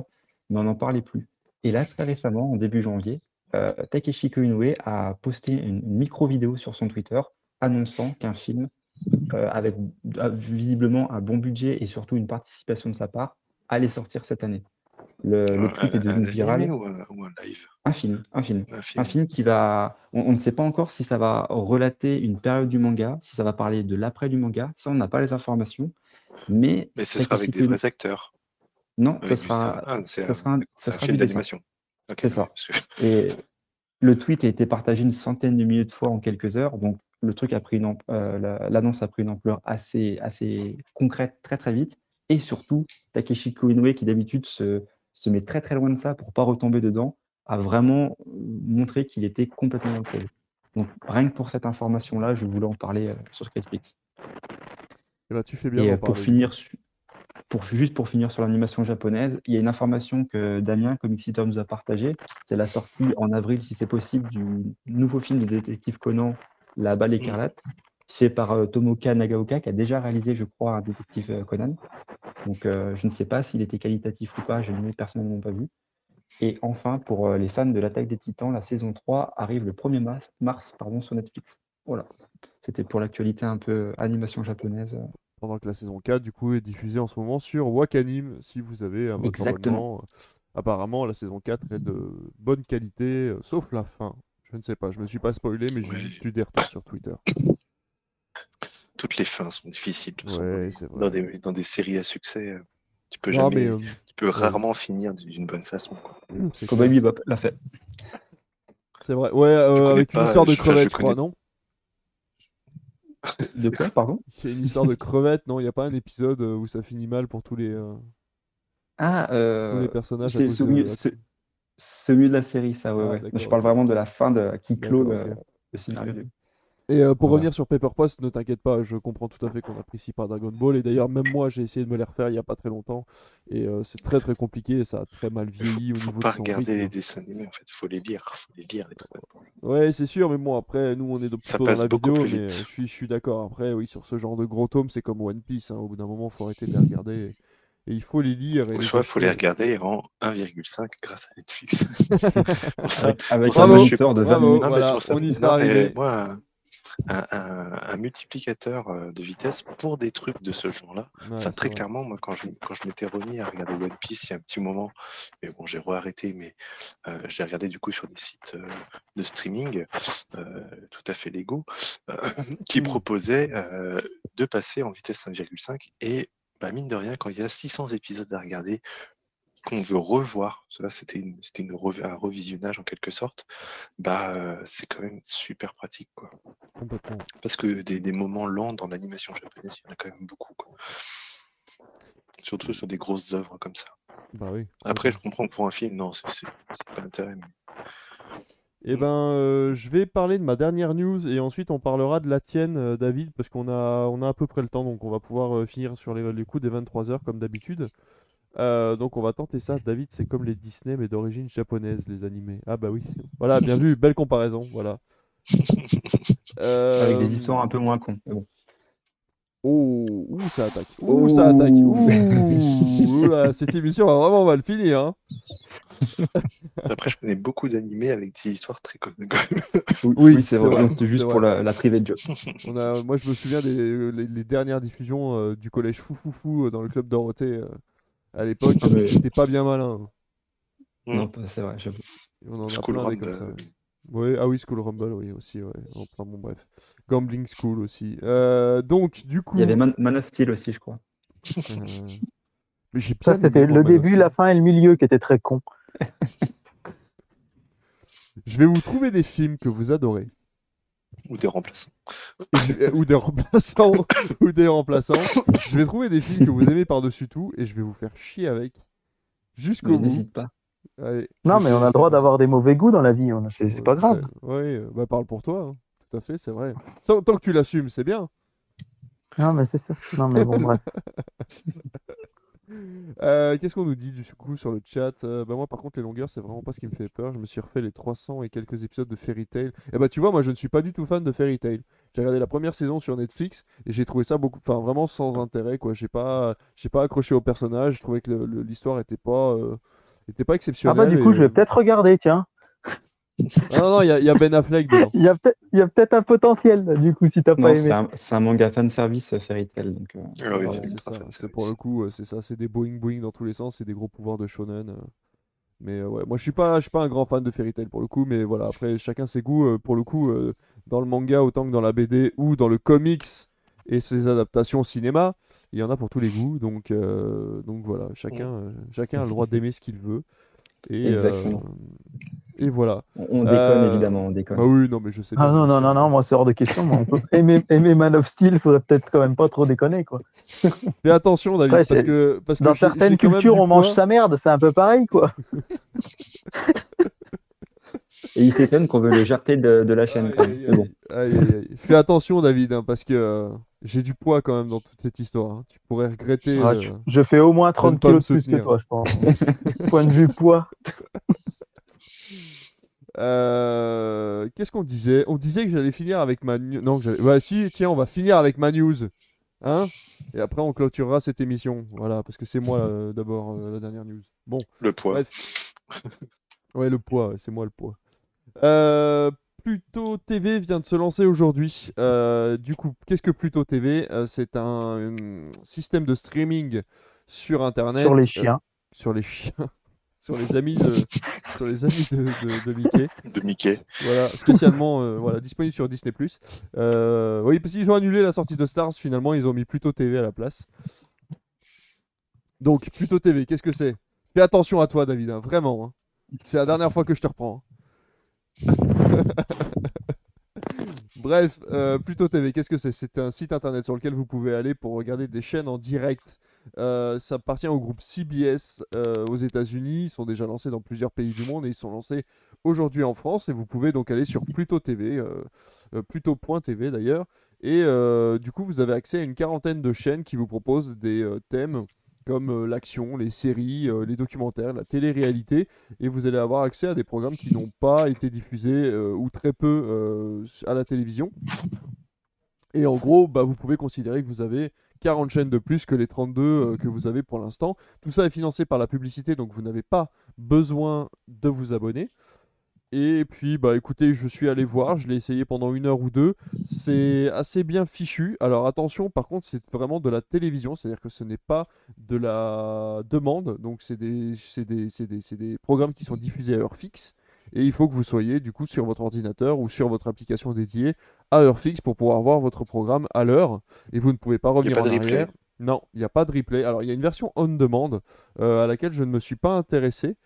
mais on n'en parlait plus. Et là, très récemment, en début janvier, euh, Takeshiko Inoue a posté une, une micro-vidéo sur son Twitter annonçant qu'un film avec visiblement un bon budget et surtout une participation de sa part allait sortir cette année. Le, le tweet est un devenu viral. ou un, ou un live? Un film, un film. Un film. film qui va. On, on ne sait pas encore si ça va relater une période du manga, si ça va parler de l'après du manga. Ça, on n'a pas les informations. Mais. Mais ce sera avec des vrais acteurs. Non, ça Avec du- sera. ah, ça sera un- ça sera film d'animation. C'est ça. que- Et le tweet a été partagé une centaine de milliers de fois en quelques heures. Donc, le truc a pris une euh, la- l'annonce a pris une ampleur assez, assez concrète très très vite. Et surtout, Takeshiko Inoue, qui d'habitude se, se met très très loin de ça pour pas retomber dedans, a vraiment euh, montré qu'il était complètement dans le projet. Donc, rien que pour cette information-là, je voulais en parler euh, sur Sketchpix. Et bah, tu fais bien Et euh, pour parler. finir, pour, juste pour finir sur l'animation japonaise, il y a une information que Damien, Comixitor, nous a partagée. C'est la sortie en avril, si c'est possible, du nouveau film de détective Conan, La Balle écarlate, fait par euh, Tomoka Nagaoka, qui a déjà réalisé, je crois, un détective euh, Conan. Donc, euh, je ne sais pas s'il était qualitatif ou pas, je ne l'ai personnellement pas vu. Et enfin, pour euh, les fans de l'Attaque des Titans, la saison 3 arrive le 1er mars, mars pardon, sur Netflix. Voilà. C'était pour l'actualité un peu animation japonaise. Pendant que la saison 4, du coup, est diffusée en ce moment sur Wakanim, si vous avez un votre Exactement. abonnement. Apparemment, la saison 4 est de bonne qualité, sauf la fin. Je ne sais pas, je me suis pas spoilé, mais j'ai juste eu des retours sur Twitter. Toutes les fins sont difficiles. de façon. Dans, des, dans des séries à succès, euh, tu peux Non, jamais, mais, euh, tu peux rarement finir d'une bonne façon. Cowboy clair. Bebop l'a fait. C'est vrai. Ouais, euh, avec une histoire de je crevettes, je crois, connais- non? De quoi, pardon? C'est une histoire de crevettes, non? Il n'y a pas un épisode où ça finit mal pour tous les, euh, Ah, tous les personnages c'est cause ce de milieu, la- série, ça, ouais, Ah, ouais. Je parle vraiment de la fin de qui clôt le, scénario. du- Et euh, pour Voilà. revenir sur Paper Post, ne t'inquiète pas, je comprends tout à fait qu'on apprécie pas Dragon Ball. Et d'ailleurs, même moi, j'ai essayé de me les refaire il y a pas très longtemps. Et euh, c'est très très compliqué. et Ça a très mal Faut, vieilli au faut niveau pas de son regarder rythme. les dessins animés, en fait, faut les lire, faut les lire les Ball. Ouais, c'est sûr, mais bon, après, nous, on est plutôt dans la vidéo. plus Mais vite. euh, je suis, je suis d'accord. Après, oui, sur ce genre de gros tomes, c'est comme One Piece. hein. Au bout d'un moment, faut arrêter de les regarder. Et, et il faut les lire. Et soit faut les regarder en 1,5 grâce à Netflix. pour ça, Avec, pour ça, un de 20 bravo. minutes. Non, mais Voilà, on y sera mais arrivé. Moi, un, un- un multiplicateur euh, de vitesse pour des trucs de ce genre-là. Ouais, Enfin, très vrai. clairement, moi, quand je, quand je m'étais remis à regarder One Piece il y a un petit moment, mais bon, j'ai re-arrêté, mais euh, j'ai regardé du coup sur des sites euh, de streaming euh, tout à fait légaux euh, qui Mhm. proposaient de passer en vitesse 1,5 et bah, mine de rien, quand il y a 600 épisodes à regarder, qu'on veut revoir, cela c'était une, c'était une rev- un revisionnage en quelque sorte, bah euh, c'est quand même super pratique quoi. Parce que des, des moments lents dans l'animation japonaise, il y en a quand même beaucoup. quoi. Surtout sur des grosses œuvres comme ça. Bah oui. Après, je comprends que pour un film, non, c'est pas intérêt. mais- Eh ben, euh, je vais parler de ma dernière news et ensuite on parlera de la tienne, euh, David, parce qu'on a, on a à peu près le temps, donc on va pouvoir euh, finir sur les, les coups des 23h comme d'habitude. Euh, donc on va tenter ça. David, c'est comme les Disney, mais d'origine japonaise, les animés. Ah bah oui. Voilà, bien vu, belle comparaison. Voilà. Avec des histoires un peu moins cons. bon. Oh, ouh, ça attaque. Ouh, ça attaque. Ouh, ouh là, cette émission va vraiment mal finir. Hein. Après, je connais beaucoup d'animés avec des histoires très connes. Oui, c'est vrai. vrai, C'était c'est juste pour la, la privée de. On a, moi, je me souviens des les, les dernières diffusions euh, du collège Foufoufou euh, dans le club Dorothée euh, à l'époque. Ah, mais- C'était pas bien malin. Mm. Non, pas- c'est vrai, j'avoue. On en a School plein Rumble, comme ça. ouais. Ouais, ah oui, School Rumble, oui, aussi, ouais. Enfin bon, bref. Gambling School aussi. Euh, donc, du coup. Il y avait Man, Man of Steel aussi, je crois. euh, Mais j'ai Ça, c'était le début, la fin et le milieu qui étaient très cons. Je vais vous trouver des films que vous adorez. Ou des remplaçants. Ou des remplaçants. ou des remplaçants. Je vais trouver des films que vous aimez par-dessus tout et je vais vous faire chier avec. Jusqu'au bout. n'hésite pas. Allez, Non, mais on a le droit d'avoir des mauvais goûts dans la vie. on- C'est c'est pas grave. Oui, euh, bah parle pour toi. hein. Tout à fait, c'est vrai. Tant, tant que tu l'assumes, c'est bien. Non, mais c'est ça. Non, mais bon, bref. Euh, Qu'est-ce qu'on nous dit du coup sur le chat? Euh, bah Moi, par contre, les longueurs, c'est vraiment pas ce qui me fait peur. Je me suis refait les 300 et quelques épisodes de Fairy Tail. Et bah, tu vois, moi, je ne suis pas du tout fan de Fairy Tail. J'ai regardé la première saison sur Netflix et j'ai trouvé ça beaucoup, enfin, vraiment sans intérêt, quoi. J'ai pas, j'ai pas accroché au personnage. Je trouvais que l'histoire était pas, euh, était pas Ah exceptionnelle. bah, du coup, et- je vais peut-être regarder, tiens. Ah non, non, il y, a- il y a Ben Affleck dedans. Il y a peut-être il y a peut-être un potentiel, du coup, si t'as pas c'est aimé. un, c'est un manga fan service Fairy Tail. Donc, euh, Ah oui, Voilà, c'est ça. pour le service. coup, euh, c'est ça. C'est des boing boing dans tous les sens. C'est des gros pouvoirs de shonen. euh. Mais euh, ouais, moi je suis pas, je suis pas un grand fan de Fairy Tail pour le coup. Mais voilà, après chacun ses goûts. euh, pour le coup, dans le manga autant que dans la BD ou dans le comics et ses adaptations au cinéma, il y en a pour tous les goûts. Donc, euh, donc voilà, chacun, chacun a le droit d'aimer ce qu'il veut. Et, euh, Exactement. Et voilà. on, on déconne, Euh, évidemment, on déconne. Bah oui, non, mais je sais Ah bien, non, non, non, non, moi, c'est hors de question. Moi, on peut aimer, aimer Man of Steel, faudrait peut-être quand même pas trop déconner, quoi. Fais attention, David, Ouais, parce que parce que Dans certaines cultures, on mange sa merde, c'est un peu pareil, quoi. Et il s'étonne qu'on veut le jarter de, de la chaîne. Aïe, bon. aïe, aïe, aïe. Fais attention, David, hein, parce que euh, j'ai du poids quand même dans toute cette histoire. hein. Tu pourrais regretter. Ah, euh, je, fais au moins de 30 ne pas me kilos de plus que toi, je pense. Point de vue poids. euh, Qu'est-ce qu'on disait? On disait que j'allais finir avec ma news. Non, bah si, tiens, on va finir avec ma news. Hein? Et après, on clôturera cette émission. Voilà, parce que c'est moi euh, d'abord euh, la dernière news. Bon, Le poids. bref. Ouais, le poids, c'est moi le poids. Euh, Pluto TV vient de se lancer aujourd'hui. Euh, du coup, qu'est-ce que Pluto TV Euh, C'est un système de streaming sur Internet. Sur les euh, chiens. sur les chiens. Sur les amis de, sur les amis de, de- de Mickey. De Mickey. Voilà, spécialement euh, voilà, disponible sur Disney+. Euh, oui, parce qu'ils ont annulé la sortie de Stars, finalement, ils ont mis Pluto TV à la place. Donc, Pluto TV, qu'est-ce que c'est? Fais attention à toi, David, hein, vraiment. hein. C'est la dernière fois que je te reprends. hein. Bref, euh, Pluto TV, qu'est-ce que c'est? C'est un site internet sur lequel vous pouvez aller pour regarder des chaînes en direct. Euh, ça appartient au groupe CBS euh, aux États-Unis. Ils sont déjà lancés dans plusieurs pays du monde et ils sont lancés aujourd'hui en France. Et vous pouvez donc aller sur Pluto TV, Pluto.tv d'ailleurs. Et du coup, vous avez accès à une quarantaine de chaînes qui vous proposent des thèmes comme euh, l'action, les séries, euh, les documentaires, la télé-réalité, et vous allez avoir accès à des programmes qui n'ont pas été diffusés euh, ou très peu à la télévision. Et en gros, bah, vous pouvez considérer que vous avez 40 chaînes de plus que les 32 euh, que vous avez pour l'instant. Tout ça est financé par la publicité, donc vous n'avez pas besoin de vous abonner. Et puis, bah écoutez, je suis allé voir, je l'ai essayé pendant une heure ou deux. C'est assez bien fichu. Alors attention, par contre, c'est vraiment de la télévision, c'est-à-dire que ce n'est pas de la demande. Donc c'est des, des, des, des programmes qui sont diffusés à heure fixe. Et il faut que vous soyez du coup sur votre ordinateur ou sur votre application dédiée à heure fixe pour pouvoir voir votre programme à l'heure. Et vous ne pouvez pas revenir pas en arrière. Non, il n'y a pas de replay. Alors il y a une version on demand euh, à laquelle je ne me suis pas intéressé.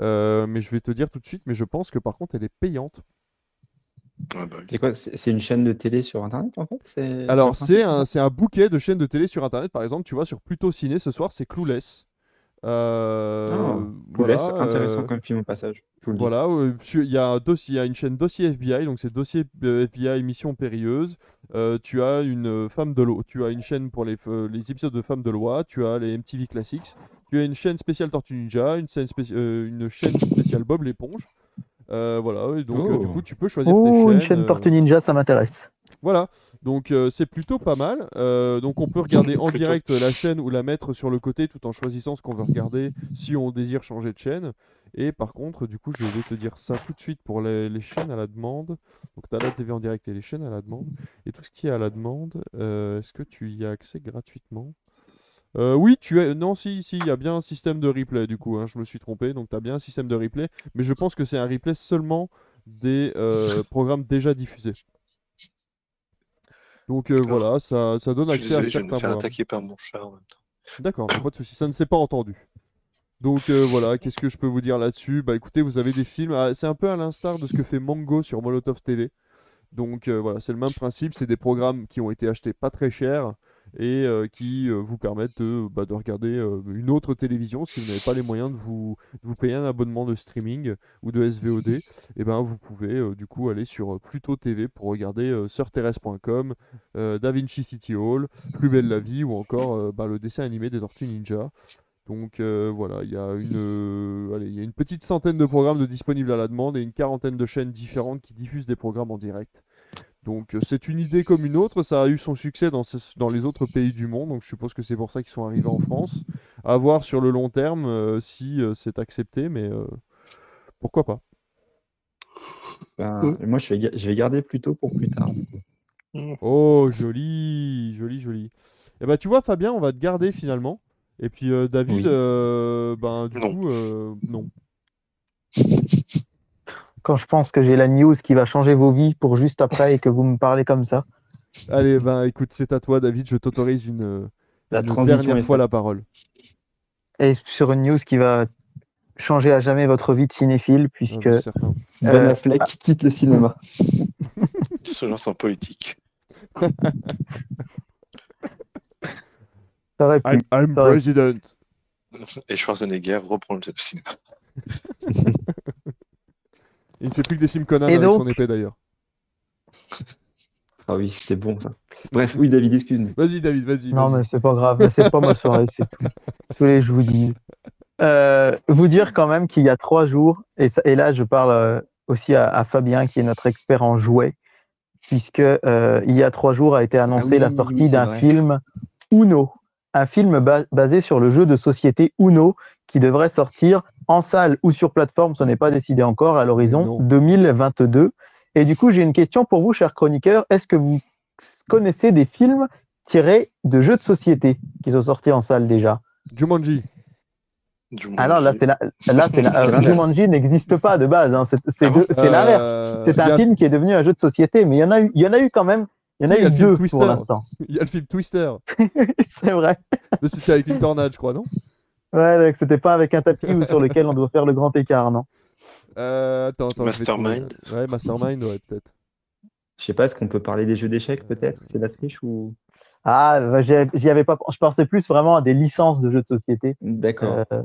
Euh, mais je vais te dire tout de suite, mais je pense que par contre elle est payante. Ah bah, C'est quoi C'est une chaîne de télé sur Internet, en fait? Alors c'est un, c'est un bouquet de chaînes de télé sur internet. Par exemple, tu vois sur Pluto Ciné ce soir, c'est Clueless. Euh, Ah, voilà, Clueless, intéressant euh, comme film au passage. Voilà, euh, il y, a un dossier- il y a une chaîne dossier FBI, donc c'est dossier FBI mission périlleuse. Euh, tu as une femme de loi, tu as une chaîne pour les, les épisodes de femmes de loi, tu as les MTV Classics, tu as une chaîne spéciale Tortue Ninja, une chaîne, spéci- euh, une chaîne spéciale Bob l'éponge. Euh, voilà, et donc euh, du Oh. coup tu peux choisir tes Oh, chaînes. une chaîne euh, Tortue Ninja, ça m'intéresse. voilà, donc euh, c'est plutôt pas mal. Euh, donc on peut regarder en direct la chaîne ou la mettre sur le côté tout en choisissant ce qu'on veut regarder si on désire changer de chaîne. Et par contre, du coup, je vais te dire ça tout de suite pour les, les chaînes à la demande. Donc tu as la TV en direct et les chaînes à la demande. Et tout ce qui est à la demande, euh, est-ce que tu y as accès gratuitement? Euh, oui, tu es. Non, si, si, il y a bien un système de replay du coup. hein, je me suis trompé. Donc, tu as bien un système de replay. Mais je pense que c'est un replay seulement des euh, programmes déjà diffusés. Donc, euh, voilà, ça, ça donne Je suis accès à désolé, je vais me certains faire attaquer par mon chat en même temps. D'accord, pas de souci. Ça ne s'est pas entendu. Donc euh, voilà, qu'est-ce que je peux vous dire là-dessus? Bah écoutez, vous avez des films. ah, c'est un peu à l'instar de ce que fait Mango sur Molotov TV. Donc euh, voilà, c'est le même principe. C'est des programmes qui ont été achetés pas très cher et euh, qui euh, vous permettent de, bah, de regarder euh, une autre télévision si vous n'avez pas les moyens de vous, payer un abonnement de streaming ou de SVOD. Et ben vous pouvez du coup aller sur Pluto TV pour regarder euh, Da Vinci City Hall, Plus belle la vie ou encore bah, le dessin animé des Tortues Ninja. Donc voilà, il y, a une, petite centaine de programmes disponibles à la demande et une quarantaine de chaînes différentes qui diffusent des programmes en direct. Donc euh, c'est une idée comme une autre, ça a eu son succès dans, ce- dans les autres pays du monde, donc je suppose que c'est pour ça qu'ils sont arrivés en France. À voir sur le long terme euh, si euh, c'est accepté, mais euh, pourquoi pas. Ben, Moi, je vais, ga- je vais garder plutôt pour plus tard. Oh, joli, joli, joli. Et bah tu vois Fabien, on va te garder finalement. Et puis euh, David, Oui. euh, ben du Non. coup, euh, non. Quand je pense que j'ai la news qui va changer vos vies pour juste après et que vous me parlez comme ça. Allez, ben écoute, c'est à toi David, je t'autorise une, euh, La une dernière fois la parole. Et sur une news qui va changer à jamais votre vie de cinéphile, Ah, puisque certain. Ben Affleck qui quitte le cinéma. Il se lance en politique. pu. I'm, I'm president. Et Schwarzenegger reprend le cinéma. Il ne fait plus que des films Conan avec donc son épée d'ailleurs. Ah oui, c'était bon ça. Bref, oui, David, excuse-moi. Vas-y David, vas-y. Non, vas-y. mais c'est pas grave, c'est pas ma soirée, c'est tout. Désolé, je vous dis. Euh, vous dire quand même qu'il y a trois jours, et, ça- et là je parle euh, aussi à, à Fabien qui est notre expert en jouets, puisque euh, il y a trois jours a été annoncé oui, la sortie d'un film Uno, un film ba- basé sur le jeu de société Uno qui devrait sortir en salle ou sur plateforme, ce n'est pas décidé encore, à l'horizon 2022. Et du coup, j'ai une question pour vous, chers chroniqueurs. Est-ce que vous connaissez des films tirés de jeux de société qui sont sortis en salle déjà? Jumanji. Jumanji. Non, là, c'est la, là, c'est la, euh. Jumanji n'existe pas de base. hein. C'est Ah bon l'inverse. Euh, C'est un a- film qui est devenu un jeu de société, mais il y en a eu, il y en a eu quand même. Il y en Si, a il y a eu le film deux Twister. pour l'instant. Il y a le film Twister. c'est vrai. Mais C'était avec une tornade, je crois, non? Ouais, donc c'était pas avec un tapis ou sur lequel on doit faire le grand écart, non? Euh, Attends, attends. Mastermind. trouver. Ouais, Mastermind, ouais, peut-être. Je sais pas, est-ce qu'on peut parler des jeux d'échecs peut-être? C'est la triche ou? Ah, bah, j'y avais pas. Je pensais plus vraiment à des licences de jeux de société. D'accord. Euh,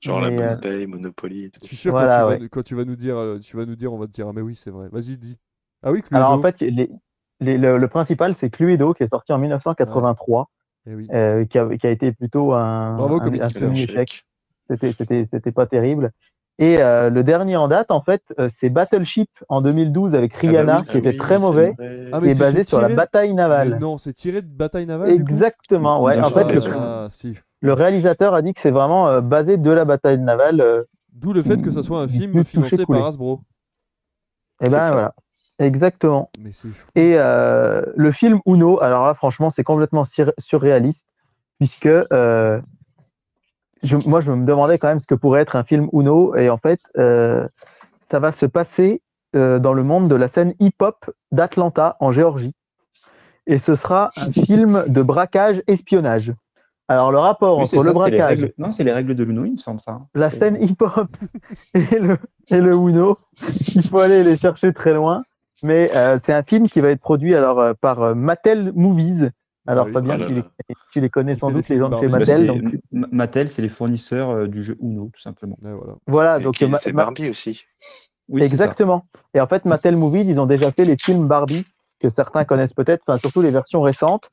Genre la bonne euh, Monopoly et tout. Je suis sûr Voilà, quand, tu ouais. vas, quand tu vas nous dire, tu vas nous dire, on va te dire, ah mais oui, c'est vrai. Vas-y, dis. Ah oui, Cluedo. Alors en fait, les- les- le, le principal, c'est Cluedo qui est sorti en 1983, Eh oui. euh, qui, a, qui a été plutôt un, Bravo, un, un semi-échec. C'était, pas terrible. Et euh, le dernier en date, en fait, euh, c'est Battleship en 2012 avec Rihanna, Ah bah oui, qui était ah oui, très mauvais. Ah, c'était basé sur la bataille Mais navale. non, c'est tiré de Bataille Navale. Exactement, ouais. En D'accord, fait, le, ouais, Ah, si. le réalisateur a dit que c'est vraiment euh, basé de la bataille navale. euh, D'où le fait que ça soit un film financé par Hasbro. et C'est ben voilà, exactement. Mais c'est fou. Et euh, le film Uno, alors là, franchement, c'est complètement sur- surréaliste, puisque euh, je- moi, je me demandais quand même ce que pourrait être un film Uno, et en fait, euh, ça va se passer euh, dans le monde de la scène hip-hop d'Atlanta, en Géorgie. Et ce sera un film de braquage-espionnage. Alors, le rapport Oui, entre le ça, braquage, règles- Non, c'est les règles de l'Uno, il me semble ça. hein. la C'est- scène hip-hop et le, et le Uno, il faut aller les chercher très loin. Mais euh, c'est un film qui va être produit alors euh, par euh, Mattel Movies. Alors Ah oui. Fabien, tu, les, là. tu les connais sans doute, les gens de chez Barbie. Bah, Mattel. c'est- donc, M- Mattel, c'est les fournisseurs euh, du jeu Uno, tout simplement. Voilà. voilà, Et donc c'est Ma- Barbie aussi. Oui, c'est ça. exactement. Et en fait, Mattel Movies, ils ont déjà fait les films Barbie que certains connaissent peut-être, enfin surtout les versions récentes.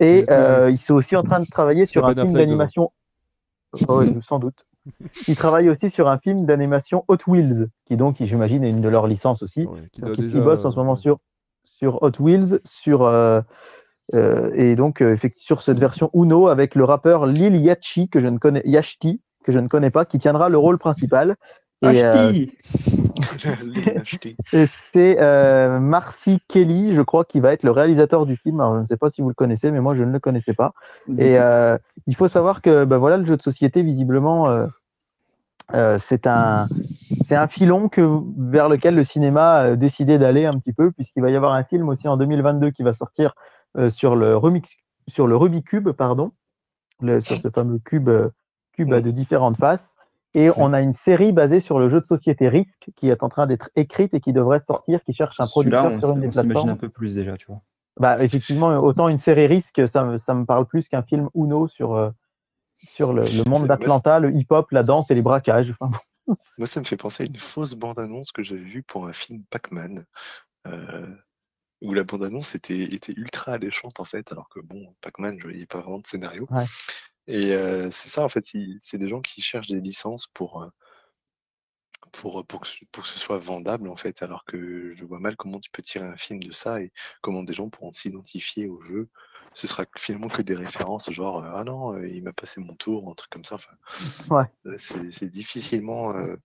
Et euh, ils sont aussi en train de travailler sur un Ben film d'animation. Oh, oui, sans doute. Ils travaillent aussi sur un film d'animation Hot Wheels, qui donc, j'imagine, est une de leurs licences aussi. Ouais, qui Donc, déjà, bossent en ce moment euh, sur, sur Hot Wheels, sur, euh, euh, et donc euh, sur cette version Uno avec le rappeur Lil Yachty, que je ne connais, Yachty, que je ne connais pas, qui tiendra le rôle principal. Et, euh, et c'est euh, Marcy Kelly, je crois, qui va être le réalisateur du film. Alors, je ne sais pas si vous le connaissez, mais moi, je ne le connaissais pas. Et euh, il faut savoir que bah, voilà, le jeu de société, visiblement, c'est un, un filon que, vers lequel le cinéma a décidé d'aller un petit peu, puisqu'il va y avoir un film aussi en 2022 qui va sortir sur le remix, sur le Rubik's Cube, pardon, le, sur ce fameux cube, cube à de différentes faces. Et on a une série basée sur le jeu de société Risk qui est en train d'être écrite et qui devrait sortir, qui cherche un producteur on, sur une des on s'imagine plateformes. un peu plus déjà, tu vois. Bah, effectivement, autant une série risque, ça, me- ça me parle plus qu'un film Uno sur, euh, sur le, le monde d'Atlanta, le hip-hop, la danse et les braquages. Enfin, Moi, ça me fait penser à une fausse bande-annonce que j'avais vue pour un film Pac-Man, euh, où la bande-annonce était, était ultra alléchante en fait, alors que bon, Pac-Man, je voyais pas vraiment de scénario. Ouais. Et euh, c'est ça en fait, c'est des gens qui cherchent des licences pour, pour, pour, que, ce- pour que ce soit vendable en fait, alors que je vois mal comment tu peux tirer un film de ça et comment des gens pourront s'identifier au jeu. Ce sera finalement que des références, genre ah non, il m'a passé mon tour, un truc comme ça. Enfin, Ouais. c'est c'est difficilement, euh,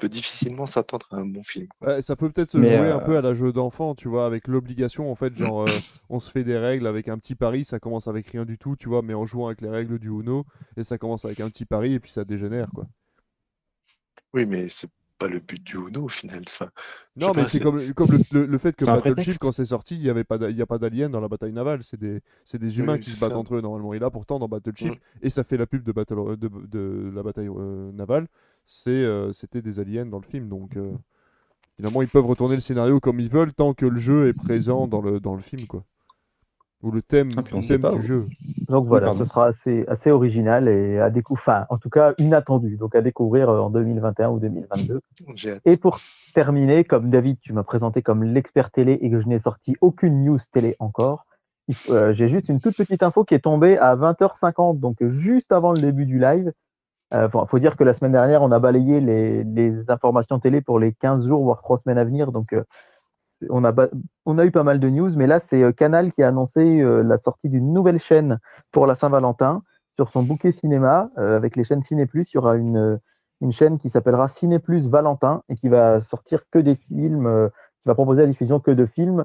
peut difficilement s'attendre à un bon film. Ouais, ça peut peut-être se Mais, jouer un euh, peu à la jeu d'enfant, tu vois, avec l'obligation, en fait, genre, euh, on se fait des règles avec un petit pari, ça commence avec rien du tout, tu vois, mais en jouant avec les règles du Uno, et ça commence avec un petit pari, et puis ça dégénère, quoi. Oui, mais c'est pas le but du Uno au final. Enfin, Non, mais c'est comme, comme le, le- le fait que Battleship, quand c'est sorti, il n'y avait pas d'a- il y a pas d'aliens dans la bataille navale, c'est des, c'est des humains oui, qui se battent ça. entre eux normalement. Et là, pourtant, dans Battleship, Mm. et ça fait la pub de, Battle, de, de la bataille euh, navale, c'était des aliens dans le film, donc euh, finalement, ils peuvent retourner le scénario comme ils veulent tant que le jeu est présent dans le, dans le film, quoi. Ou le thème, Ah, le thème pas, du jeu. donc voilà, ce sera assez, assez original et à découvrir, enfin, en tout cas, inattendu. Donc à découvrir euh, en 2021 ou 2022. j'ai hâte. Et pour terminer, comme David, tu m'as présenté comme l'expert télé et que je n'ai sorti aucune news télé encore, euh, j'ai juste une toute petite info qui est tombée à 20h50, donc juste avant le début du live. Il faut dire que la semaine dernière, on a balayé les, informations télé pour les 15 jours, voire 3 semaines à venir. Donc, euh, on, a, eu pas mal de news. Mais là, c'est euh, Canal qui a annoncé euh, la sortie d'une nouvelle chaîne pour la Saint-Valentin sur son bouquet cinéma. Euh, avec les chaînes Ciné Plus, il y aura une, euh, chaîne qui s'appellera Ciné Plus Valentin et qui va sortir que des films, euh, qui va proposer la diffusion que de films,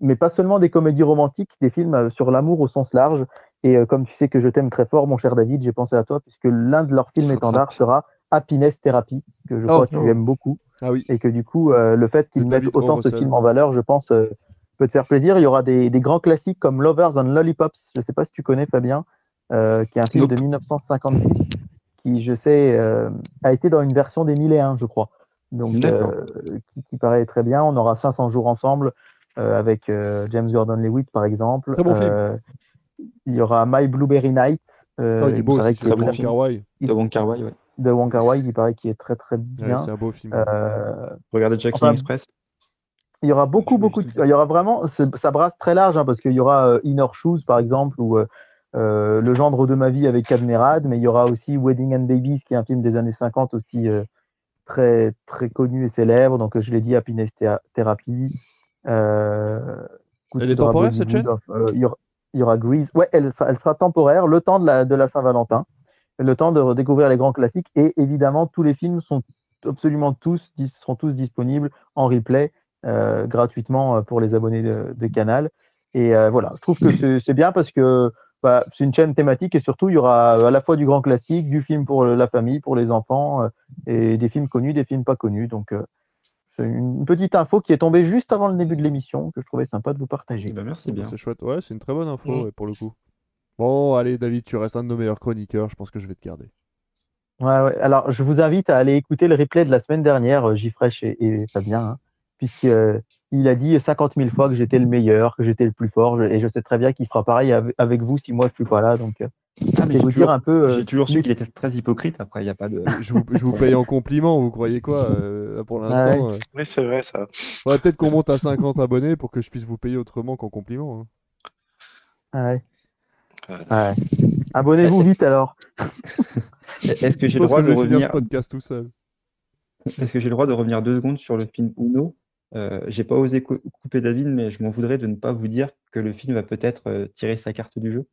mais pas seulement des comédies romantiques, des films euh, sur l'amour au sens large. Et euh, comme tu sais que je t'aime très fort, mon cher David, j'ai pensé à toi puisque l'un de leurs films étendards sera Happiness Therapy, que je Oh. crois que tu aimes beaucoup. Ah oui. Et que du coup, euh, le fait qu'ils mettent autant ce film en valeur, je pense, euh, peut te faire plaisir. Il y aura des, des grands classiques comme Lovers and Lollipops, je ne sais pas si tu connais Fabien, euh, qui est un film Nope. de 1956, qui, je sais, a été dans une version des 1001, je crois. Donc, qui, qui paraît très bien. On aura 500 jours ensemble avec James Gordon-Levitt, par exemple. Très bon film. Il y aura My Blueberry Night. euh, Oh, il est beau paraît aussi, qu'il est très bon film. De Wong Kar-wai, ouais. de Wong Kar-wai, il paraît qu'il est très très Ouais, bien. c'est un beau film. Euh, Regardez Jackie Enfin, Express. il y aura beaucoup, beaucoup. De... Il y aura vraiment, c'est- ça brasse très large, hein, parce qu'il y aura euh, Inner Shoes, par exemple, ou euh, Le gendre de ma vie avec Cadmerade, mais il y aura aussi Wedding and Babies, qui est un film des années 50 aussi euh, très, très connu et célèbre. Donc, je l'ai dit, Happiness Therapy. Euh, Elle est temporaire, cette euh, il, y aura, Grease. Ouais, elle, sera- temporaire, le temps de la, Saint-Valentin, le temps de redécouvrir les grands classiques. Et évidemment, tous les films sont absolument tous, seront tous disponibles en replay euh, gratuitement euh, pour les abonnés de, Canal. Et euh, voilà, je trouve que c'est- bien parce que bah, c'est une chaîne thématique et surtout il y aura à la fois du grand classique, du film pour la famille, pour les enfants, et des films connus, des films pas connus. Donc c'est une petite info qui est tombée juste avant le début de l'émission que je trouvais sympa de vous partager. Eh ben, merci bien. C'est chouette. Ouais, c'est une très bonne info, Mm. ouais, pour le coup. Bon, allez, David, tu restes un de nos meilleurs chroniqueurs. Je pense que je vais te garder. Ouais, ouais. Alors, je vous invite à aller écouter le replay de la semaine dernière, euh, Gifresh et, et Fabien, hein, puisqu'il a dit 50 000 fois que j'étais le meilleur, que j'étais le plus fort, et je sais très bien qu'il fera pareil avec, vous si moi je suis pas là. Donc, euh, Ah, mais je vous toujours, dire un peu. euh, j'ai toujours su qu'il était très hypocrite. Après, il n'y a pas de. Je vous, je vous paye en compliment, vous croyez quoi euh, là, Pour l'instant, euh, Oui, c'est vrai ça. faudrait peut-être qu'on monte à 50 abonnés pour que je puisse vous payer autrement qu'en compliment. hein. Ouais. Voilà. Ouais. Abonnez-vous vite alors. Est-ce que j'ai le droit que de ce revenir podcast tout seul. Est-ce que j'ai le droit de revenir deux secondes sur le film Uno? Euh, J'ai pas osé cou- couper David, mais je m'en voudrais de ne pas vous dire que le film va peut-être euh, tirer sa carte du jeu.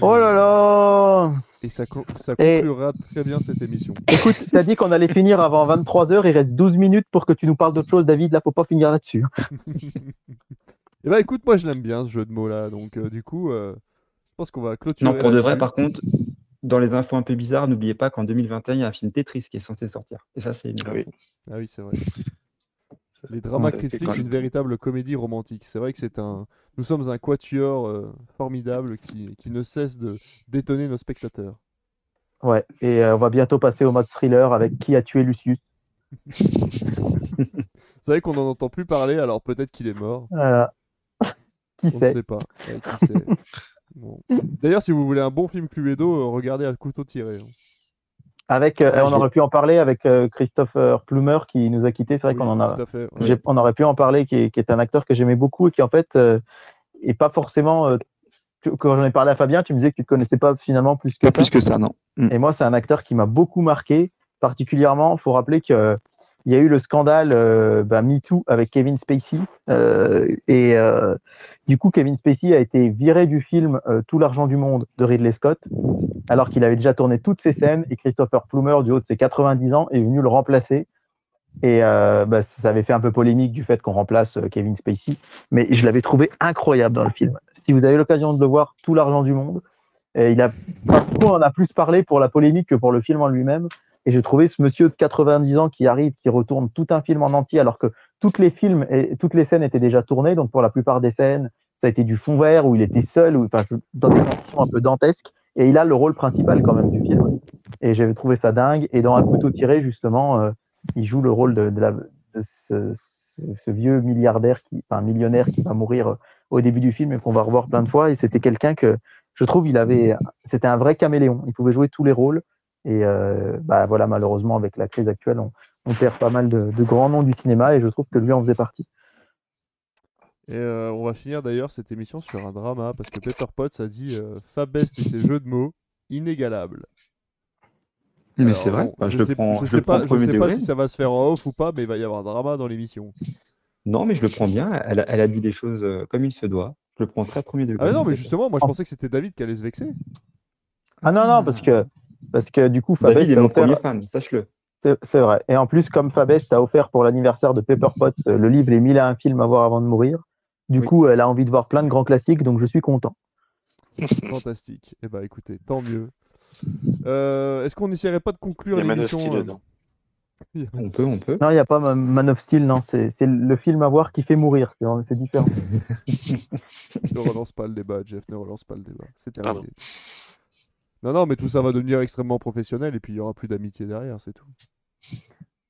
Oh là là Et ça, co- ça Et- conclura très bien cette émission. Écoute, t'as dit qu'on allait finir avant 23h, il reste 12 minutes pour que tu nous parles d'autre chose, David. Là, faut pas finir là-dessus. Et bah écoute, moi je l'aime bien ce jeu de mots là, donc euh, du coup, euh, je pense qu'on va clôturer. Non, pour de vrai, par contre, dans les infos un peu bizarres, n'oubliez pas qu'en 2021, il y a un film Tetris qui est censé sortir. Et ça, c'est une. Ah oui. Ah oui, c'est vrai. Les dramas c'est critiques, quand une véritable comédie romantique. C'est vrai que c'est un. Nous sommes un quatuor euh, formidable qui, qui ne cesse de détonner nos spectateurs. Ouais, et euh, on va bientôt passer au mode thriller avec Qui a tué Lucius? C'est vrai qu'on n'en entend plus parler, alors peut-être qu'il est mort. Voilà. Qui On ne sait? pas. Ouais. Bon. D'ailleurs, si vous voulez un bon film Cluedo, euh, regardez à couteau tiré. hein. Avec, euh, on aurait pu en parler avec euh, Christopher Plumer qui nous a quittés. C'est vrai Oui, qu'on en a, fait. on aurait pu en parler, qui est, qui est un acteur que j'aimais beaucoup et qui en fait euh, est pas forcément. euh, que- quand j'en ai parlé à Fabien, tu me disais que tu ne connaissais pas finalement plus que Pas ça. plus que ça, non. Mm. Et moi, c'est un acteur qui m'a beaucoup marqué, particulièrement. Il faut rappeler qu'il y a eu le scandale euh, bah, MeToo avec Kevin Spacey. euh, et euh, du coup, Kevin Spacey a été viré du film euh, Tout l'argent du monde de Ridley Scott, alors qu'il avait déjà tourné toutes ses scènes. Et Christopher Plummer, du haut de ses 90 ans, est venu le remplacer. Et bah, ça avait fait un peu polémique du fait qu'on remplace Kevin Spacey. Mais je l'avais trouvé incroyable dans le film. Si vous avez l'occasion de le voir, Tout l'argent du monde, et il a on a plus parlé pour la polémique que pour le film en lui-même. Et j'ai trouvé ce monsieur de 90 ans qui arrive, qui retourne tout un film en entier, alors que toutes les films et toutes les scènes étaient déjà tournées. Donc pour la plupart des scènes, ça a été du fond vert où il était seul, ou enfin dans des conditions un peu dantesques. Et il a le rôle principal quand même du film. Et j'avais trouvé ça dingue. Et dans Un couteau tiré, justement, euh, il joue le rôle de, ce, vieux milliardaire, enfin millionnaire qui va mourir euh, au début du film et qu'on va revoir plein de fois. Et c'était quelqu'un que je trouve il avait c'était un vrai caméléon il pouvait jouer tous les rôles et euh, bah voilà malheureusement avec la crise actuelle on, on perd pas mal de, de grands noms du cinéma et je trouve que lui en faisait partie Et euh, on va finir d'ailleurs cette émission sur un drama parce que Pepper Potts a dit euh, Fabest et ses jeux de mots inégalables. Mais c'est vrai. je je, sais, le prends, je je sais pas, je sais pas si ça va se faire en off ou pas, mais il va y avoir un drama dans l'émission. Non, mais je le prends bien. Elle, a- elle a dit les choses comme il se doit. Je le prends très premier degré. Ah non, mais justement, moi je pensais que c'était David qui allait se vexer. ah non non parce que parce que du coup David Fabest est a mon offert- premier fan, sache-le. c'est c'est vrai et en plus comme Fabest a offert pour l'anniversaire de Pepper Potts euh, le livre Les mille et un films à voir avant de mourir du Oui. coup elle a envie de voir plein de grands classiques donc je suis content Fantastique. Eh bah écoutez, tant mieux. Euh, Est-ce qu'on n'essaierait pas de conclure Il y a Man of l'émission Steel euh, On peut, on peut. non il n'y a pas Ma- Man of Steel non c'est c'est le film à voir qui fait mourir c'est différent Ne relance pas le débat, Jeff, ne relance pas le débat. C'est Pardon. terminé. Non, non, mais tout ça va devenir extrêmement professionnel et puis il y aura plus d'amitié derrière, c'est tout.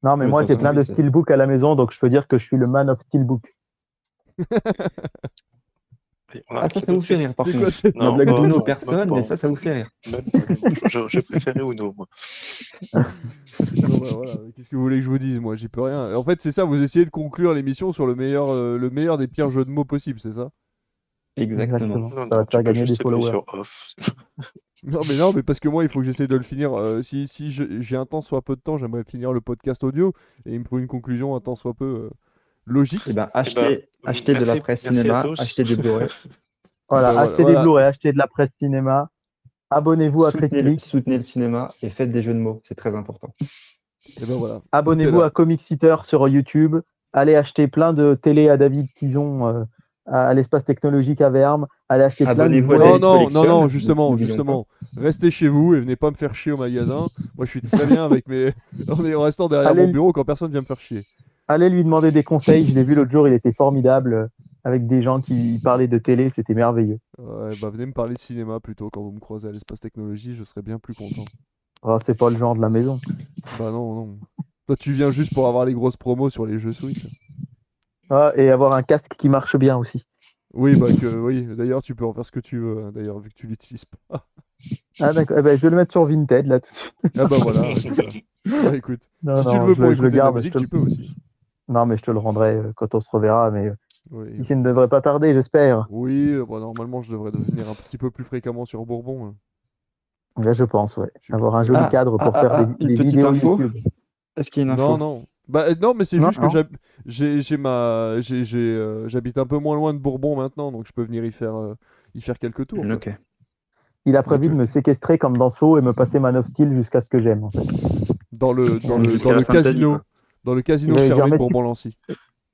non mais Mais moi j'ai plein de steelbook à la maison donc je peux dire que je suis le man of steelbook Ah, ça, ça vous fait rire, par C'est contre. La Non, blague d'Uno, personne, mais ça, ça vous fait rire. Je- J'ai préféré Uno, moi. Bon, bah, voilà, Qu'est-ce que vous voulez que je vous dise Moi, j'y peux rien. En fait, c'est ça, vous essayez de conclure l'émission sur le meilleur, euh, le meilleur des pires jeux de mots possibles, c'est ça? Exactement. Non, ça va non, te faire gagner des followers sur off. Non, mais non, mais parce que moi, il faut que j'essaie de le finir. euh, si si j'ai un temps soit peu de temps, j'aimerais finir le podcast audio et il me faut une conclusion un temps soit peu euh, logique. Eh ben, Eh achetez, ben, achetez de la presse cinéma, achetez des Blu-ray. Voilà, Voilà, achetez voilà. des Blu-ray, achetez de la presse cinéma, abonnez-vous à Critique, soutenez le cinéma et faites des jeux de mots, c'est très important. Et ben voilà. abonnez-vous à Comic Seater sur YouTube, allez acheter plein de télé à David Tison euh, à, à l'espace technologique à Verme, allez acheter plein de. Non, non, non, non, justement, justement. Restez chez vous et venez pas me faire chier au magasin. Moi, je suis très bien avec mes. en est- en restant derrière Allez. mon bureau quand personne vient me faire chier. Allez lui demander des conseils, je l'ai vu l'autre jour, il était formidable euh, avec des gens qui parlaient de télé, c'était merveilleux. Ouais, bah venez me parler de cinéma plutôt quand vous me croisez à l'espace technologie, je serais bien plus content. Oh, c'est pas le genre de la maison. Bah non, non. Toi, tu viens juste pour avoir les grosses promos sur les jeux Switch. Ah, et avoir un casque qui marche bien aussi. Oui, bah que, oui. D'ailleurs, tu peux en faire ce que tu veux. hein, D'ailleurs, vu que tu l'utilises pas. Ah d'accord, eh ben, je vais le mettre sur Vinted là tout de suite. Ah bah voilà, ouais, c'est ça. Bah, écoute, Non, si tu non, le veux je pour écouter de la garde, musique, te tu peux aussi. Non mais je te le rendrai euh, quand on se reverra, mais euh, Oui, ici ne devrait pas tarder, j'espère. oui euh, bah, normalement, je devrais devenir un petit peu plus fréquemment sur Bourbon. hein. Là je pense, ouais. Avoir un joli Ah, cadre pour ah, faire ah, des, des vidéos. Est-ce qu'il y a une info? Non, non. Bah euh, non, mais c'est juste que non. j'ai j'ai ma j'ai j'ai, euh, j'habite un peu moins loin de Bourbon maintenant, donc je peux venir y faire euh, y faire quelques tours. quoi. Il a prévu de me séquestrer comme dans Saw et me passer Man of Steel jusqu'à ce que j'aime. En fait. Dans le, dans le, dans le casino. Dans le casino Il va dire, fermé de Bourbon-Lancy.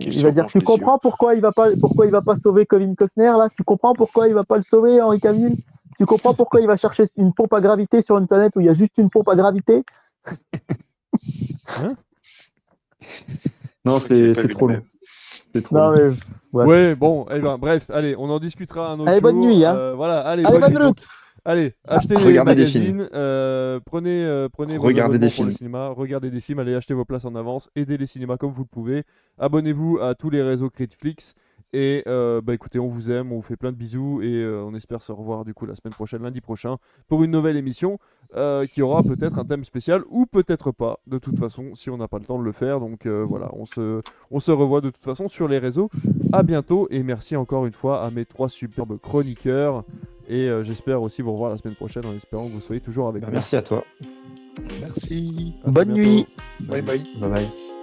Il va dire Tu comprends pourquoi il va pas pourquoi il va pas sauver Kevin Costner là? Tu comprends pourquoi il va pas le sauver Henri Cavill? Tu comprends pourquoi il va chercher une pompe à gravité sur une planète où il y a juste une pompe à gravité? Non, c'est trop long. trop Non long. mais Ouais. Ouais, bon, eh ben, bref, allez, on en discutera un autre Allez, jour. bonne nuit, hein. Euh, voilà, allez, Allez, bonne bonne nuit. allez, achetez des Regardez des magazines, euh, prenez, euh, prenez vos Regardez des pour le films. cinéma, regardez des films, allez acheter vos places en avance, aidez les cinémas comme vous le pouvez. Abonnez-vous à tous les réseaux Critflix. Et euh, bah écoutez, on vous aime, on vous fait plein de bisous et euh, on espère se revoir du coup la semaine prochaine, lundi prochain, pour une nouvelle émission euh, qui aura peut-être un thème spécial ou peut-être pas, de toute façon, si on n'a pas le temps de le faire. Donc euh, voilà, on se, on se revoit de toute façon sur les réseaux. À bientôt et merci encore une fois à mes trois superbes chroniqueurs. Et euh, j'espère aussi vous revoir la semaine prochaine en espérant que vous soyez toujours avec Bah, nous. merci à toi. Merci. À Bonne nuit. Bye bye. Bye bye.